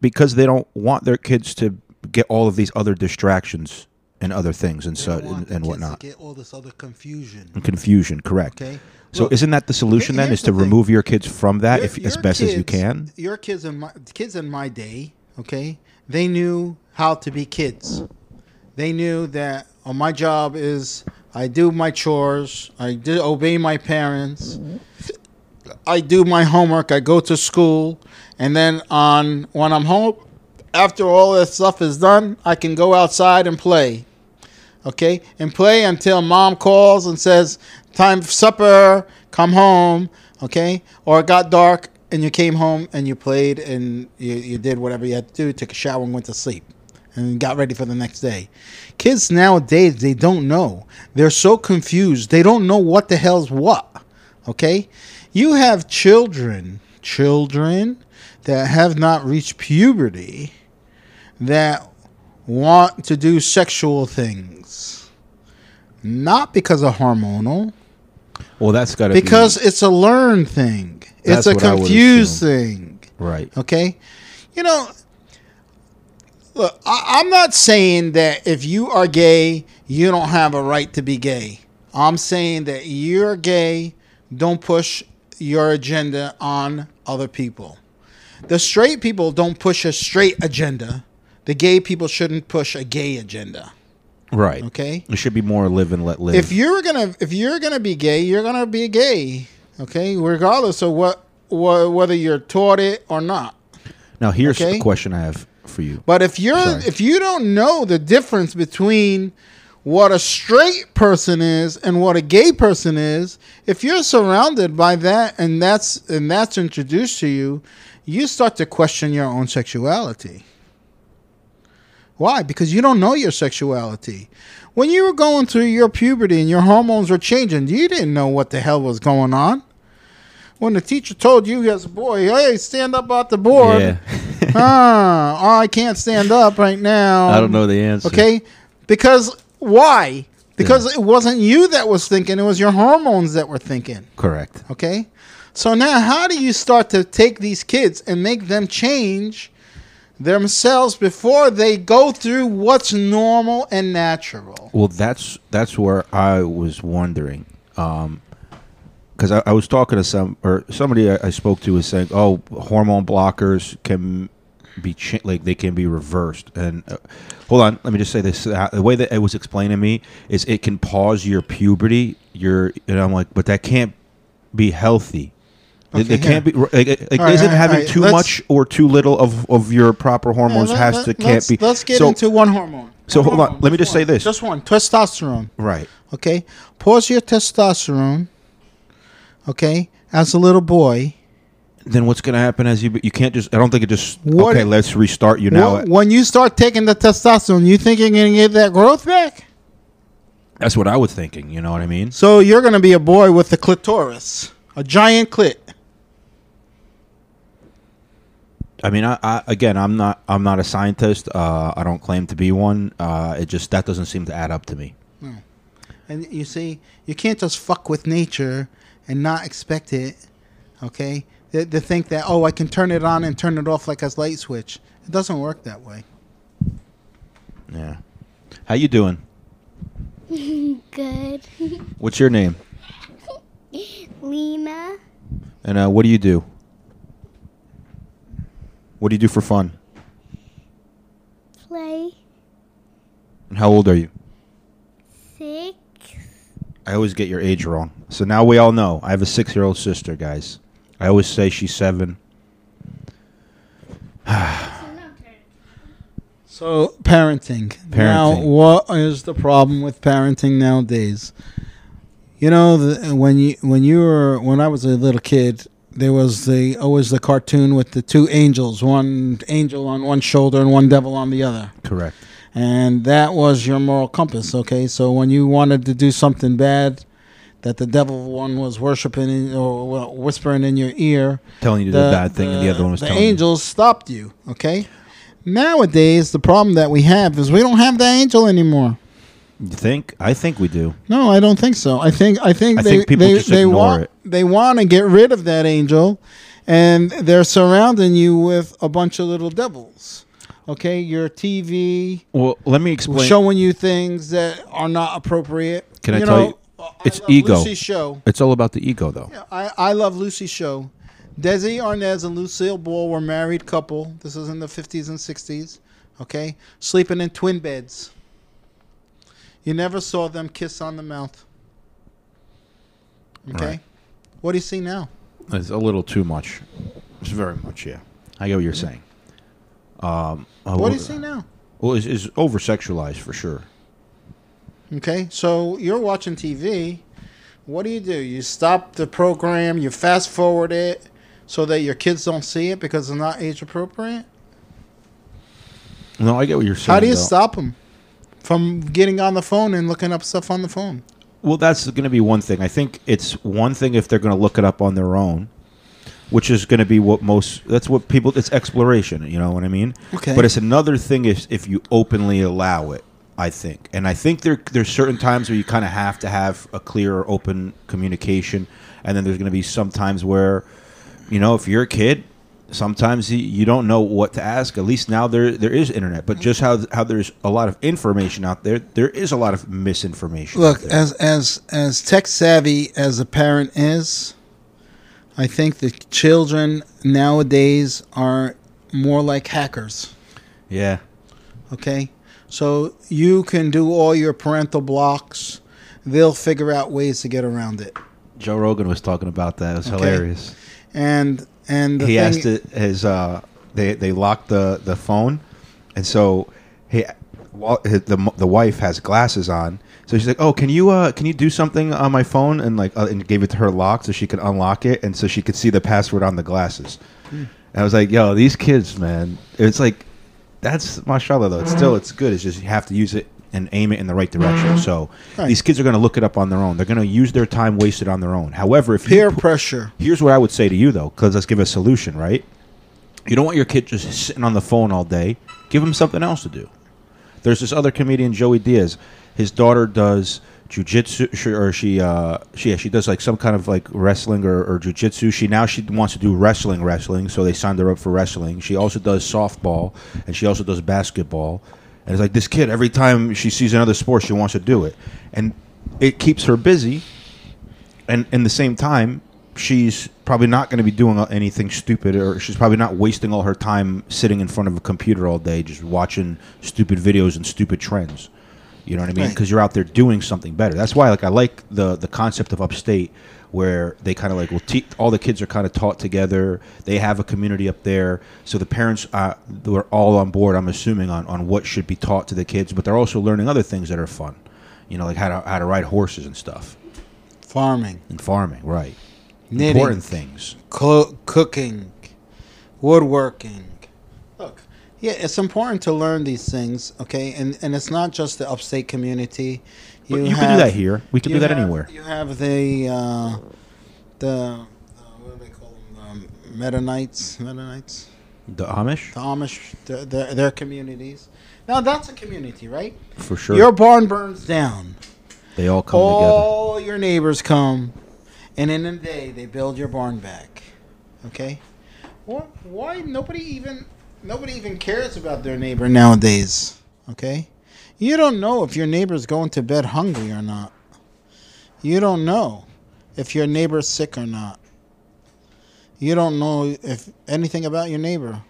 because they don't want their kids to get all of these other distractions and other things and so and, and whatnot. Get all this other confusion. And confusion, correct. Okay. So Look, isn't that the solution then? Is to the thing. remove your kids from that Your- if as your best as you can? Your kids in my kids in my day, okay, they knew how to be kids. They knew that oh, my job is I do my chores, I do obey my parents, I do my homework, I go to school, and then on when I'm home, after all this stuff is done, I can go outside and play okay, and play until mom calls and says, "Time for supper, come home," okay, or it got dark and you came home and you played and you, you did whatever you had to do, took a shower and went to sleep, and got ready for the next day. Kids nowadays they don't know. They're so confused. They don't know what the hell's what. Okay, you have children, children that have not reached puberty that want to do sexual things. Not because of hormonal, Well, that's got to because it's a learned thing. It's a confused thing. right. Okay? You know, look, I, I'm not saying that if you are gay, you don't have a right to be gay. I'm saying that you're gay, don't push your agenda on other people. The straight people don't push a straight agenda. The gay people shouldn't push a gay agenda. Right. Okay. It should be more live and let live. If you're gonna if you're gonna be gay, you're gonna be gay. Okay, regardless of what, wha whether you're taught it or not. now, here's okay. a question I have for you. But if you're Sorry. if you don't know the difference between what a straight person is and what a gay person is, if you're surrounded by that and that's and that's introduced to you, you start to question your own sexuality. Why? Because you don't know your sexuality. When you were going through your puberty and your hormones were changing, you didn't know what the hell was going on. When the teacher told you as a boy, "Hey, stand up off the board," Yeah. ah, oh, I can't stand up right now. I don't know the answer. Okay, because why? Because it wasn't you that was thinking; it was your hormones that were thinking. Correct. Okay, so now how do you start to take these kids and make them change themselves before they go through what's normal and natural? Well, that's that's where I was wondering, because I, I was talking to some or somebody I, I spoke to was saying, "Oh, hormone blockers can be cha- like they can be reversed." And uh, hold on, let me just say this: uh, the way that it was explained to me is it can pause your puberty. Your and I'm like, but that can't be healthy. It- Okay, it can't be here. like, like All right, isn't all right, having all right, too much or too little of, of your proper hormones Yeah, let- has let- to can't let's, be. Let's get so, into one hormone. So One hold on, let me just just say this. Just one, testosterone. Right. Okay, pause your testosterone. Okay, as a little boy. then what's going to happen as you you can't just I don't think it just What- okay let's restart you now Wh- when you start taking the testosterone, you think you're gonna get that growth back? that's what I was thinking you know what I mean So you're gonna be a boy with a clitoris, a giant clit. I mean I, I again I'm not I'm not a scientist uh, I don't claim to be one uh, it just that doesn't seem to add up to me No. And you see, you can't just fuck with nature and not expect it. Okay, to, to think that oh, I can turn it on and turn it off like a light switch. It doesn't work that way. yeah how you doing Good. what's your name Lena, and uh, what do you do what do you do for fun play and how old are you six. I always get your age wrong so now we all know I have a six year old sister guys I always say she's seven So parenting. parenting. Now, what is the problem with parenting nowadays? You know, the, when you when you were when I was a little kid, there was the always the cartoon with the two angels, one angel on one shoulder and one devil on the other. correct And that was your moral compass, okay? So when you wanted to do something bad that the devil one was worshiping in, or whispering in your ear, Telling you the bad thing and the other one was the telling you. angels stopped you, okay? Nowadays, the problem that we have is we don't have the angel anymore. you think I think we do No, I don't think so. I think I think I they think people they, just they ignore want it. They want to get rid of that angel, and they're surrounding you with a bunch of little devils. Okay, your TV well let me explain showing you things that are not appropriate. Can I You tell know, you? It's ego. Lucy's show. It's all about the ego, though. I, I love Lucy's show. Desi Arnaz and Lucille Ball were married couple. This is in the 50s and 60s. Okay? Sleeping in twin beds. You never saw them kiss on the mouth. Okay? Right. What do you see now? It's a little too much. It's very much, yeah. I get what you're saying. Um, uh, What do you see now? Well, it's, it's over sexualized for sure. Okay? So you're watching TV. What do you do? You stop the program, you fast forward it so that your kids don't see it because it's not age appropriate? No, I get what you're saying. How do you though. stop them from getting on the phone and looking up stuff on the phone? Well, that's going to be one thing. I think it's one thing if they're going to look it up on their own. which is going to be what most. That's what people. It's exploration. You know what I mean? Okay. But it's another thing if if you openly allow it. I think, and I think there there's certain times where you kind of have to have a clear or open communication, and then there's going to be some times where, you know, if you're a kid, sometimes you, don't know what to ask. At least now there there is internet, but just how how there's a lot of information out there, there is a lot of misinformation. Look, as as as tech savvy as a parent is, I think the children nowadays are more like hackers. Yeah. Okay? So you can do all your parental blocks. They'll figure out ways to get around it. Joe Rogan was talking about that. It was Okay. hilarious. And and he asked it his uh they they locked the the phone. And so he well, his- the the wife has glasses on. So she's like oh can you uh can you do something on my phone? And like uh, and gave it to her lock so she could unlock it and so she could see the password on the glasses. Hmm. and I was like yo these kids man it's like that's mashallah though it's still it's good. It's just you have to use it and aim it in the right direction so Right. these kids are going to look it up on their own they're going to use their time wasted on their own however if peer pu- pressure. Here's what I would say to you though, because let's give a solution, right? You don't want your kid just sitting on the phone all day. Give him something else to do. There's this other comedian, Joey Diaz. His daughter does jujitsu, or she, uh, she, yeah, she does like some kind of like wrestling or, or jujitsu. She now she wants to do wrestling, wrestling. So they signed her up for wrestling. She also does softball, and she also does basketball. And it's like this kid, every time she sees another sport, she wants to do it, and it keeps her busy. And in the same time she's probably not going to be doing anything stupid or she's probably not wasting all her time sitting in front of a computer all day just watching stupid videos and stupid trends. You know what i mean? Right. because you're out there doing something better. That's why like i like the the concept of upstate where they kind of like will te- all the kids are kind of taught together they have a community up there so the parents uh, they're all on board i'm assuming on, on what should be taught to the kids but they're also learning other things that are fun you know like how to, how to ride horses and stuff Farming, and farming, right? knitting, Important things. clo- cooking, woodworking. Look, yeah, it's important to learn these things, okay? And and it's not just the upstate community. But you can do that here. We can do that have- anywhere. You have the uh, the uh, what do they call them? Um, Mennonites, Mennonites, The Amish, the Amish, their, their, their communities. Now that's a community, right? for sure. Your barn burns down. they all come together. All your neighbors come, and in a day they build your barn back. Okay, what? Why nobody even nobody even cares about their neighbor nowadays? Okay, you don't know if your neighbor's going to bed hungry or not. You don't know if your neighbor's sick or not. You don't know if anything about your neighbor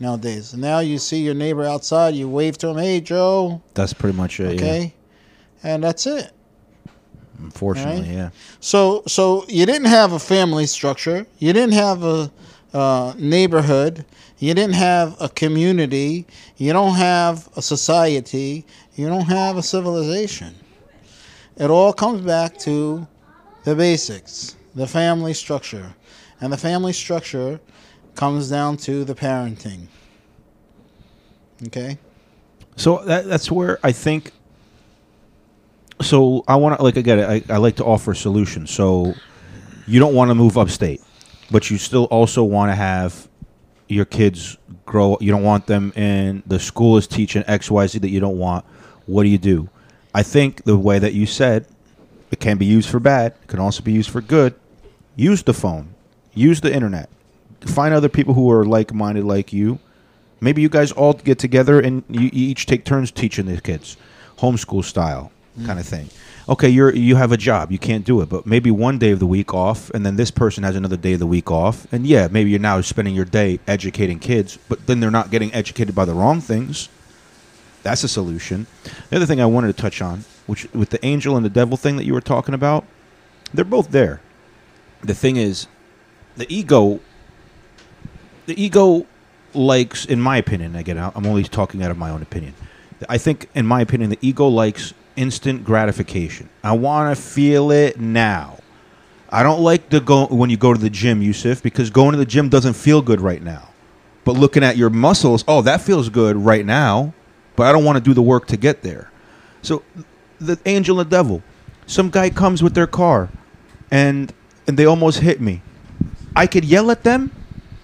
nowadays. Now you see your neighbor outside, you wave to him, "Hey, Joe." That's pretty much it. Okay, and that's it. Unfortunately, Right. yeah. So so you didn't have a family structure. You didn't have a uh, neighborhood. You didn't have a community. You don't have a society. You don't have a civilization. It all comes back to the basics, the family structure. And the family structure comes down to the parenting. Okay? So that that's where I think. So I want to like again. I, I like to offer solutions. So you don't want to move upstate, but you still also want to have your kids grow. You don't want them in the school is teaching X Y Z that you don't want. What do you do? I think the way that you said it can be used for bad. It can also be used for good. Use the phone. Use the internet. Find other people who are like minded like you. Maybe you guys all get together and you, you each take turns teaching the kids, homeschool style mm. kind of thing. Okay, you're you have a job, you can't do it, but maybe one day of the week off, and then this person has another day of the week off, and yeah, maybe you're now spending your day educating kids, but then they're not getting educated by the wrong things. That's a solution. The other thing I wanted to touch on, which with the angel and the devil thing that you were talking about, they're both there. The thing is, the ego the ego likes in my opinion again i'm only talking out of my own opinion i think in my opinion the ego likes instant gratification i want to feel it now i don't like to go when you go to the gym yusuf because going to the gym doesn't feel good right now but looking at your muscles oh that feels good right now but i don't want to do the work to get there so the angel and the devil some guy comes with their car and and they almost hit me I could yell at them,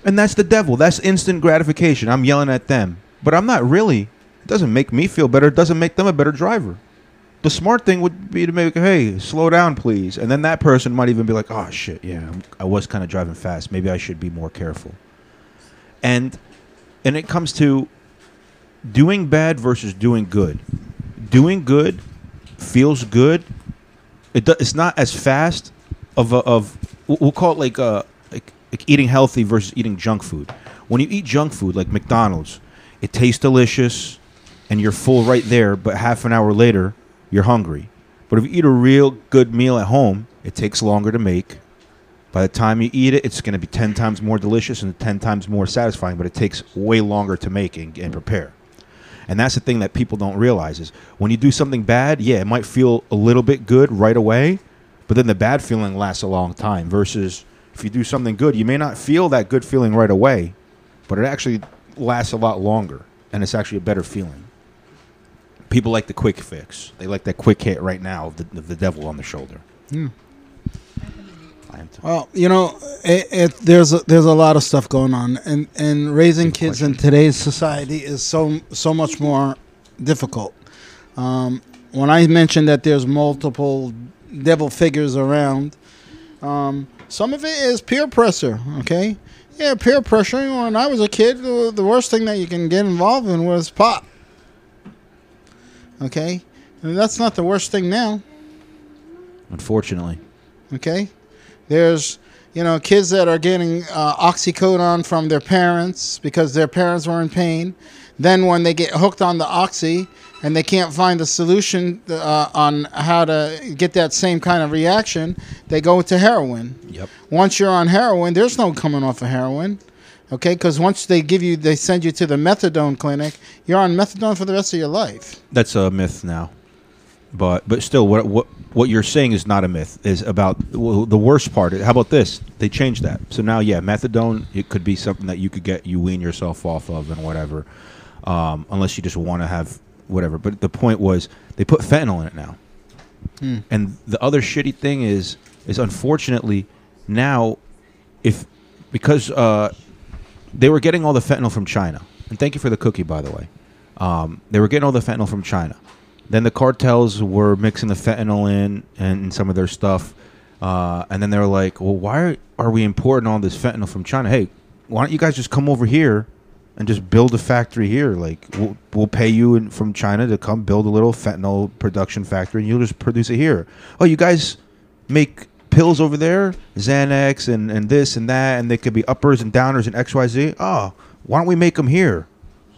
and that's the devil. That's instant gratification. I'm yelling at them, but I'm not really. It doesn't make me feel better. It doesn't make them a better driver. The smart thing would be to make, hey, slow down, please, and then that person might even be like, oh shit, yeah, I'm- I was kind of driving fast. Maybe I should be more careful. And and it comes to doing bad versus doing good. Doing good feels good. It do, it's not as fast of a, of we'll call it like uh like, like eating healthy versus eating junk food. When you eat junk food like McDonald's, it tastes delicious and you're full right there, but half an hour later you're hungry. But if you eat a real good meal at home, it takes longer to make. By the time you eat it, it's going to be 10 times more delicious and 10 times more satisfying, but it takes way longer to make and, and prepare. And that's the thing that people don't realize is when you do something bad, yeah, it might feel a little bit good right away, but then the bad feeling lasts a long time versus if you do something good, you may not feel that good feeling right away, but it actually lasts a lot longer and it's actually a better feeling. People like the quick fix. They like that quick hit right now of the, of the devil on the shoulder. Hmm. Well, you know, it, it, there's a, there's a lot of stuff going on, and and raising kids in today's society is so so much more difficult. Um, when I mentioned that there's multiple devil figures around, um, some of it is peer pressure. Okay, yeah, peer pressure. When I was a kid, the, the worst thing that you can get involved in was pop. Okay, and that's not the worst thing now. Unfortunately. Okay, there's you know kids that are getting uh, oxycodone from their parents because their parents were in pain. Then when they get hooked on the oxy and they can't find the solution uh, on how to get that same kind of reaction, they go to heroin. Yep. Once you're on heroin, there's no coming off of heroin. Okay, because once they give you, they send you to the methadone clinic. You're on methadone for the rest of your life. That's a myth now, but but still, what what what you're saying is not a myth. Is about well, the worst part. How about this? They changed that. So now, yeah, methadone. It could be something that you could get you wean yourself off of and whatever, um, unless you just want to have whatever. But the point was they put fentanyl in it now. Hmm. And the other shitty thing is, is unfortunately now, if because uh, they were getting all the fentanyl from China, and thank you for the cookie, by the way. Um, they were getting all the fentanyl from China. Then the cartels were mixing the fentanyl in and some of their stuff, uh, and then they were like, "Well, why are, we importing all this fentanyl from China? Hey, why don't you guys just come over here and just build a factory here? Like, we'll, we'll pay you in, from China to come build a little fentanyl production factory, and you'll just produce it here. Oh, you guys make pills over there, Xanax and, and this and that, and they could be uppers and downers and XYZ. Oh, why don't we make them here?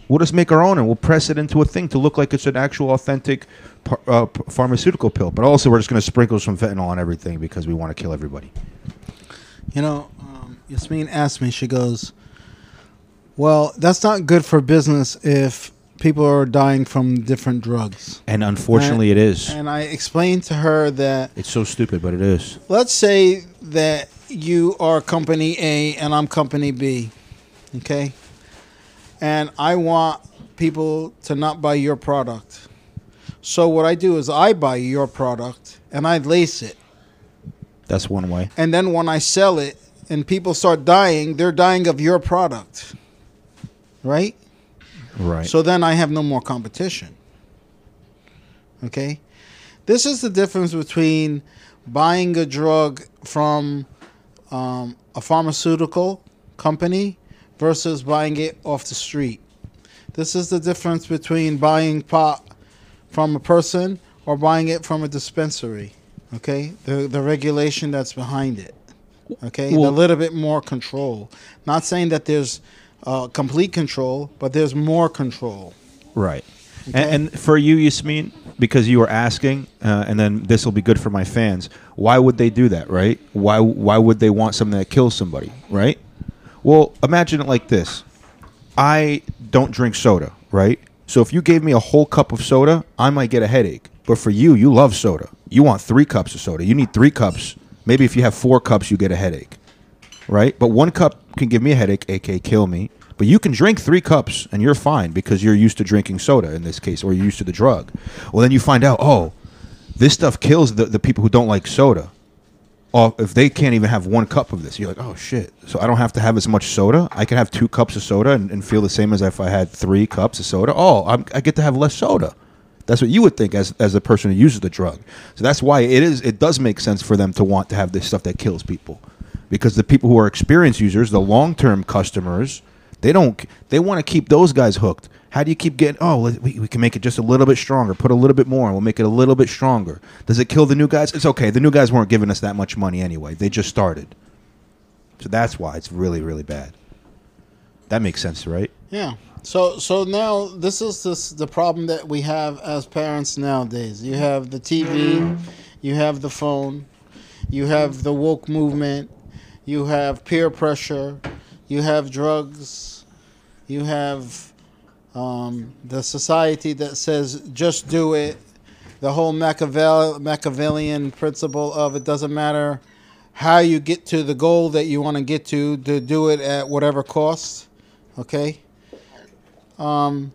We'll just make our own and we'll press it into a thing to look like it's an actual authentic uh, pharmaceutical pill. But also, we're just going to sprinkle some fentanyl on everything because we want to kill everybody. You know, um, Yasmin asked me, she goes, Well, that's not good for business if people are dying from different drugs. And unfortunately, it is. And I explained to her that, It's so stupid, but it is. let's say that you are company A and I'm company B, okay? And I want people to not buy your product. So what I do is I buy your product and I lace it. That's one way. And then when I sell it and people start dying, they're dying of your product. Right? Right. So then I have no more competition. Okay? This is the difference between buying a drug from um, a pharmaceutical company versus buying it off the street. This is the difference between buying pot from a person or buying it from a dispensary. Okay? The, the regulation that's behind it. Okay? Well- a little bit more control. Not saying that there's uh, complete control, but there's more control. Right. And, and for you, Yasmin, because you were asking, uh, and then this will be good for my fans. Why would they do that, right? Why Why would they want something that kills somebody, right? Well, imagine it like this: I don't drink soda, right? So if you gave me a whole cup of soda, I might get a headache. But for you, you love soda. You want three cups of soda. You need three cups. Maybe if you have four cups, you get a headache, right? But one cup can give me a headache, aka kill me. But you can drink three cups and you're fine because you're used to drinking soda in this case, or you're used to the drug. Well, then you find out, oh, this stuff kills the, the people who don't like soda. off if they can't even have one cup of this. You're like, oh shit. So I don't have to have as much soda. I can have two cups of soda and, and feel the same as if I had three cups of soda. Oh, I'm, I get to have less soda. That's what you would think as as a person who uses the drug. So that's why it is. It does make sense for them to want to have this stuff that kills people, because the people who are experienced users, the long term customers, they don't. They want to keep those guys hooked. How do you keep getting? Oh, we, we can make it just a little bit stronger. Put a little bit more, and we'll make it a little bit stronger. Does it kill the new guys? It's okay. The new guys weren't giving us that much money anyway. They just started. So that's why it's really really bad. That makes sense, right? Yeah. So so now this is this the problem that we have as parents nowadays. You have the TV, you have the phone, you have the woke movement, you have peer pressure, you have drugs, you have um, the society that says just do it. The whole Machiavel- Machiavellian principle of it doesn't matter how you get to the goal that you want to get to, to do it at whatever cost. Okay? Um,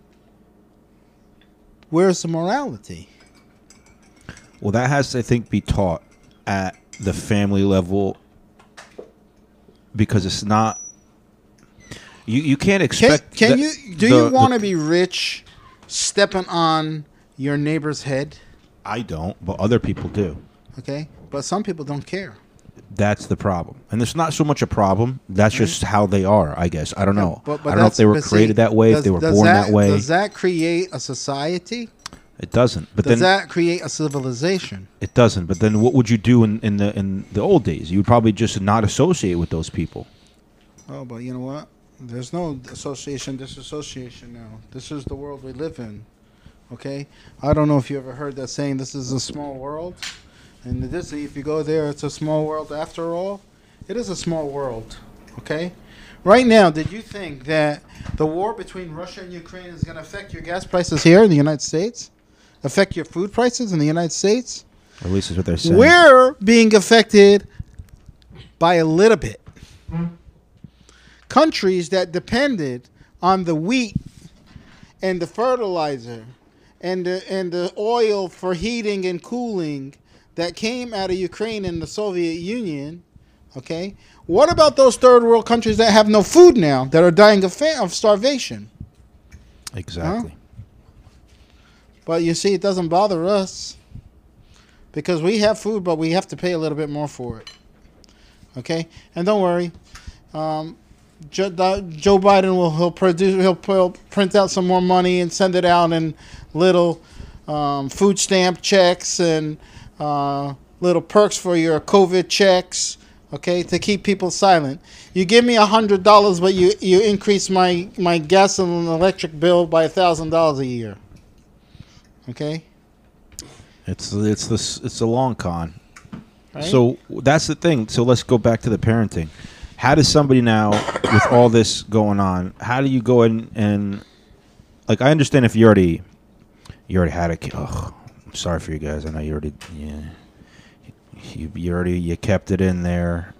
where's the morality? Well, that has to, I think, be taught at the family level because it's not. You you can't Can, expect. can the- you do the- you want to be rich stepping on your neighbor's head? I don't, but other people do. Okay? But some people don't care. That's the problem, and it's not so much a problem. That's mm-hmm. just how they are, I guess. I don't know. But, but I don't know if they were but see, created that way, if they were does born that, way. Does that create a society? It doesn't. But does then that create a civilization? it doesn't. But then what would you do in, in the in the old days? You would probably just not associate with those people. Oh, but you know what? There's no association, disassociation now. This is the world we live in. Okay? I don't know if you ever heard that saying, this is a small world. And the Disney, if you go there, it's a small world after all. It is a small world. Okay? Right now, did you think that the war between Russia and Ukraine is going to affect your gas prices here in the United States? Affect your food prices in the United States? At least is what they're saying. We're being affected by a little bit. Countries that depended on the wheat and the fertilizer and the and the oil for heating and cooling that came out of Ukraine and the Soviet Union, okay? What about those third world countries that have no food now that are dying of fa- of starvation? Exactly. But you see, it doesn't bother us because we have food, but we have to pay a little bit more for it. Okay, and don't worry, um, Joe, Joe Biden will he'll produce he'll, he'll print out some more money and send it out in little um, food stamp checks and uh, little perks for your COVID checks. Okay, to keep people silent. You give me a hundred dollars, but you you increase my my gas and electric bill by a thousand dollars a year. Okay. It's it's this it's a long con. Right? So that's the thing. So let's go back to the parenting. How does somebody now, with all this going on, how do you go in and like? I understand if you already you already had a kid. I'm sorry for you guys. I know you already yeah. You, you already you kept it in there.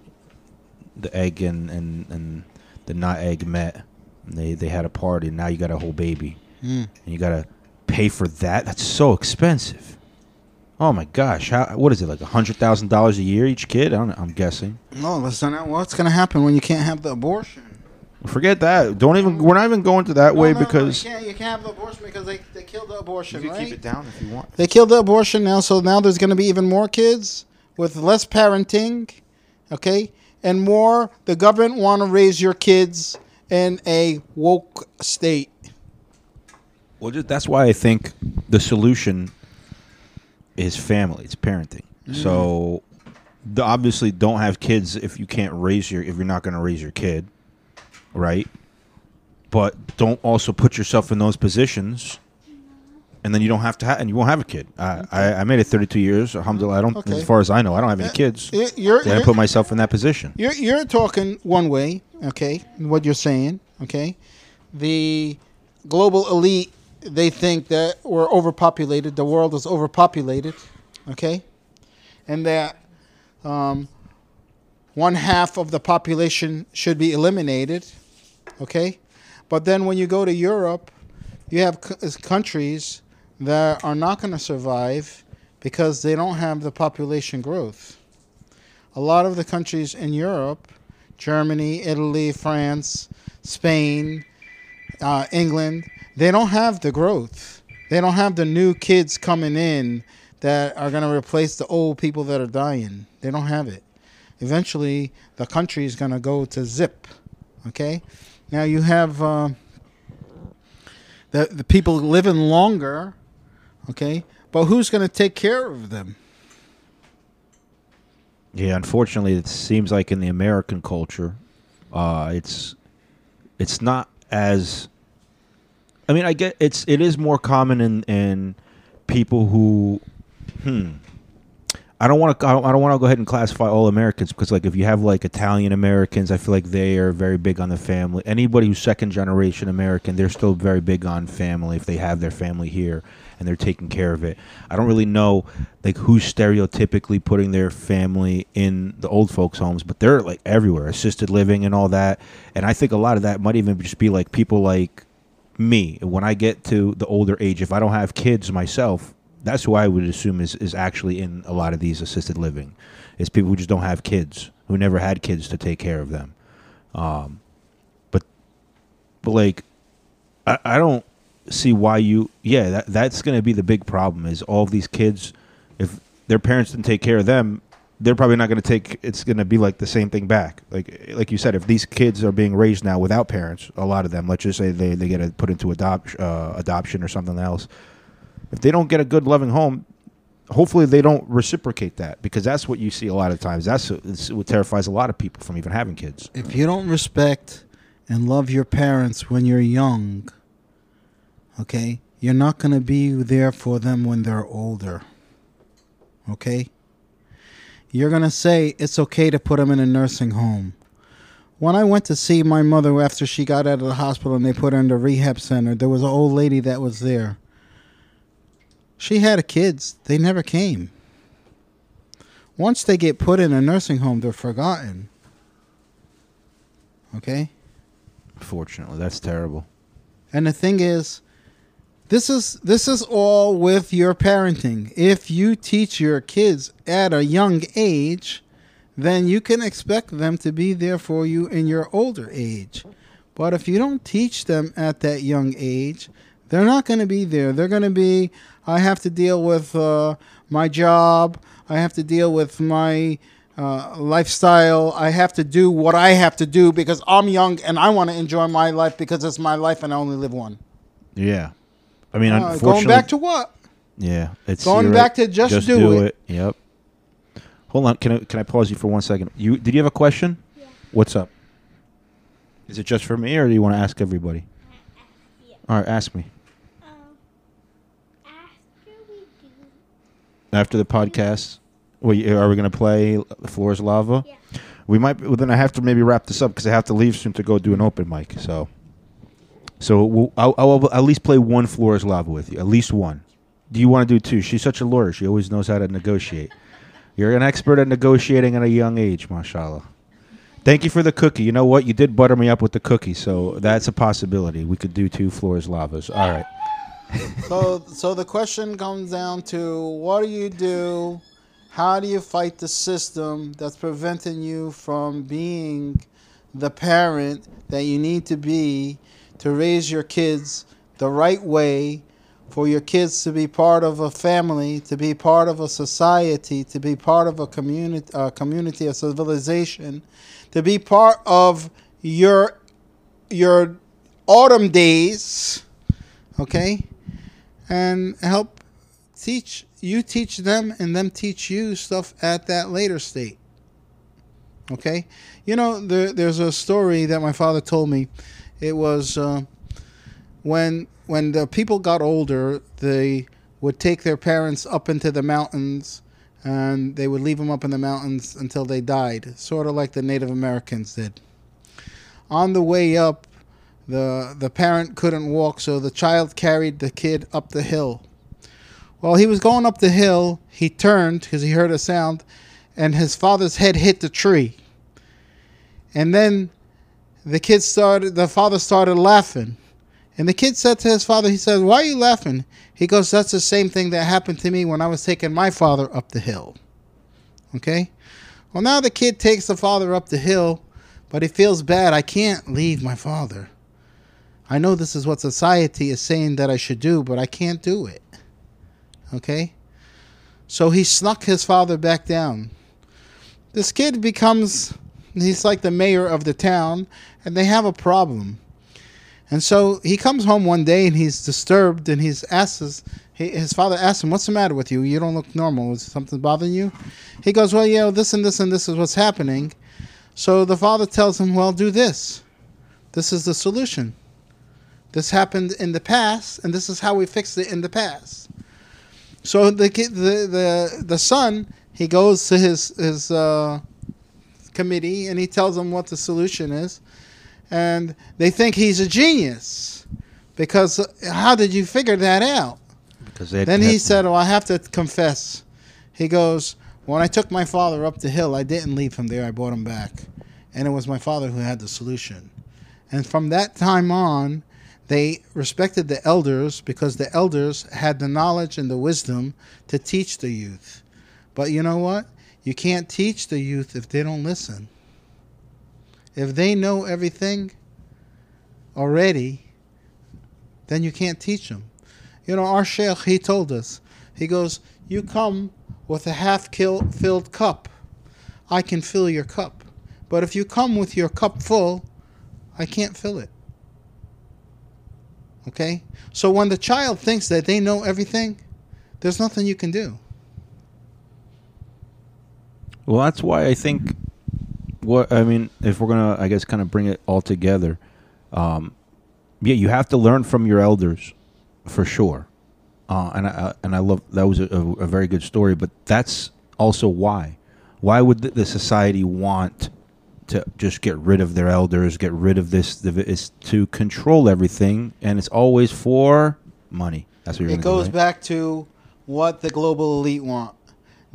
The egg and and, and the not egg met. And they they had a party. And now you got a whole baby, Mm. and you got to pay for that. That's so expensive. Oh my gosh! How what is it like a hundred thousand dollars a year each kid? I don't, I'm guessing. No, listen. What's going to happen when you can't have the abortion? Forget that. Don't even. We're not even going to that way No, no, no, because you, can't, you can't have the abortion because they, they killed the abortion. You can right? keep it down if you want. They killed the abortion now, so now there's going to be even more kids with less parenting, okay, and more. The government want to raise your kids in a woke state. Well, just, that's why I think the solution is family. It's parenting. Mm. So, the, obviously, don't have kids if you can't raise your if you're not going to raise your kid, right? But don't also put yourself in those positions, and then you don't have to have and you won't have a kid. I I, I made it 32 years. Alhamdulillah. I don't, Okay. as far as I know, I don't have any Uh, kids. y- you're- Did I you're- put myself in that position? You're you're talking one way, okay? What you're saying, okay? The global elite they think that we're overpopulated. The world is overpopulated, okay? And that um, one half of the population should be eliminated, okay? But then when you go to Europe, you have countries that are not going to survive because they don't have the population growth. a lot of the countries in Europe, Germany, Italy, France, Spain, uh, England, they don't have the growth. They don't have the new kids coming in that are going to replace the old people that are dying. They don't have it. Eventually, the country is going to go to zip. Okay? Now you have uh, the, the people living longer. Okay? But who's going to take care of them? Yeah, unfortunately, it seems like in the American culture, uh, it's it's not as. I mean, I get it's it is more common in in people who, hmm. I don't want to. I don't, don't want to go ahead and classify all Americans because, like, if you have like Italian Americans, I feel like they are very big on the family. Anybody who's second generation American, they're still very big on family if they have their family here and they're taking care of it. I don't really know like who's stereotypically putting their family in the old folks' homes, but they're like everywhere, assisted living and all that. And I think a lot of that might even just be like people like me. When I get to the older age, if I don't have kids myself, that's who I would assume is, is actually in a lot of these assisted living. Is people who just don't have kids, who never had kids to take care of them. Um, but but like I, I don't see why you yeah that that's to be the big problem is all of these kids if their parents didn't take care of them they're probably not going to take it's going to be like the same thing back like like you said if these kids are being raised now without parents a lot of them let's just say they, they get a, put into adopt, uh, adoption or something else if they don't get a good loving home hopefully they don't reciprocate that because that's what you see a lot of times that's what, that's what terrifies a lot of people from even having kids If you don't respect and love your parents when you're young, okay, you're not going to be there for them when they're older. Okay? You're going to say it's okay to put them in a nursing home. When I went to see my mother after she got out of the hospital and they put her in the rehab center, there was an old lady that was there. She had kids, they never came. Once they get put in a nursing home, they're forgotten. Okay? Fortunately, that's terrible. And the thing is, this is this is all with your parenting. If you teach your kids at a young age, then you can expect them to be there for you in your older age. But if you don't teach them at that young age, they're not going to be there. They're going to be I have to deal with uh, my job. I have to deal with my uh, lifestyle. I have to do what I have to do because I'm young and I want to enjoy my life because it's my life and I only live one. Yeah, I mean, Uh, unfortunately, going back to what? yeah, it's Going you're back to just do it. Yep. Hold on, can I can I pause you for one second? You did you have a question? Yeah. What's up? Is it just for me, or do you want to ask everybody? Yeah. All right, ask me. After the podcast, we are we going to play "The Floor Is Lava"? We might. Well, then I have to maybe wrap this up because I have to leave soon to go do an open mic. So, so we'll, I'll, I'll at least play one "Floor Is Lava" with you. At least one. Do you want to do two? She's such a lawyer. She always knows how to negotiate. You're an expert at negotiating at a young age, mashallah. Thank you for the cookie. You know what? You did butter me up with the cookie, so that's a possibility. We could do two floors lavas. All right. so so the question comes down to what do you do how do you fight the system that's preventing you from being the parent that you need to be to raise your kids the right way for your kids to be part of a family to be part of a society to be part of a community a uh, community a civilization to be part of your your autumn days okay? And help teach you teach them and them teach you stuff at that later state okay? You know there, there's a story that my father told me it was uh, when when the people got older they would take their parents up into the mountains and they would leave them up in the mountains until they died sort of like the native americans did on the way up the the parent couldn't walk, so the child carried the kid up the hill. While he was going up the hill, he turned because he heard a sound, and his father's head hit the tree. And then the kid started. The father started laughing, and the kid said to his father, "He said, why are you laughing?" He goes, "That's the same thing that happened to me when I was taking my father up the hill." Okay. Well, now the kid takes the father up the hill, but he feels bad. I can't leave my father. I know this is what society is saying that I should do, but I can't do it. Okay? So he snuck his father back down. This kid becomes, he's like the mayor of the town, and they have a problem. And so he comes home one day and he's disturbed and he's asks his, he, his father asks him, What's the matter with you? You don't look normal. Is something bothering you? He goes, Well, you know, this and this and this is what's happening. So the father tells him, Well, do this. This is the solution. This happened in the past, and this is how we fixed it in the past. So the the the the son, he goes to his his uh, committee and he tells them what the solution is, and they think he's a genius because how did you figure that out? Because they Then he said, "Well, I have to confess." He goes, "When I took my father up the hill, I didn't leave him there. I brought him back, and it was my father who had the solution." And from that time on, they respected the elders because the elders had the knowledge and the wisdom to teach the youth. But you know what? You can't teach the youth if they don't listen. If they know everything already, then you can't teach them. You know, our sheikh, he told us, he goes, You come with a half filled cup. I can fill your cup. But if you come with your cup full, I can't fill it. Okay? So when the child thinks that they know everything, there's nothing you can do. Well, that's why I think what I mean, if we're gonna, I guess, kind of bring it all together, um, yeah, you have to learn from your elders, for sure. Uh, and I and I love that was a, a, very good story, but that's also why. Why would the, the society want to just get rid of their elders, get rid of this? Is to control everything, and it's always for money. That's what you're It gonna do, goes right? back to what the global elite want.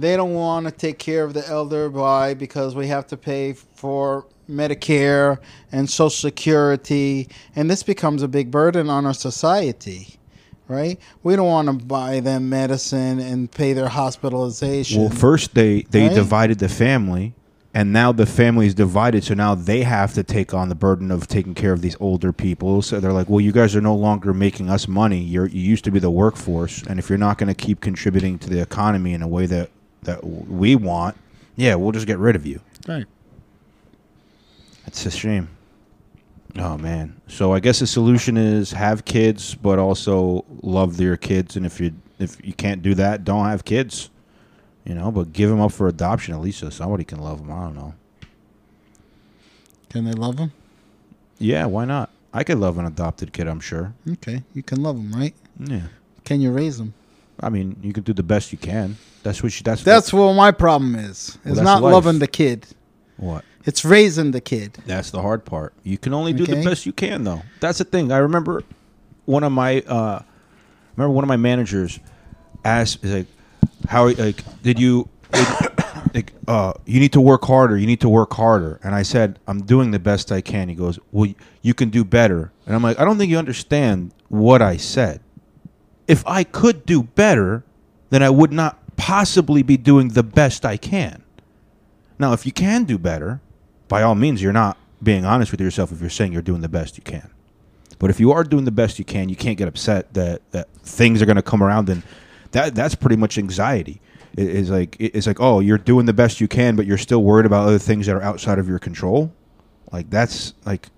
They don't want to take care of the elder. by Because we have to pay for Medicare and Social Security, and this becomes a big burden on our society. Right? We don't want to buy them medicine and pay their hospitalization. Well, first they they Right? divided the family, and now the family is divided. So now they have to take on the burden of taking care of these older people. So they're like, "Well, you guys are no longer making us money. You're you used to be the workforce, and if you're not going to keep contributing to the economy in a way that that we want, yeah, we'll just get rid of you." Right. It's a shame. Oh man. So I guess the solution is have kids, but also love your kids. And if you if you can't do that, don't have kids. You know, but give them up for adoption at least so somebody can love them. I don't know. Can they love them? Yeah, why not? I could love an adopted kid. I'm sure. Okay, you can love them, right? Yeah. Can you raise them? I mean, you can do the best you can. That's what. That's That's what my problem is. It's that's not life. loving the kid. What? It's raising the kid. That's the hard part. You can only do Okay. the best you can, though. That's the thing. I remember one of my uh, remember one of my managers asked is like, "How like did you like, like uh you need to work harder? You need to work harder." And I said, "I'm doing the best I can." He goes, "Well, you can do better." And I'm like, "I don't think you understand what I said. If I could do better, then I would not possibly be doing the best I can." Now, if you can do better, by all means, you're not being honest with yourself if you're saying you're doing the best you can. But if you are doing the best you can, you can't get upset that, that things are going to come around, and that that's pretty much anxiety. It- It's like it's like oh, you're doing the best you can, but you're still worried about other things that are outside of your control. Like that's like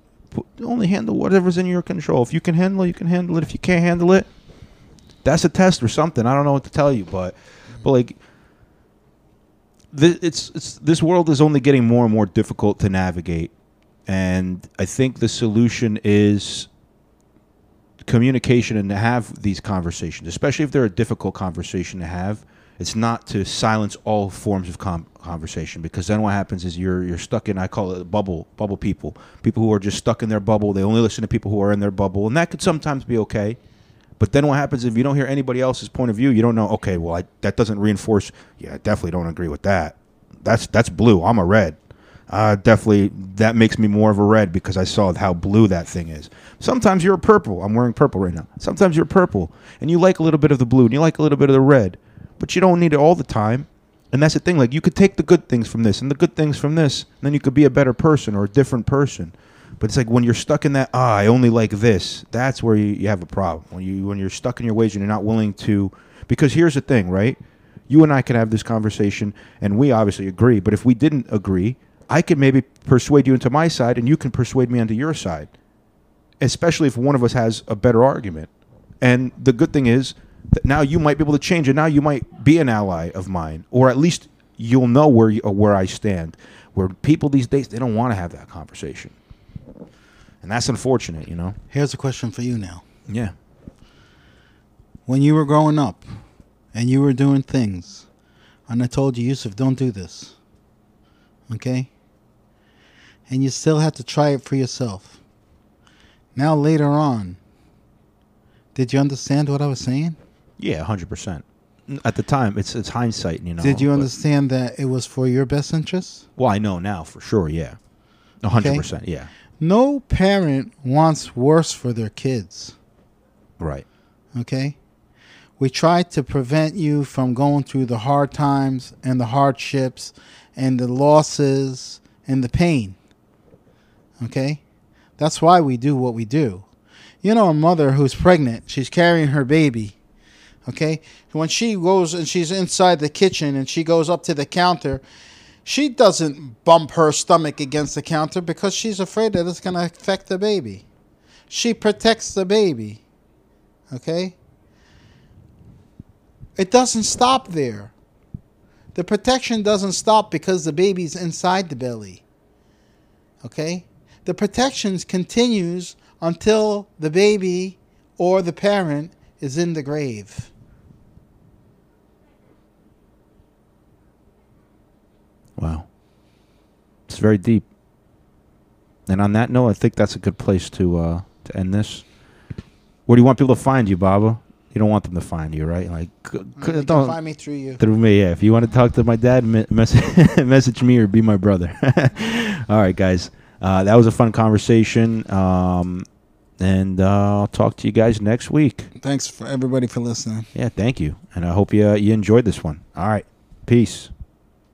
only handle whatever's in your control. If you can handle it, you can handle it. If you can't handle it, that's a test or something. I don't know what to tell you, but but like it's it's this world is only getting more and more difficult to navigate, and I think the solution is communication and to have these conversations, especially if they're a difficult conversation to have. It's not to silence all forms of com- conversation because then what happens is you're you're stuck in I call it bubble bubble people people who are just stuck in their bubble. They only listen to people who are in their bubble, and that could sometimes be okay. But then what happens if you don't hear anybody else's point of view? You don't know. Okay, well, I, that doesn't reinforce. Yeah, I definitely don't agree with that. That's that's blue. I'm a red. Uh, definitely, that makes me more of a red because I saw how blue that thing is. Sometimes you're a purple. I'm wearing purple right now. Sometimes you're purple, and you like a little bit of the blue, and you like a little bit of the red, but you don't need it all the time. And that's the thing. Like you could take the good things from this and the good things from this, and then you could be a better person or a different person. But it's like when you're stuck in that, ah, I only like this. That's where you, you have a problem. When you when you're stuck in your ways and you're not willing to, because here's the thing, right? You and I can have this conversation, and we obviously agree. But if we didn't agree, I could maybe persuade you into my side, and you can persuade me onto your side. Especially if one of us has a better argument. And the good thing is that now you might be able to change, and now you might be an ally of mine, or at least you'll know where you, where I stand. Where people these days they don't want to have that conversation, and that's unfortunate, you know. Here's a question for you now. Yeah. When you were growing up and you were doing things, and I told you, Yusuf, don't do this. Okay? And you still had to try it for yourself. Now, later on, did you understand what I was saying? Yeah, hundred percent. At the time, it's it's hindsight, you know. did you understand that it was for your best interest? Well, I know now for sure. Yeah, hundred percent. Yeah, No parent wants worse for their kids. right. Okay? We try to prevent you from going through the hard times and the hardships and the losses and the pain. Okay? That's why we do what we do. You know, a mother who's pregnant, she's carrying her baby. Okay? When she goes and she's inside the kitchen and she goes up to the counter, she doesn't bump her stomach against the counter because she's afraid that it's going to affect the baby. She protects the baby. Okay? It doesn't stop there. The protection doesn't stop because the baby's inside the belly. Okay? The protection continues until the baby or the parent is in the grave. Wow, it's very deep. And on that note, I think that's a good place to uh, to end this. Where do you want people to find you, Baba? You don't want them to find you, right? Like, c- don't find me through you. Through me, yeah. If you want to talk to my dad, me- message message me or be my brother. All right, guys. Uh, that was a fun conversation. Um, and uh, I'll talk to you guys next week. Thanks for everybody for listening. Yeah, thank you. And I hope you, uh, you enjoyed this one. All right. Peace.